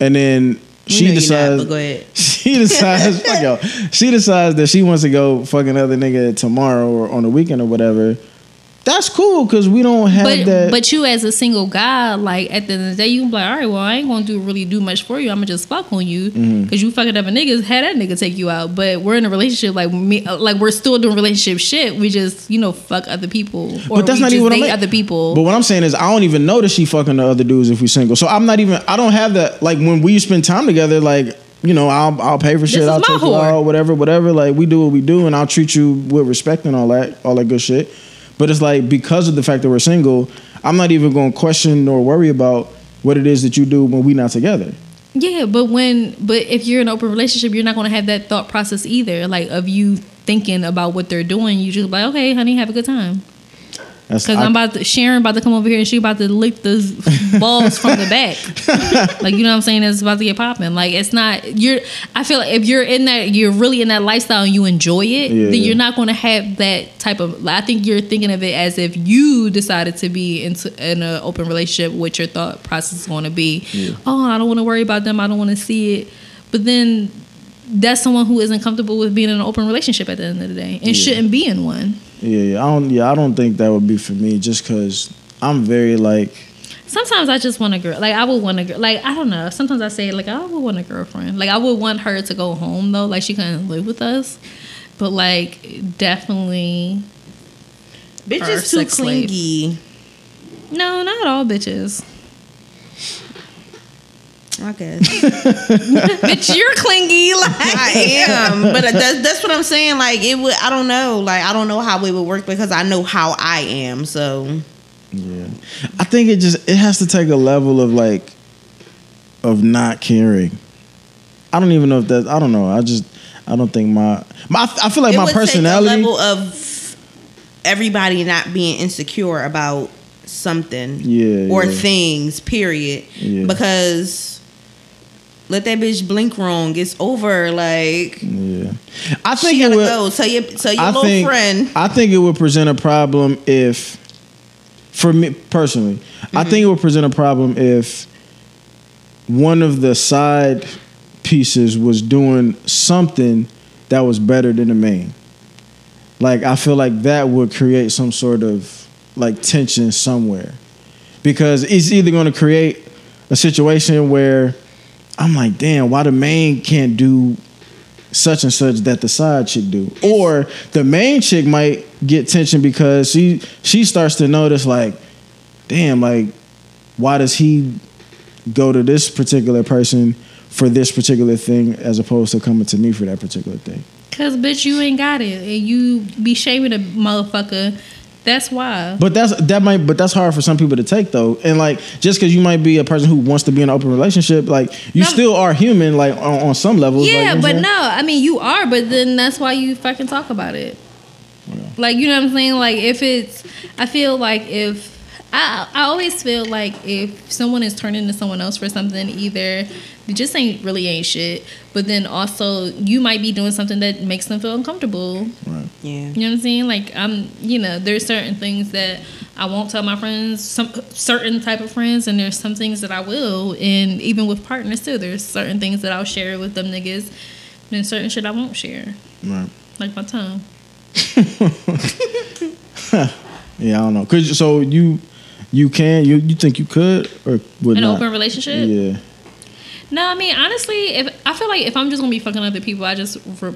C: and then she
B: not,
C: decides
B: ahead.
C: she decides fuck y'all she decides that she wants to go fuck another nigga tomorrow or on the weekend or whatever that's cool because we don't have
A: But
C: that
A: but you as a single guy, like at the end of the day, you can be like, all right, well, I ain't gonna do really do much for you. I'm gonna just fuck on you
C: Mm-hmm.
A: because you fucking other niggas. Had that nigga take you out, but we're in a relationship. Like me, like we're still doing relationship shit. We just you know fuck other people, or
C: but that's
A: we
C: not even what I'm
A: other people.
C: But what I'm saying is, I don't even know that she fucking the other dudes if we single. So I'm not even. I don't have that. Like when we spend time together, like you know, I'll I'll pay for shit. I'll take you out, whatever, whatever. Like we do what we do, and I'll treat you with respect and all that, all that good shit. But it's like because of the fact that we're single, I'm not even going to question nor worry about what it is that you do when we're not together.
A: Yeah, but when but if you're in an open relationship, you're not gonna have that thought process either. Like of you thinking about what they're doing, you just like, okay, honey, have a good time. Because I'm about to Sharon about to come over here and she about to lick the balls from the back. like you know what I'm saying? It's about to get popping. Like it's not you're I feel like if you're in that you're really in that lifestyle and you enjoy it,
C: Yeah,
A: then you're not gonna have that type of I think you're thinking of it as if you decided to be into in an open relationship what your thought process is gonna be. Yeah. Oh, I don't wanna worry about them, I don't wanna see it. But then that's someone who isn't comfortable with being in an open relationship at the end of the day and shouldn't be in one.
C: yeah, yeah, I don't. Yeah, I don't think that would be for me. Just because I'm very like.
A: sometimes I just want a girl. Like I would want a girl. Like I don't know. Sometimes I say like I would want a girlfriend. Like I would want her to go home though. Like she couldn't live with us. But like definitely
B: Bitches too
A: sex slave.
B: clingy.
A: no, not all bitches.
B: I guess
A: Bitch, you're clingy. Like
B: I am, but that's that's what I'm saying. Like it would. I don't know. Like I don't know how it would work because I know how I am. So
C: Yeah, I think it just it has to take a level of like of not caring. I don't even know if that. I don't know. I just I don't think my my I feel like
B: it
C: my
B: would
C: personality.
B: take a level of everybody not being insecure about something.
C: Yeah,
B: or
C: yeah.
B: things. Period.
C: Yeah.
B: Because let that bitch blink wrong. It's over. Like
C: yeah, I think it would.
B: go. Tell your tell your
C: I
B: little
C: think
B: friend.
C: I think it would present a problem if, for me personally, I
B: Mm-hmm.
C: think it would present a problem if one of the side pieces was doing something that was better than the main. Like I feel like that would create some sort of like tension somewhere, because it's either going to create a situation where I'm like, damn, why the main can't do such and such that the side chick do, or the main chick might get tension because she she starts to notice like, damn, like why does he go to this particular person for this particular thing as opposed to coming to me for that particular thing?
A: Cause bitch, you ain't got it, and you be shaming a motherfucker. That's why.
C: But that's that might but that's hard for some people to take though. And like just because you might be a person who wants to be in an open relationship, like you
A: No.
C: still are human, like on, on some levels. like,
A: Yeah,
C: what
A: but
C: saying?
A: no, I mean you are, but then that's why you fucking talk about it. Like you know what I'm saying? Like if it's, I feel like if I I always feel like if someone is turning to someone else for something, either they just ain't really ain't shit, but then also you might be doing something that makes them feel uncomfortable.
C: Right.
B: Yeah.
A: You know what I'm saying? Like I'm, you know, there's certain things that I won't tell my friends, some certain type of friends, and there's some things that I will, and even with partners too. There's certain things that I'll share with them niggas, and certain shit I won't share,
C: Right.
A: like my tongue.
C: Yeah, I don't know. Cause so you you can you you think you could or would
A: An
C: not?
A: open relationship?
C: Yeah.
A: No, I mean honestly, if I feel like if I'm just gonna be fucking other people, I just re-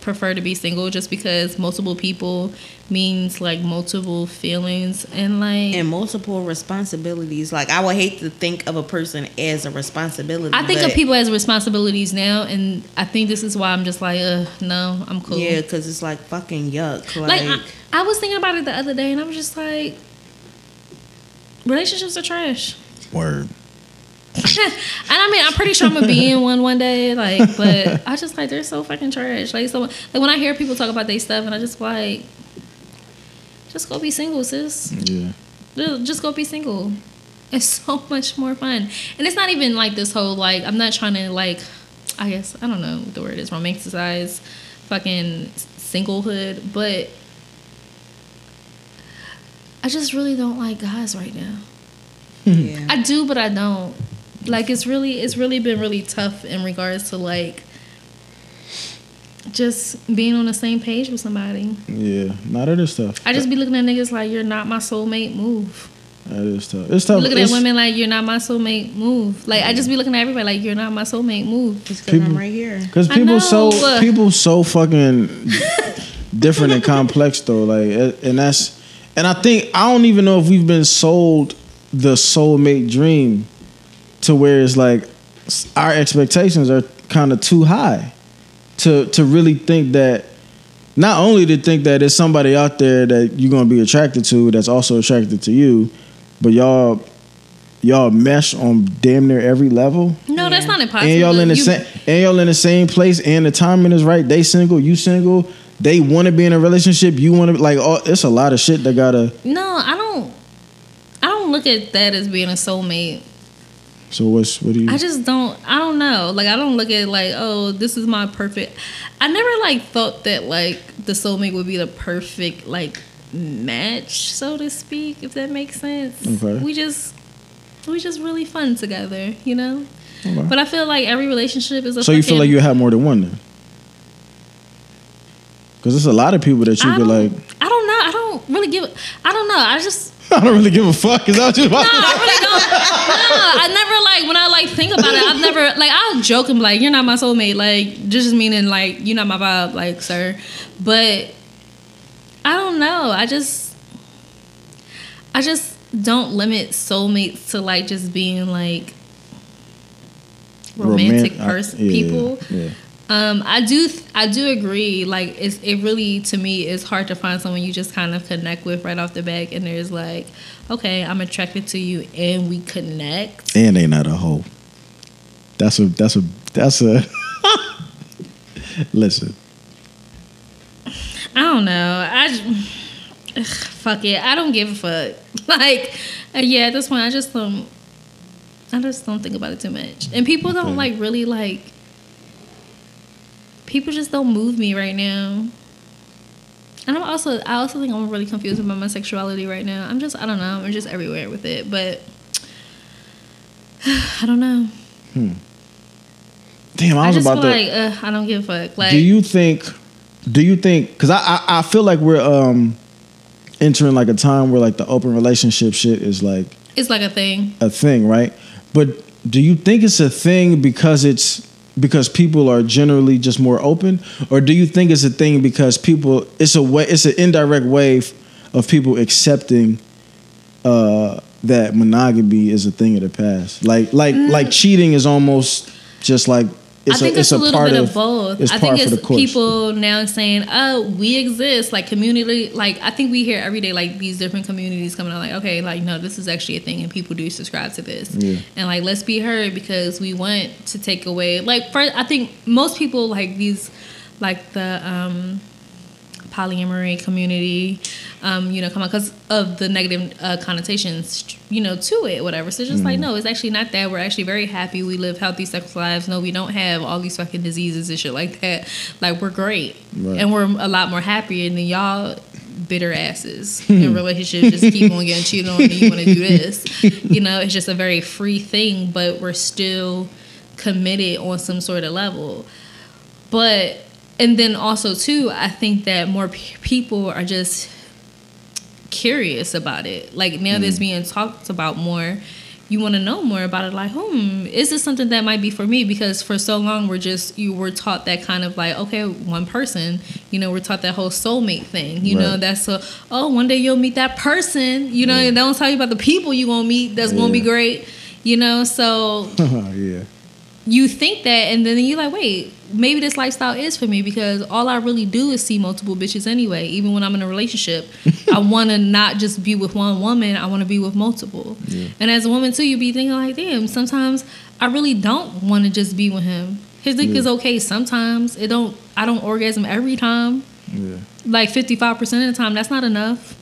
A: prefer to be single, just because multiple people means like multiple feelings and like.
B: And multiple responsibilities. Like I would hate to think of a person as a responsibility.
A: I think of people as responsibilities now, and I think this is why I'm just like, uh, no, I'm cool.
B: Yeah, because it's like fucking yuck.
A: Like,
B: Like,
A: I, I was thinking about it the other day, and I was just like, relationships are trash.
C: Word.
A: and I mean, I'm pretty sure I'm gonna be in one one day. Like, but I just like they're so fucking trash. Like, so like when I hear people talk about their stuff, and I just like, just go be single, sis.
C: Yeah.
A: Just go be single. It's so much more fun. And it's not even like this whole like I'm not trying to like I guess I don't know what the word is romanticize fucking singlehood, but I just really don't like guys right now.
B: yeah.
A: I do, but I don't. Like it's really it's really been really tough in regards to like just being on the same page with somebody.
C: Yeah. Not that is tough.
A: I just be looking at niggas like you're not my soulmate. Move.
C: that is tough. It's tough.
A: looking
C: It's-
A: at women like you're not my soulmate. Move. Like I just be looking at everybody like you're not my soulmate. Move.
B: Just because I'm
C: people-
B: right here.
C: Cause people so people so fucking different and complex though. Like and that's and I think I don't even know if we've been sold the soulmate dream to where it's like our expectations are kind of too high to to really think that not only to think that there's somebody out there that you're gonna be attracted to that's also attracted to you, but y'all y'all mesh on damn near every level
A: No, that's not impossible.
C: and y'all in the
A: You-
C: same and y'all in the same place and the timing is right. They single, you single. They want to be in a relationship. You want to like. Oh, it's a lot of shit that gotta.
A: No, I don't. I don't look at that as being a soulmate.
C: So what's what do you?
A: I just don't. I don't know. Like I don't look at it like, oh, this is my perfect. I never like thought that like the soulmate would be the perfect like match, so to speak. If that makes sense.
C: Okay.
A: We just we just really fun together, you know.
C: Okay.
A: But I feel like every relationship is a.
C: so you feel like you have more than one then? Because there's a lot of people that you
A: I
C: could like.
A: I don't know. I don't really give. I don't know. I just
C: I don't really give a fuck. Is that what you
A: No, I really don't. No, I never like when I like think about it. I've never like I'll joke and be like, "You're not my soulmate," like just meaning like you're not my vibe, like sir. But I don't know. I just I just don't limit soulmates to like just being like romantic
C: Roman- I-
A: person
C: yeah,
A: people.
C: Yeah.
A: Um, I do, I do agree. Like, it's it really to me is hard to find someone you just kind of connect with right off the back, and there's like, okay, I'm attracted to you, and we connect.
C: And they not a hoe. That's a that's a that's a listen.
A: I don't know. I ugh, fuck it. I don't give a fuck. Like, uh, yeah, at this point, I just don't. I just don't think about it too much, and people don't like really like. People just don't move me right now. And I'm also, I also think I'm really confused about my sexuality right now. I'm just, I don't know, I'm just everywhere with it, but I don't know.
C: Damn, I
A: I,
C: was
A: just
C: about
A: feel
C: to.
A: like, uh, I don't give a fuck. Like,
C: do you think? Do you think? Because I, I I feel like we're um entering like a time where like the open relationship shit is like
A: it's like a thing.
C: a thing, right? But do you think it's a thing because it's because people are generally just more open, or do you think it's a thing because people it's a way it's an indirect way of people accepting uh, that monogamy is a thing of the past? Like like like cheating is almost just like it's.
A: I think
C: a,
A: it's, a, little bit of, both. I think it's people now saying, "Oh, we exist." Like community, like I think we hear every day, like these different communities coming out, like, "Okay, like no, this is actually a thing, and people do subscribe to this."
C: Yeah.
A: And like, let's be heard because we want to take away. Like, first, I think most people like these, like the um polyamory community, um, you know, come on, because of the negative uh, connotations, you know, to it, whatever. So just
C: Mm.
A: like, no, it's actually not that. We're actually very happy. We live healthy sex lives. No, we don't have all these fucking diseases and shit like that. Like, we're great.
C: Right.
A: And we're a lot more happier than y'all bitter asses in relationships just keep on getting cheated on and you want to do this. You know, it's just a very free thing, but we're still committed on some sort of level. But and then also too, I think that more p- people are just curious about it. Like now, this being talked about more. You want to know more about it, like, hmm, is this something that might be for me? Because for so long we're just you were taught that kind of like, okay, one person. You know, we're taught that whole soulmate thing. You know, that's a oh, one day you'll meet that person. You know,
C: Yeah.
A: they don't tell you about the people you gonna meet. That's gonna be great. You know, so
C: yeah.
A: You think that and then you're like wait maybe this lifestyle is for me because all i really do is see multiple bitches anyway. Even when i'm in a relationship i want to not just be with one woman i want to be with multiple. And as a woman too you be thinking like damn sometimes i really don't want to just be with him. His dick
C: Yeah.
A: is okay sometimes. It don't i don't orgasm every time.
C: Yeah.
A: like 55% of the time that's not enough.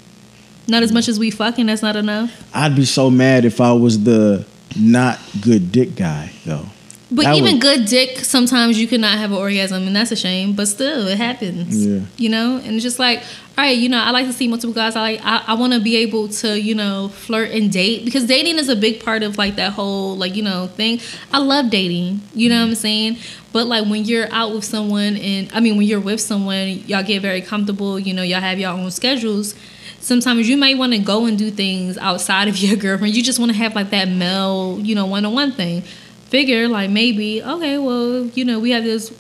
A: Not as much as we fucking that's not enough.
C: I'd be so mad if I was the not good dick guy though.
A: But even
C: would-
A: good dick, sometimes you cannot have an orgasm, and that's a shame. But still, it happens.
C: Yeah.
A: You know, and it's just like, all right, you know, I like to see multiple guys. I like, I, I want to be able to, you know, flirt and date because dating is a big part of like that whole like you know thing. I love dating. You know what I'm saying? But like when you're out with someone, and I mean when you're with someone, y'all get very comfortable. You know, y'all have your own schedules. Sometimes you might want to go and do things outside of your girlfriend. You just want to have like that male, you know, one on one thing. Figure like maybe okay, well, you know, we have this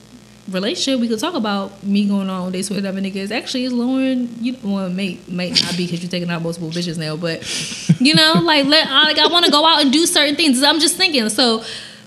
A: relationship. We could talk about me going on dates with other niggas. Actually, it's lowering. You well, may may not be because you're taking out multiple bitches now, but you know, like let like I want to go out and do certain things. I'm just thinking. So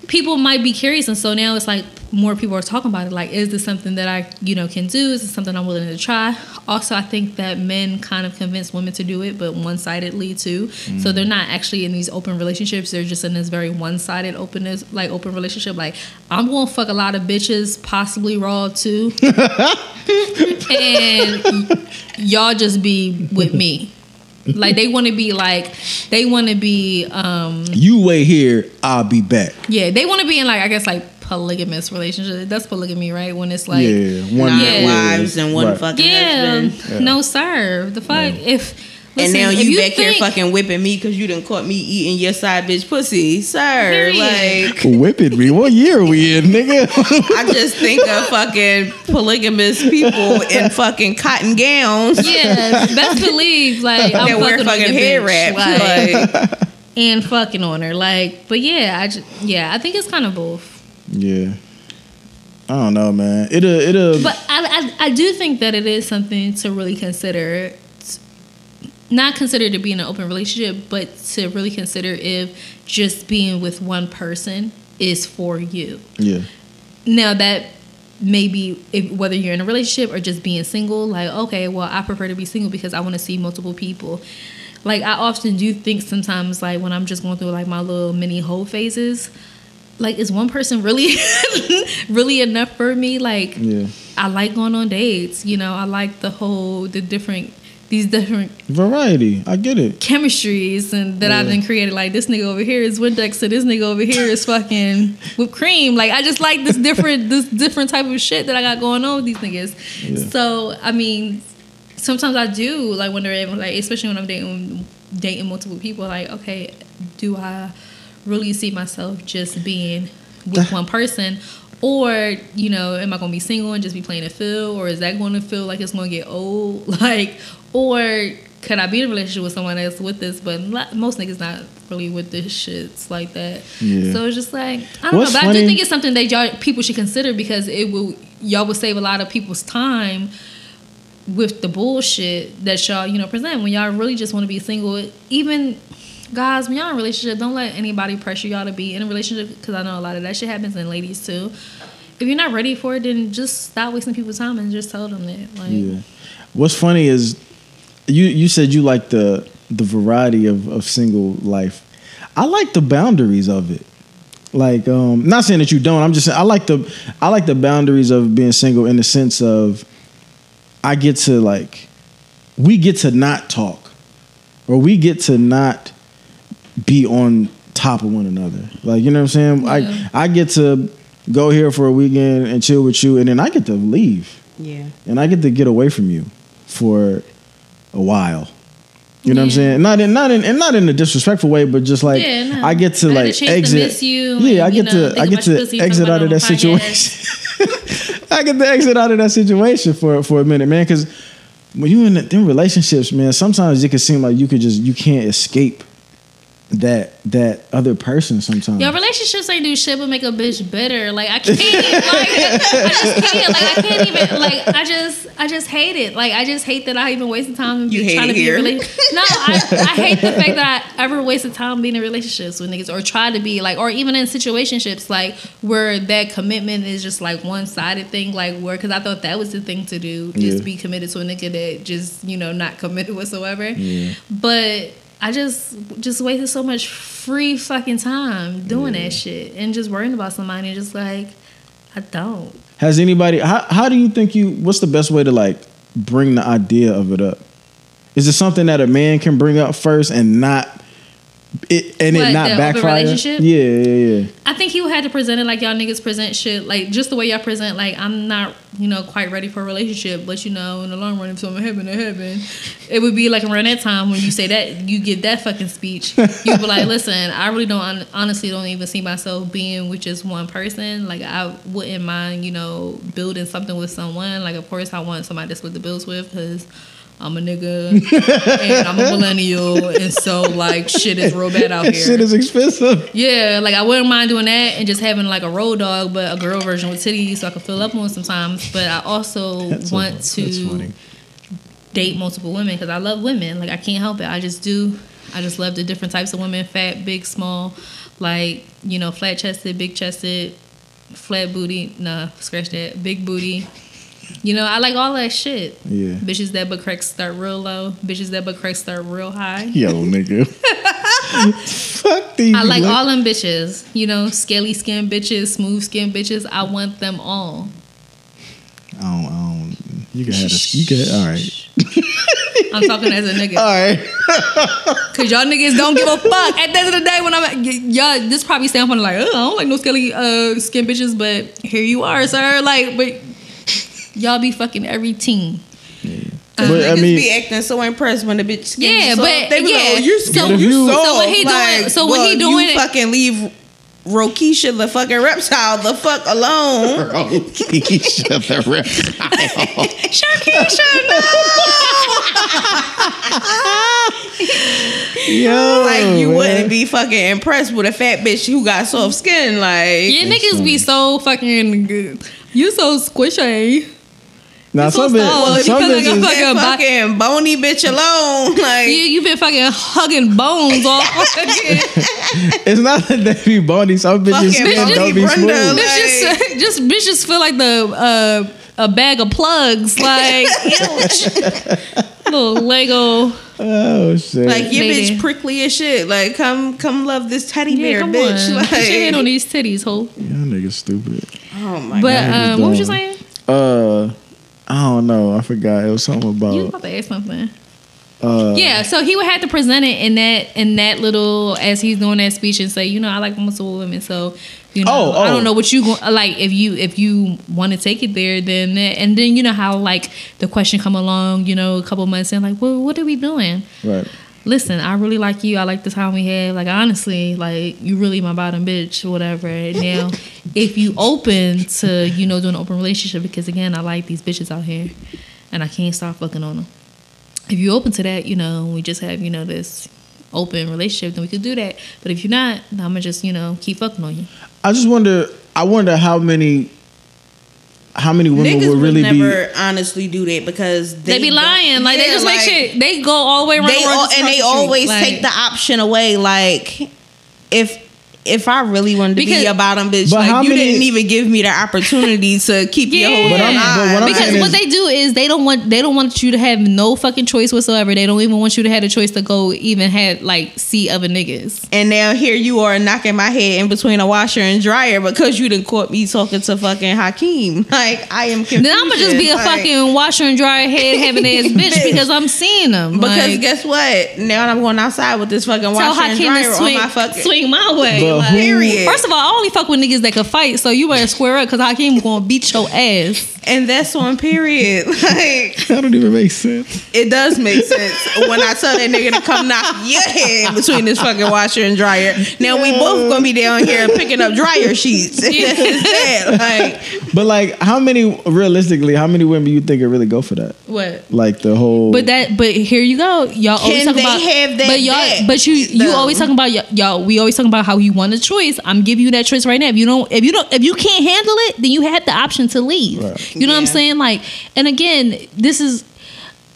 A: people might be curious, and so now it's like more people are talking about it. Like, is this something that I you know can do? Is this something I'm willing to try? Also, I think that men kind of convince women to do it, but one sidedly too. So they're not actually in these open relationships. They're just in this very one sided openness, like open relationship. Like I'm gonna fuck a lot of bitches, possibly raw too, and y'all just be with me. Like they want to be like they want to be um
C: You wait here, I'll be back.
A: yeah they want to be in like I guess like polygamous relationship. That's polygamy, right? When it's like
C: yeah, one
B: Nine
A: Yeah.
B: wives and one
C: Right.
B: fucking
A: yeah,
B: husband.
A: no sir. The fuck if
B: and now
A: if
B: you,
A: you
B: back here fucking whipping me because you done caught me eating your side bitch pussy, sir.
A: Period.
B: Like
C: Whipping me. What year are we in, nigga?
B: I just think of fucking polygamous people in fucking cotton gowns
A: Yeah, best believe like I'm
B: that wear
A: fucking, on
B: fucking
A: your
B: hair wraps.
A: like,
B: Like,
A: and fucking on her. Like, but yeah, I just yeah, I think it's kind of both.
C: yeah. I don't know, man. It'll it'll
A: But I, I I do think that it is something to really consider. Not consider to be in an open relationship, but to really consider if just being with one person is for you.
C: yeah.
A: Now that maybe if, whether you're in a relationship or just being single, like okay, well I prefer to be single because I want to see multiple people. Like I often do think sometimes, like when I'm just going through like my little mini whole phases, like is one person really, really enough for me? Like
C: Yeah.
A: I like going on dates. You know, I like the whole the different these different
C: Variety. I get it.
A: chemistries and that I've been created. Like this nigga over here is Windex, and this nigga over here is fucking whipped cream. Like I just like this different this different type of shit that I got going on with these niggas.
C: Yeah.
A: So I mean, sometimes I do like wonder if like especially when I'm dating dating multiple people. Like okay, do I really see myself just being with one person? Or, you know, am I gonna be single and just be playing a feel? Or is that gonna feel like it's gonna get old? Like, or could I be in a relationship with someone else with this? But most niggas not really with this shits like that.
C: Yeah.
A: So it's just like I don't
C: What's
A: know, but I do think it's something that y'all people should consider because it will y'all will save a lot of people's time with the bullshit that y'all you know present when y'all really just want to be single. Even guys, when y'all in a relationship, don't let anybody pressure y'all to be in a relationship because I know a lot of that shit happens in ladies too. If you're not ready for it, then just stop wasting people's time and just tell them that. Like,
C: Yeah. What's funny is you you said you like the the variety of, of single life. I like the boundaries of it. Like um not saying that you don't, I'm just saying I like the I like the boundaries of being single in the sense of I get to like we get to not talk or we get to not be on top of one another. Like you know what I'm saying?
A: Yeah.
C: I I get to go here for a weekend and chill with you and then I get to leave
B: yeah.
C: and I get to get away from you for a while. You know what I'm saying? Not in not in and not in a disrespectful way, but just like
A: Yeah, no.
C: I get to
A: I
C: like
A: to
C: exit.
A: miss you
C: yeah, I
A: and, you
C: get
A: know,
C: to I get
A: about your
C: to exit out of that
A: it on the
C: situation. I get to exit out of that situation for for a minute, man. Because when you in them relationships, man, sometimes it can seem like you could just you can't escape that that other person. Sometimes.
A: Your relationships ain't do shit but make a bitch better. Like I can't, like I just can't, like I can't even, like I just, I just hate it. Like I just hate that I even wasted time
B: You hate
A: trying to be
B: here?
A: in relationship. No, I, I hate the fact that I ever wasted time being in relationships with niggas or try to be like, or even in situationships like where that commitment is just like one sided thing. Like where, because I thought that was the thing to do, just
C: Yeah.
A: be committed to a nigga that just you know not committed whatsoever.
C: Yeah.
A: But I just just wasted so much free fucking time doing that shit and just worrying about somebody. and Just like I don't.
C: Has anybody? How how do you think you? What's the best way to like bring the idea of it up? Is it something that a man can bring up first and not it and
A: What,
C: it not backfire?
A: relationship?
C: Yeah, yeah, yeah.
A: I think he would have to present it like y'all niggas present shit, like just the way y'all present. Like I'm not, you know, quite ready for a relationship, but you know, in the long run, if something happen to happen, it would be like around that time when you say that, you get that fucking speech. You'd be like, listen, I really don't, honestly, don't even see myself being with just one person. Like I wouldn't mind, you know, building something with someone. Like of course, I want somebody to split the bills with because. I'm a nigga and I'm a millennial, and so like shit is real bad out here.
C: shit is expensive.
A: Yeah, like I wouldn't mind doing that and just having like a road dog, but a girl version with titties so I can fill up on sometimes. But I also
C: That's
A: want
C: a-
A: to date multiple women because I love women. Like I can't help it. I just do. I just love the different types of women: fat, big, small, like you know, flat chested, big chested, flat booty. Nah, scratch that. Big booty. You know, I like all that shit.
C: Yeah.
A: Bitches that butt cracks start real low. Bitches that butt cracks start real high.
C: Yo, nigga. Fuck these.
A: I like
C: li-
A: all them bitches. You know, scaly skin bitches, smooth skin bitches. I want them all.
C: I don't, I don't. You can have this. You can. All right.
A: I'm talking as a nigga.
C: All right.
A: Cause y'all niggas don't give a fuck. At the end of the day, when I'm at, y'all, this probably sound funny, like, oh, I don't like no scaly uh, skin bitches, but here you are, sir. Like, but y'all be fucking every team.
B: Cause
C: But, I
B: niggas
C: mean-
B: be acting so impressed when the bitch skinny.
A: Yeah,
B: so
A: but-
B: they be
A: yeah.
B: like, oh, you're skinny,
A: So-
B: you
C: so
B: soft.
A: what he doing- so what he doing-
B: You fucking leave Rokisha the fucking reptile the fuck alone.
C: Keisha the reptile.
A: Sharkeisha,
C: Yo,
B: like you
C: man.
B: wouldn't be fucking impressed with a fat bitch who got soft skin. Like
A: Yeah, niggas be so fucking good. You so squishy.
C: Now
A: so
C: some bitches,
A: soft. Well,
C: some
A: because I got
C: bitches,
A: fucking-
B: that fucking bony bitch alone. Like
A: You you been fucking hugging bones all fucking.
C: it's not that they be bony. Some bitches
B: Fucking
C: skin don't be
B: Brenda,
C: smooth.
B: like-
A: Bitch just just bitches feel like the uh, a bag of plugs, like little Lego.
C: Oh shit!
B: like your
A: Lady.
B: bitch prickly as shit. Like come come love this teddy
A: Yeah,
B: bear
A: come
B: bitch.
A: on.
B: Like
A: Put your hand on these titties, ho.
C: Y'all niggas stupid.
B: oh my
A: But
B: god.
C: But
A: um, what was you saying?
C: Uh, I don't know. I forgot. It was something about.
A: You was
C: about.
A: to ask something.
C: Uh,
A: Yeah, so he would have to present it in that in that little as he's doing that speech and say, you know, I like multiple women, so you know,
C: Oh,
A: I
C: oh.
A: don't know what you go, like if you if you want to take it there, then and then you know how like the question come along, you know, a couple months in, like, well, what are we doing?
C: Right.
A: Listen, I really like you. I like the time we had. Like honestly, like you really my bottom bitch, or whatever. Now, if you open to you know doing an open relationship, because again, I like these bitches out here, and I can't stop fucking on them if you're open to that, you know, we just have, you know, this open relationship, then we could do that. But if you're not, I'm gonna just, you know, keep fucking on you.
C: I just wonder. I wonder how many, how many women
B: Niggas
C: would really
B: would
C: be.
B: never honestly do that because they,
A: They, be lying. Like they
B: Yeah,
A: just make
B: like,
A: shit. They go all the way around
B: They
A: the world
B: al- and they
A: the
B: always
A: Like,
B: take the option away. Like if if I really wanted to
A: Because-
B: be a bottom bitch, like you
C: many-
B: didn't even give me the opportunity to keep your
A: Yeah.
B: whole
C: But I'm- but what I'm
A: because
C: saying
A: what
C: is-
A: they do is they don't want they don't want you to have no fucking choice whatsoever. They don't even want you to have a choice to go even have like see other niggas.
B: And now here you are knocking my head in between a washer and dryer because you didn't caught me talking to fucking Hakeem. Like I am confused.
A: Then I'm gonna just be a
B: Like,
A: fucking washer and dryer head having ass bitch because I'm seeing them.
B: Because
A: like,
B: guess what? Now I'm going outside with this fucking washer and dryer
A: to
B: on
A: swing,
B: my fucking
A: swing my way.
C: But
A: like-
C: who-
B: period.
A: First of all, I only fuck with niggas that can fight, so you better square up because Hakeem gonna beat your ass.
B: and that's on period. Like
C: that don't even make sense.
B: it does make sense when I tell that nigga to come knock your head between this fucking washer and dryer. Now we both gonna be down here picking up dryer sheets. Like
C: But like, how many realistically? How many women you think would really go for that?
A: What?
C: Like the whole.
A: But that, but here you go. Y'all always
B: Can
A: talk
B: they
A: about.
B: have that
A: but y'all,
B: back,
A: but you, you
B: though?
A: always talking about y'all. We always talking about how you want a choice. I'm giving you that choice right now. If you don't, if you don't, if you can't handle it, then you have the option to leave.
C: Right.
A: You know what I'm saying? Like, and again, this is.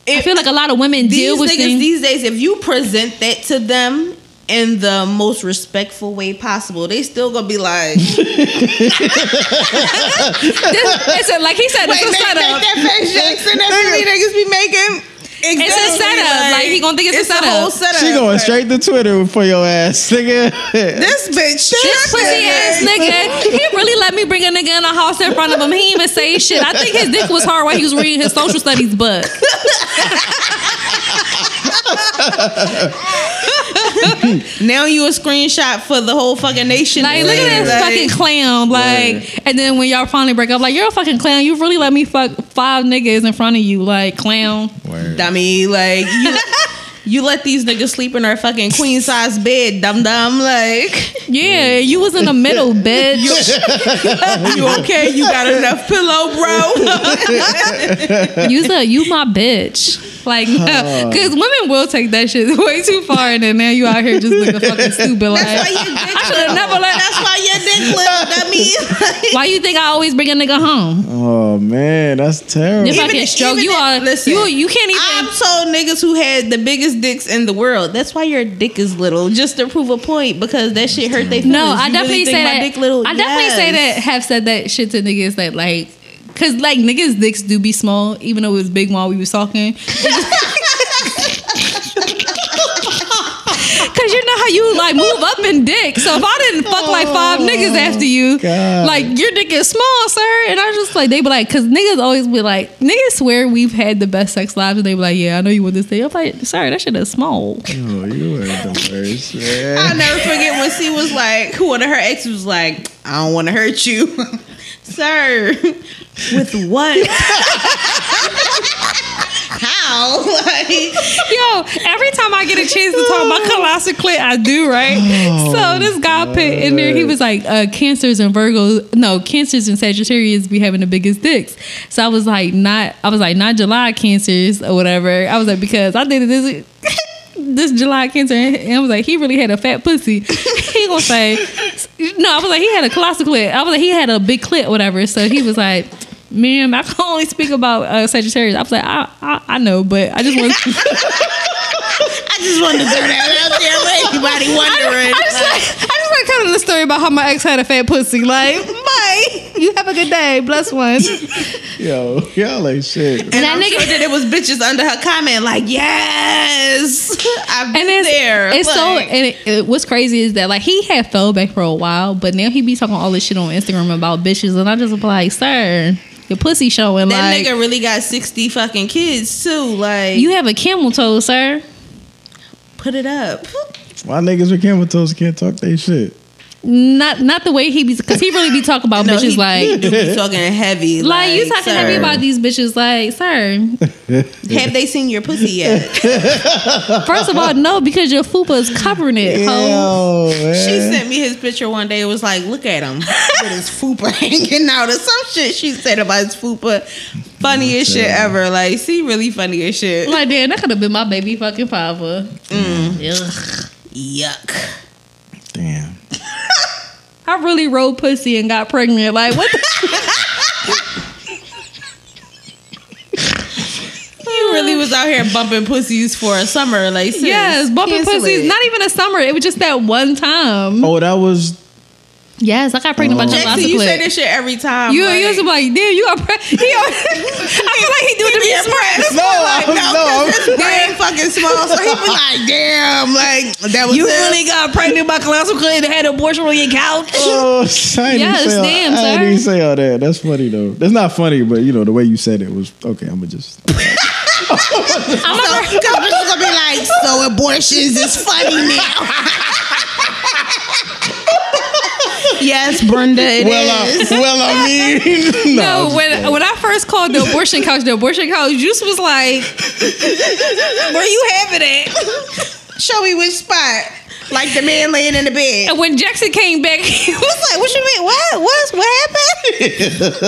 A: I
B: If-
A: feel like a lot of women
B: these
A: deal with things.
B: these days, if you present that to them in the most respectful way possible, they still gonna be like,
A: This- it's like he said,
B: Wait,
A: it's a
B: make,
A: setup.
B: make that face Jaxon that really niggas be making.
A: It's a setup. Like, he gonna think it's a setup.
B: whole setup.
C: she going
B: Like,
C: straight to Twitter for your ass, nigga.
B: This bitch,
A: This pussy
B: tripping.
A: ass nigga, he really let me bring a nigga in the house in front of him. He even say shit. I think his dick was hard while he was reading his social studies book.
B: Now you a screenshot for the whole fucking nation.
A: Like, look at this
B: Like,
A: fucking clown. Like, and then when y'all finally break up, like, you're a fucking clown. You really let me fuck five niggas in front of you, like, clown.
B: dummy. Like you, you let these niggas sleep in our fucking queen size bed, dum dum. Like
A: Yeah, you was in the middle, bitch.
B: you okay? You got enough pillow, bro?
A: You said you my bitch. Like, because women will take that shit way too far, and then now you out here just looking fucking stupid. Like,
B: That's why your dick.
A: I should have never let.
B: That's why your dick little, dummy.
A: Why you think I always bring a nigga home?
C: Oh man, that's terrible.
A: If I
B: Even-
A: can stroke you, are
B: listen,
A: you. You can't even.
B: I've told niggas who had the biggest dicks in the world. That's why your dick is little, just to prove a point, because that shit hurt their feelings.
A: No, I
B: You
A: definitely
B: really
A: say
B: my
A: that.
B: Dick little?
A: I definitely
B: Yes.
A: say that. Have said that shit to niggas that like, cause like niggas' dicks do be small, even though it was big while we was talking. Cause you know how you like move up in dick. So if I didn't fuck like five niggas after you,
C: God.
A: like your dick is small, sir. And I just like they be like, cause niggas always be like, niggas swear we've had the best sex lives, and they be like, yeah, I know you want this thing. I'm like, sorry, that shit is small.
C: Oh, you are the worst. man.
B: I'll never forget when she was like, one of her exes was like, I don't want to hurt you. Sir, with what? How? Like,
A: Yo, every time I get a chance to talk about colossal clit, I do, right?
C: Oh,
A: so this guy put in there, he was like, uh, cancers and Virgos, no, cancers and Sagittarius be having the biggest dicks. So I was like, not, I was like, not July cancers or whatever. I was like, because I did this. This July cancer, and I was like, he really had a fat pussy. he gonna say, no, I was like, he had a colossal clit. I was like, he had a big clit, whatever. So he was like, ma'am, I can only speak about uh, Sagittarius. I was like, I, I, I know, but I just want to.
B: I just wanted to throw that out there for anybody wondering.
A: I just like, I just like telling the story about how my ex had a fat pussy. Like, bye. You have a good day. Bless one.
C: Yo, y'all like shit.
B: and
A: that
B: I'm
A: nigga-
B: sure that it was bitches under her comment like, yes, I've
A: And
B: been
A: it's,
B: there.
A: it's so. And it, it, what's crazy is that like he had fell back for a while, but now he be talking all this shit on Instagram about bitches, and I just be like, sir, your pussy showing.
B: that
A: like,
B: nigga really got 60 fucking kids too. Like,
A: you have a camel toe, sir.
B: put it up.
C: Why niggas with camel toes can't talk they shit?
A: Not not the way he be because he really be talking about
B: No,
A: bitches
B: he,
A: like.
B: he be talking heavy.
A: Like you talking
B: sir,
A: heavy about these bitches, like sir.
B: Have they seen your pussy yet?
A: First of all, no, because your fupa is covering it. ho.
C: Yo, man.
B: She sent me his picture one day. It was like, look at him with his fupa hanging out or some shit she said about his fupa. Funniest shit ever. Like, see, really funny as shit.
A: Like, damn, that could have been my baby fucking papa.
B: Mm.
A: Ugh.
B: Yuck.
C: Damn.
A: I really rode pussy and got pregnant. Like, what? The-
B: You really was out here bumping pussies for a summer, like sis,
A: yes, bumping
B: cancel
A: pussies.
B: it.
A: Not even a summer. It was just that one time.
C: Oh, that was
A: Yes, I got pregnant by
C: Oh.
A: Jaxon.
B: Jaxon, you say this shit every time.
A: You,
B: like,
A: you was like, damn, you got pregnant. I feel like he do it to
B: be
A: be smart.
B: impressed.
C: No,
B: like,
C: I'm-
B: no,
C: no, I'm-
B: 'cause his brain fucking small, so he be like, damn, like that was
A: You
B: it.
A: really got pregnant by colossal clit and had an abortion on your couch.
C: Oh, I didn't
A: Yes,
C: say all,
A: damn,
C: I didn't say all that. That's funny though. That's not funny, but you know the way you said it was okay. I'm gonna just.
B: So, cause bitches gonna be like, so abortions is funny now. Yes, Brenda, it is.
C: well, I, well, I mean, no.
A: No, when when I first called the abortion couch the abortion couch, Juice was like, "Where you having it?
B: Show me which spot. Like the man laying in the bed.
A: And when Jaxon came back, he was like, "What you mean? What? What? What happened?"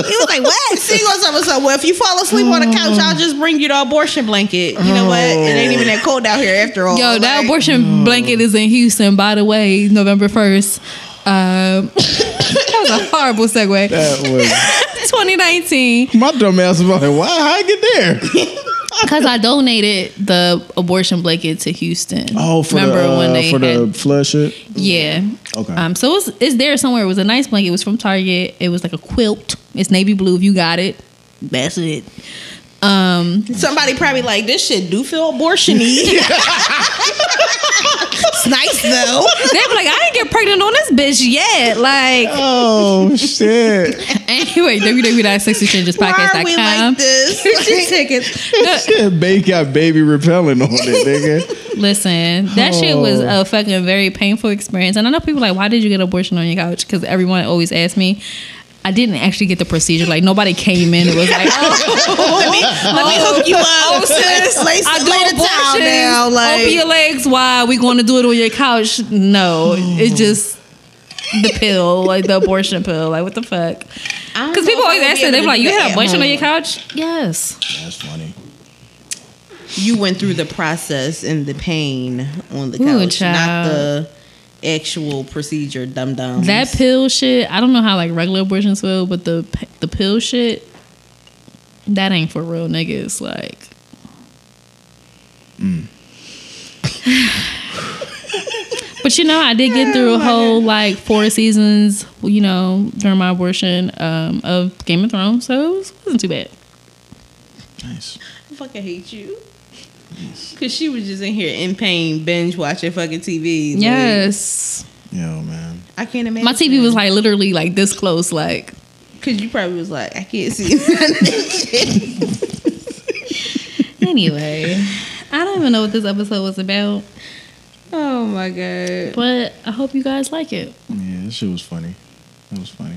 A: he was like, "What?"
B: See, he goes up and so well, if you fall asleep on the couch, I'll just bring you the abortion blanket. You know what? It ain't even that cold out here after all.
A: Yo, that
B: Like,
A: abortion mm. blanket is in Houston, by the way, November first. Um, that was a horrible segue.
C: that was
A: 2019,
C: my dumb ass was like, why? How I get there?
A: because I donated the abortion blanket to Houston.
C: Oh, for
A: remember
C: the uh,
A: when they
C: for
A: had?
C: the flood shit.
A: Yeah.
C: Okay.
A: Um. So it's it's there somewhere. It was a nice blanket. It was from Target. It was like a quilt. It's navy blue. If you got it, that's it. Um.
B: Somebody probably like this shit do feel abortiony. it's nice though.
A: They were like, I didn't get pregnant on this bitch yet. Like,
C: Oh shit!
A: anyway,
B: Why are we like
A: www.sexwithstrangerspodcast.com.
B: this?
A: Just tickets.
C: Shit, Babe got baby repellent on it, nigga.
A: Listen, that shit was
C: Oh.
A: a fucking very painful experience. And I know people like, why did you get abortion on your couch? Because everyone always asks me. I didn't actually get the procedure. Like nobody came in. It was like, oh,
B: let me let me hook you up.
A: Oh, sis,
B: lay,
A: I
B: lay
A: do
B: the towel
A: abortions.
B: down. Like
A: Open your legs. Why we going to do it on your couch? No, it's oh. just the pill, like the abortion pill. Like what the fuck? Because people always ask that. They're like, you had an abortion on your couch? Yes.
C: That's funny.
B: You went through the process and the pain on the
A: Ooh,
B: couch, not the actual procedure. Dum dum.
A: That pill shit, I don't know how like regular abortions feel, but the the pill shit, that ain't for real niggas. Like, but you know, I did get through a whole like four seasons, you know, during my abortion um, of Game of Thrones, so it was, wasn't too bad.
C: Nice.
B: I fucking hate you. Cause she was just in here in pain, binge watching fucking TV. Like,
A: Yes,
C: Yo, man.
B: I can't imagine.
A: my TV was like literally like this close, like.
B: Cause you probably was like, I can't see none of this shit.
A: Anyway, I don't even know what this episode was about,
B: Oh my god.
A: but I hope you guys like it.
C: Yeah, this shit was funny. It was funny.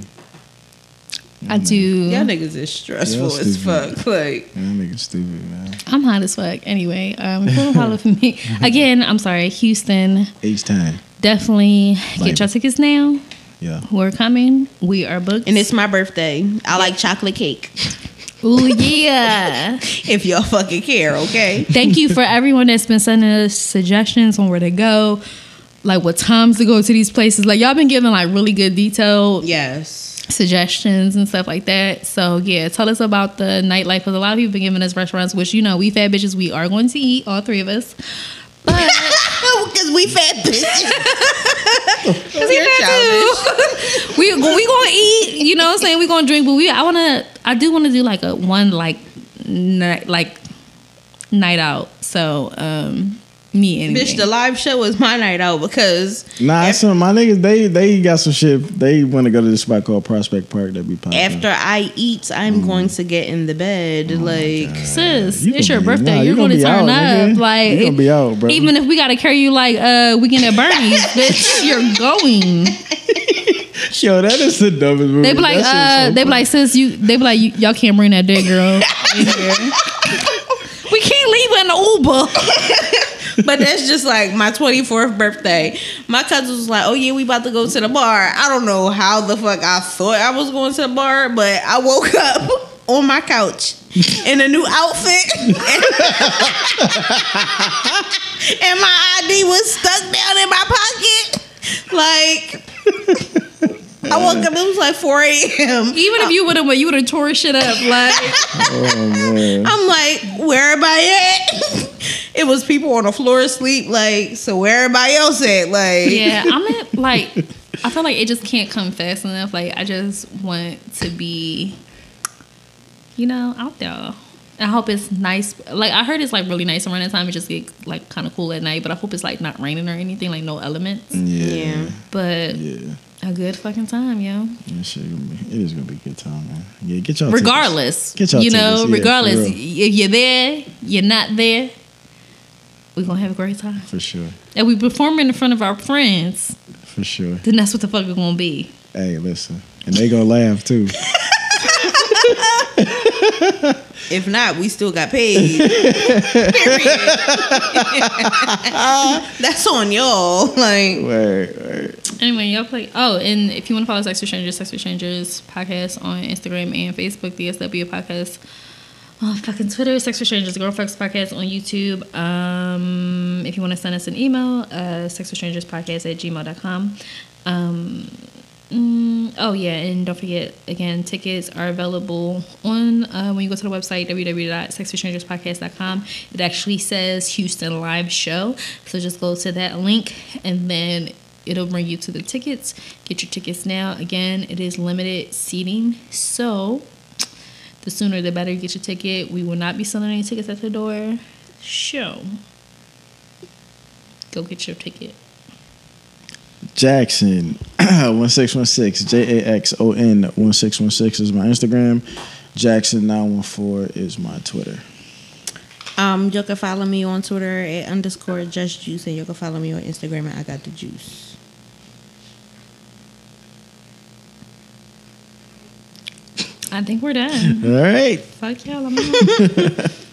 A: I do.
B: Y'all niggas is stressful
C: Y'all
B: as fuck. Like,
C: y'all niggas stupid, man.
A: I'm hot as fuck. Anyway, um, come follow for me again. I'm sorry, Houston.
C: H time.
A: Definitely
C: Like-
A: get your tickets now.
C: Yeah.
A: We're coming. We are booked.
B: and it's my birthday. I like chocolate cake.
A: Ooh yeah.
B: If y'all fucking care, okay?
A: Thank you for everyone that's been sending us suggestions on where to go, like what times to go to these places. Like y'all been giving like really good detail.
B: Yes.
A: Suggestions and stuff like that. So yeah, tell us about the nightlife because a lot of people been giving us restaurants, which you know we fat bitches we are going to eat, all three of us. But
B: Because we fat bitches.
A: Cause he
B: You're
A: fat too. we we gonna eat, you know what I'm saying? We gonna drink, but we I wanna I do wanna do like a one like night like night out. So um me anyway.
B: Bitch, the live show was my night out because
C: Nah, some my niggas they they got some shit. They want to go to this spot called Prospect Park that be popping.
B: after I eat, I'm going to get in the bed. like,
A: Sis,
C: You
A: it's your
C: be-
A: birthday.
C: nah,
A: You're
C: you
A: going
C: gonna
A: to
C: be
A: turn
C: out,
A: up.
C: nigga.
A: Like
C: you're gonna be out, bro.
A: Even if we gotta carry you like uh weekend at Bernie's, bitch, you're going.
C: Yo, that is the dumbest movie.
A: They be like,
C: That
A: uh,
C: so
A: they be like, sis, you. They be like, y'all can't bring that dead girl in here. we can't leave her in the Uber.
B: But that's just like my 24th birthday. My cousin was like, "Oh yeah, we about to go to the bar." I don't know how the fuck I thought I was going to the bar, but I woke up on my couch in a new outfit, and my ID was stuck down in my pocket. Like, I woke up. It was like 4 a.m.
A: Even if you would have, you would have tore shit up. Like,
C: oh man,
B: I'm like, where everybody at? it was people on the floor asleep. Like, so where everybody else at? Like,
A: yeah, I'm at like, I feel like it just can't come fast enough. Like, I just want to be, you know, out there. I hope it's nice. Like I heard it's like really nice around that time. It just get like kind of cool at night. But I hope it's like not raining or anything. Like no elements.
C: yeah,
B: Yeah.
A: But
C: yeah.
A: A good fucking time, yo.
C: That shit it is gonna be a good time, man. Yeah, get y'all.
A: regardless,
C: Get y'all
A: you know,
C: tickets,
A: regardless,
C: for
A: if you're there, you're not there, we're gonna have a great time.
C: for sure,
A: And we perform in front of our friends,
C: for sure.
A: then that's what the fuck it's gonna be.
C: Hey, listen, and they gonna laugh too.
B: If not, we still got paid. That's on y'all. Like,
C: Word, word.
A: Anyway, y'all play. Oh, and if you want to follow Sex with Strangers, Sex with Strangers podcast on Instagram and Facebook, the SW podcast. Oh, fucking Twitter, Sex Strangers, Grown Folks podcast on YouTube. Um, if you want to send us an email, uh, Sex Strangers podcast at gmail.com. Um, mm, oh, yeah, and don't forget, again, tickets are available on uh, when you go to the website, www.sexwithstrangerspodcast.com. It actually says Houston Live Show. So just go to that link and then it'll bring you to the tickets. Get your tickets now. Again, it is limited seating. So the sooner the better you get your ticket. We will not be selling any tickets at the door. Show. Go get your ticket.
C: Jaxon one six one six J A X O N one six one six is my Instagram. Jaxon nine one four is my Twitter.
B: um, you can follow me on Twitter at underscore just juice, and you can follow me on Instagram at I got the juice.
A: I think we're done.
C: All right.
A: Fuck y'all. I'm out.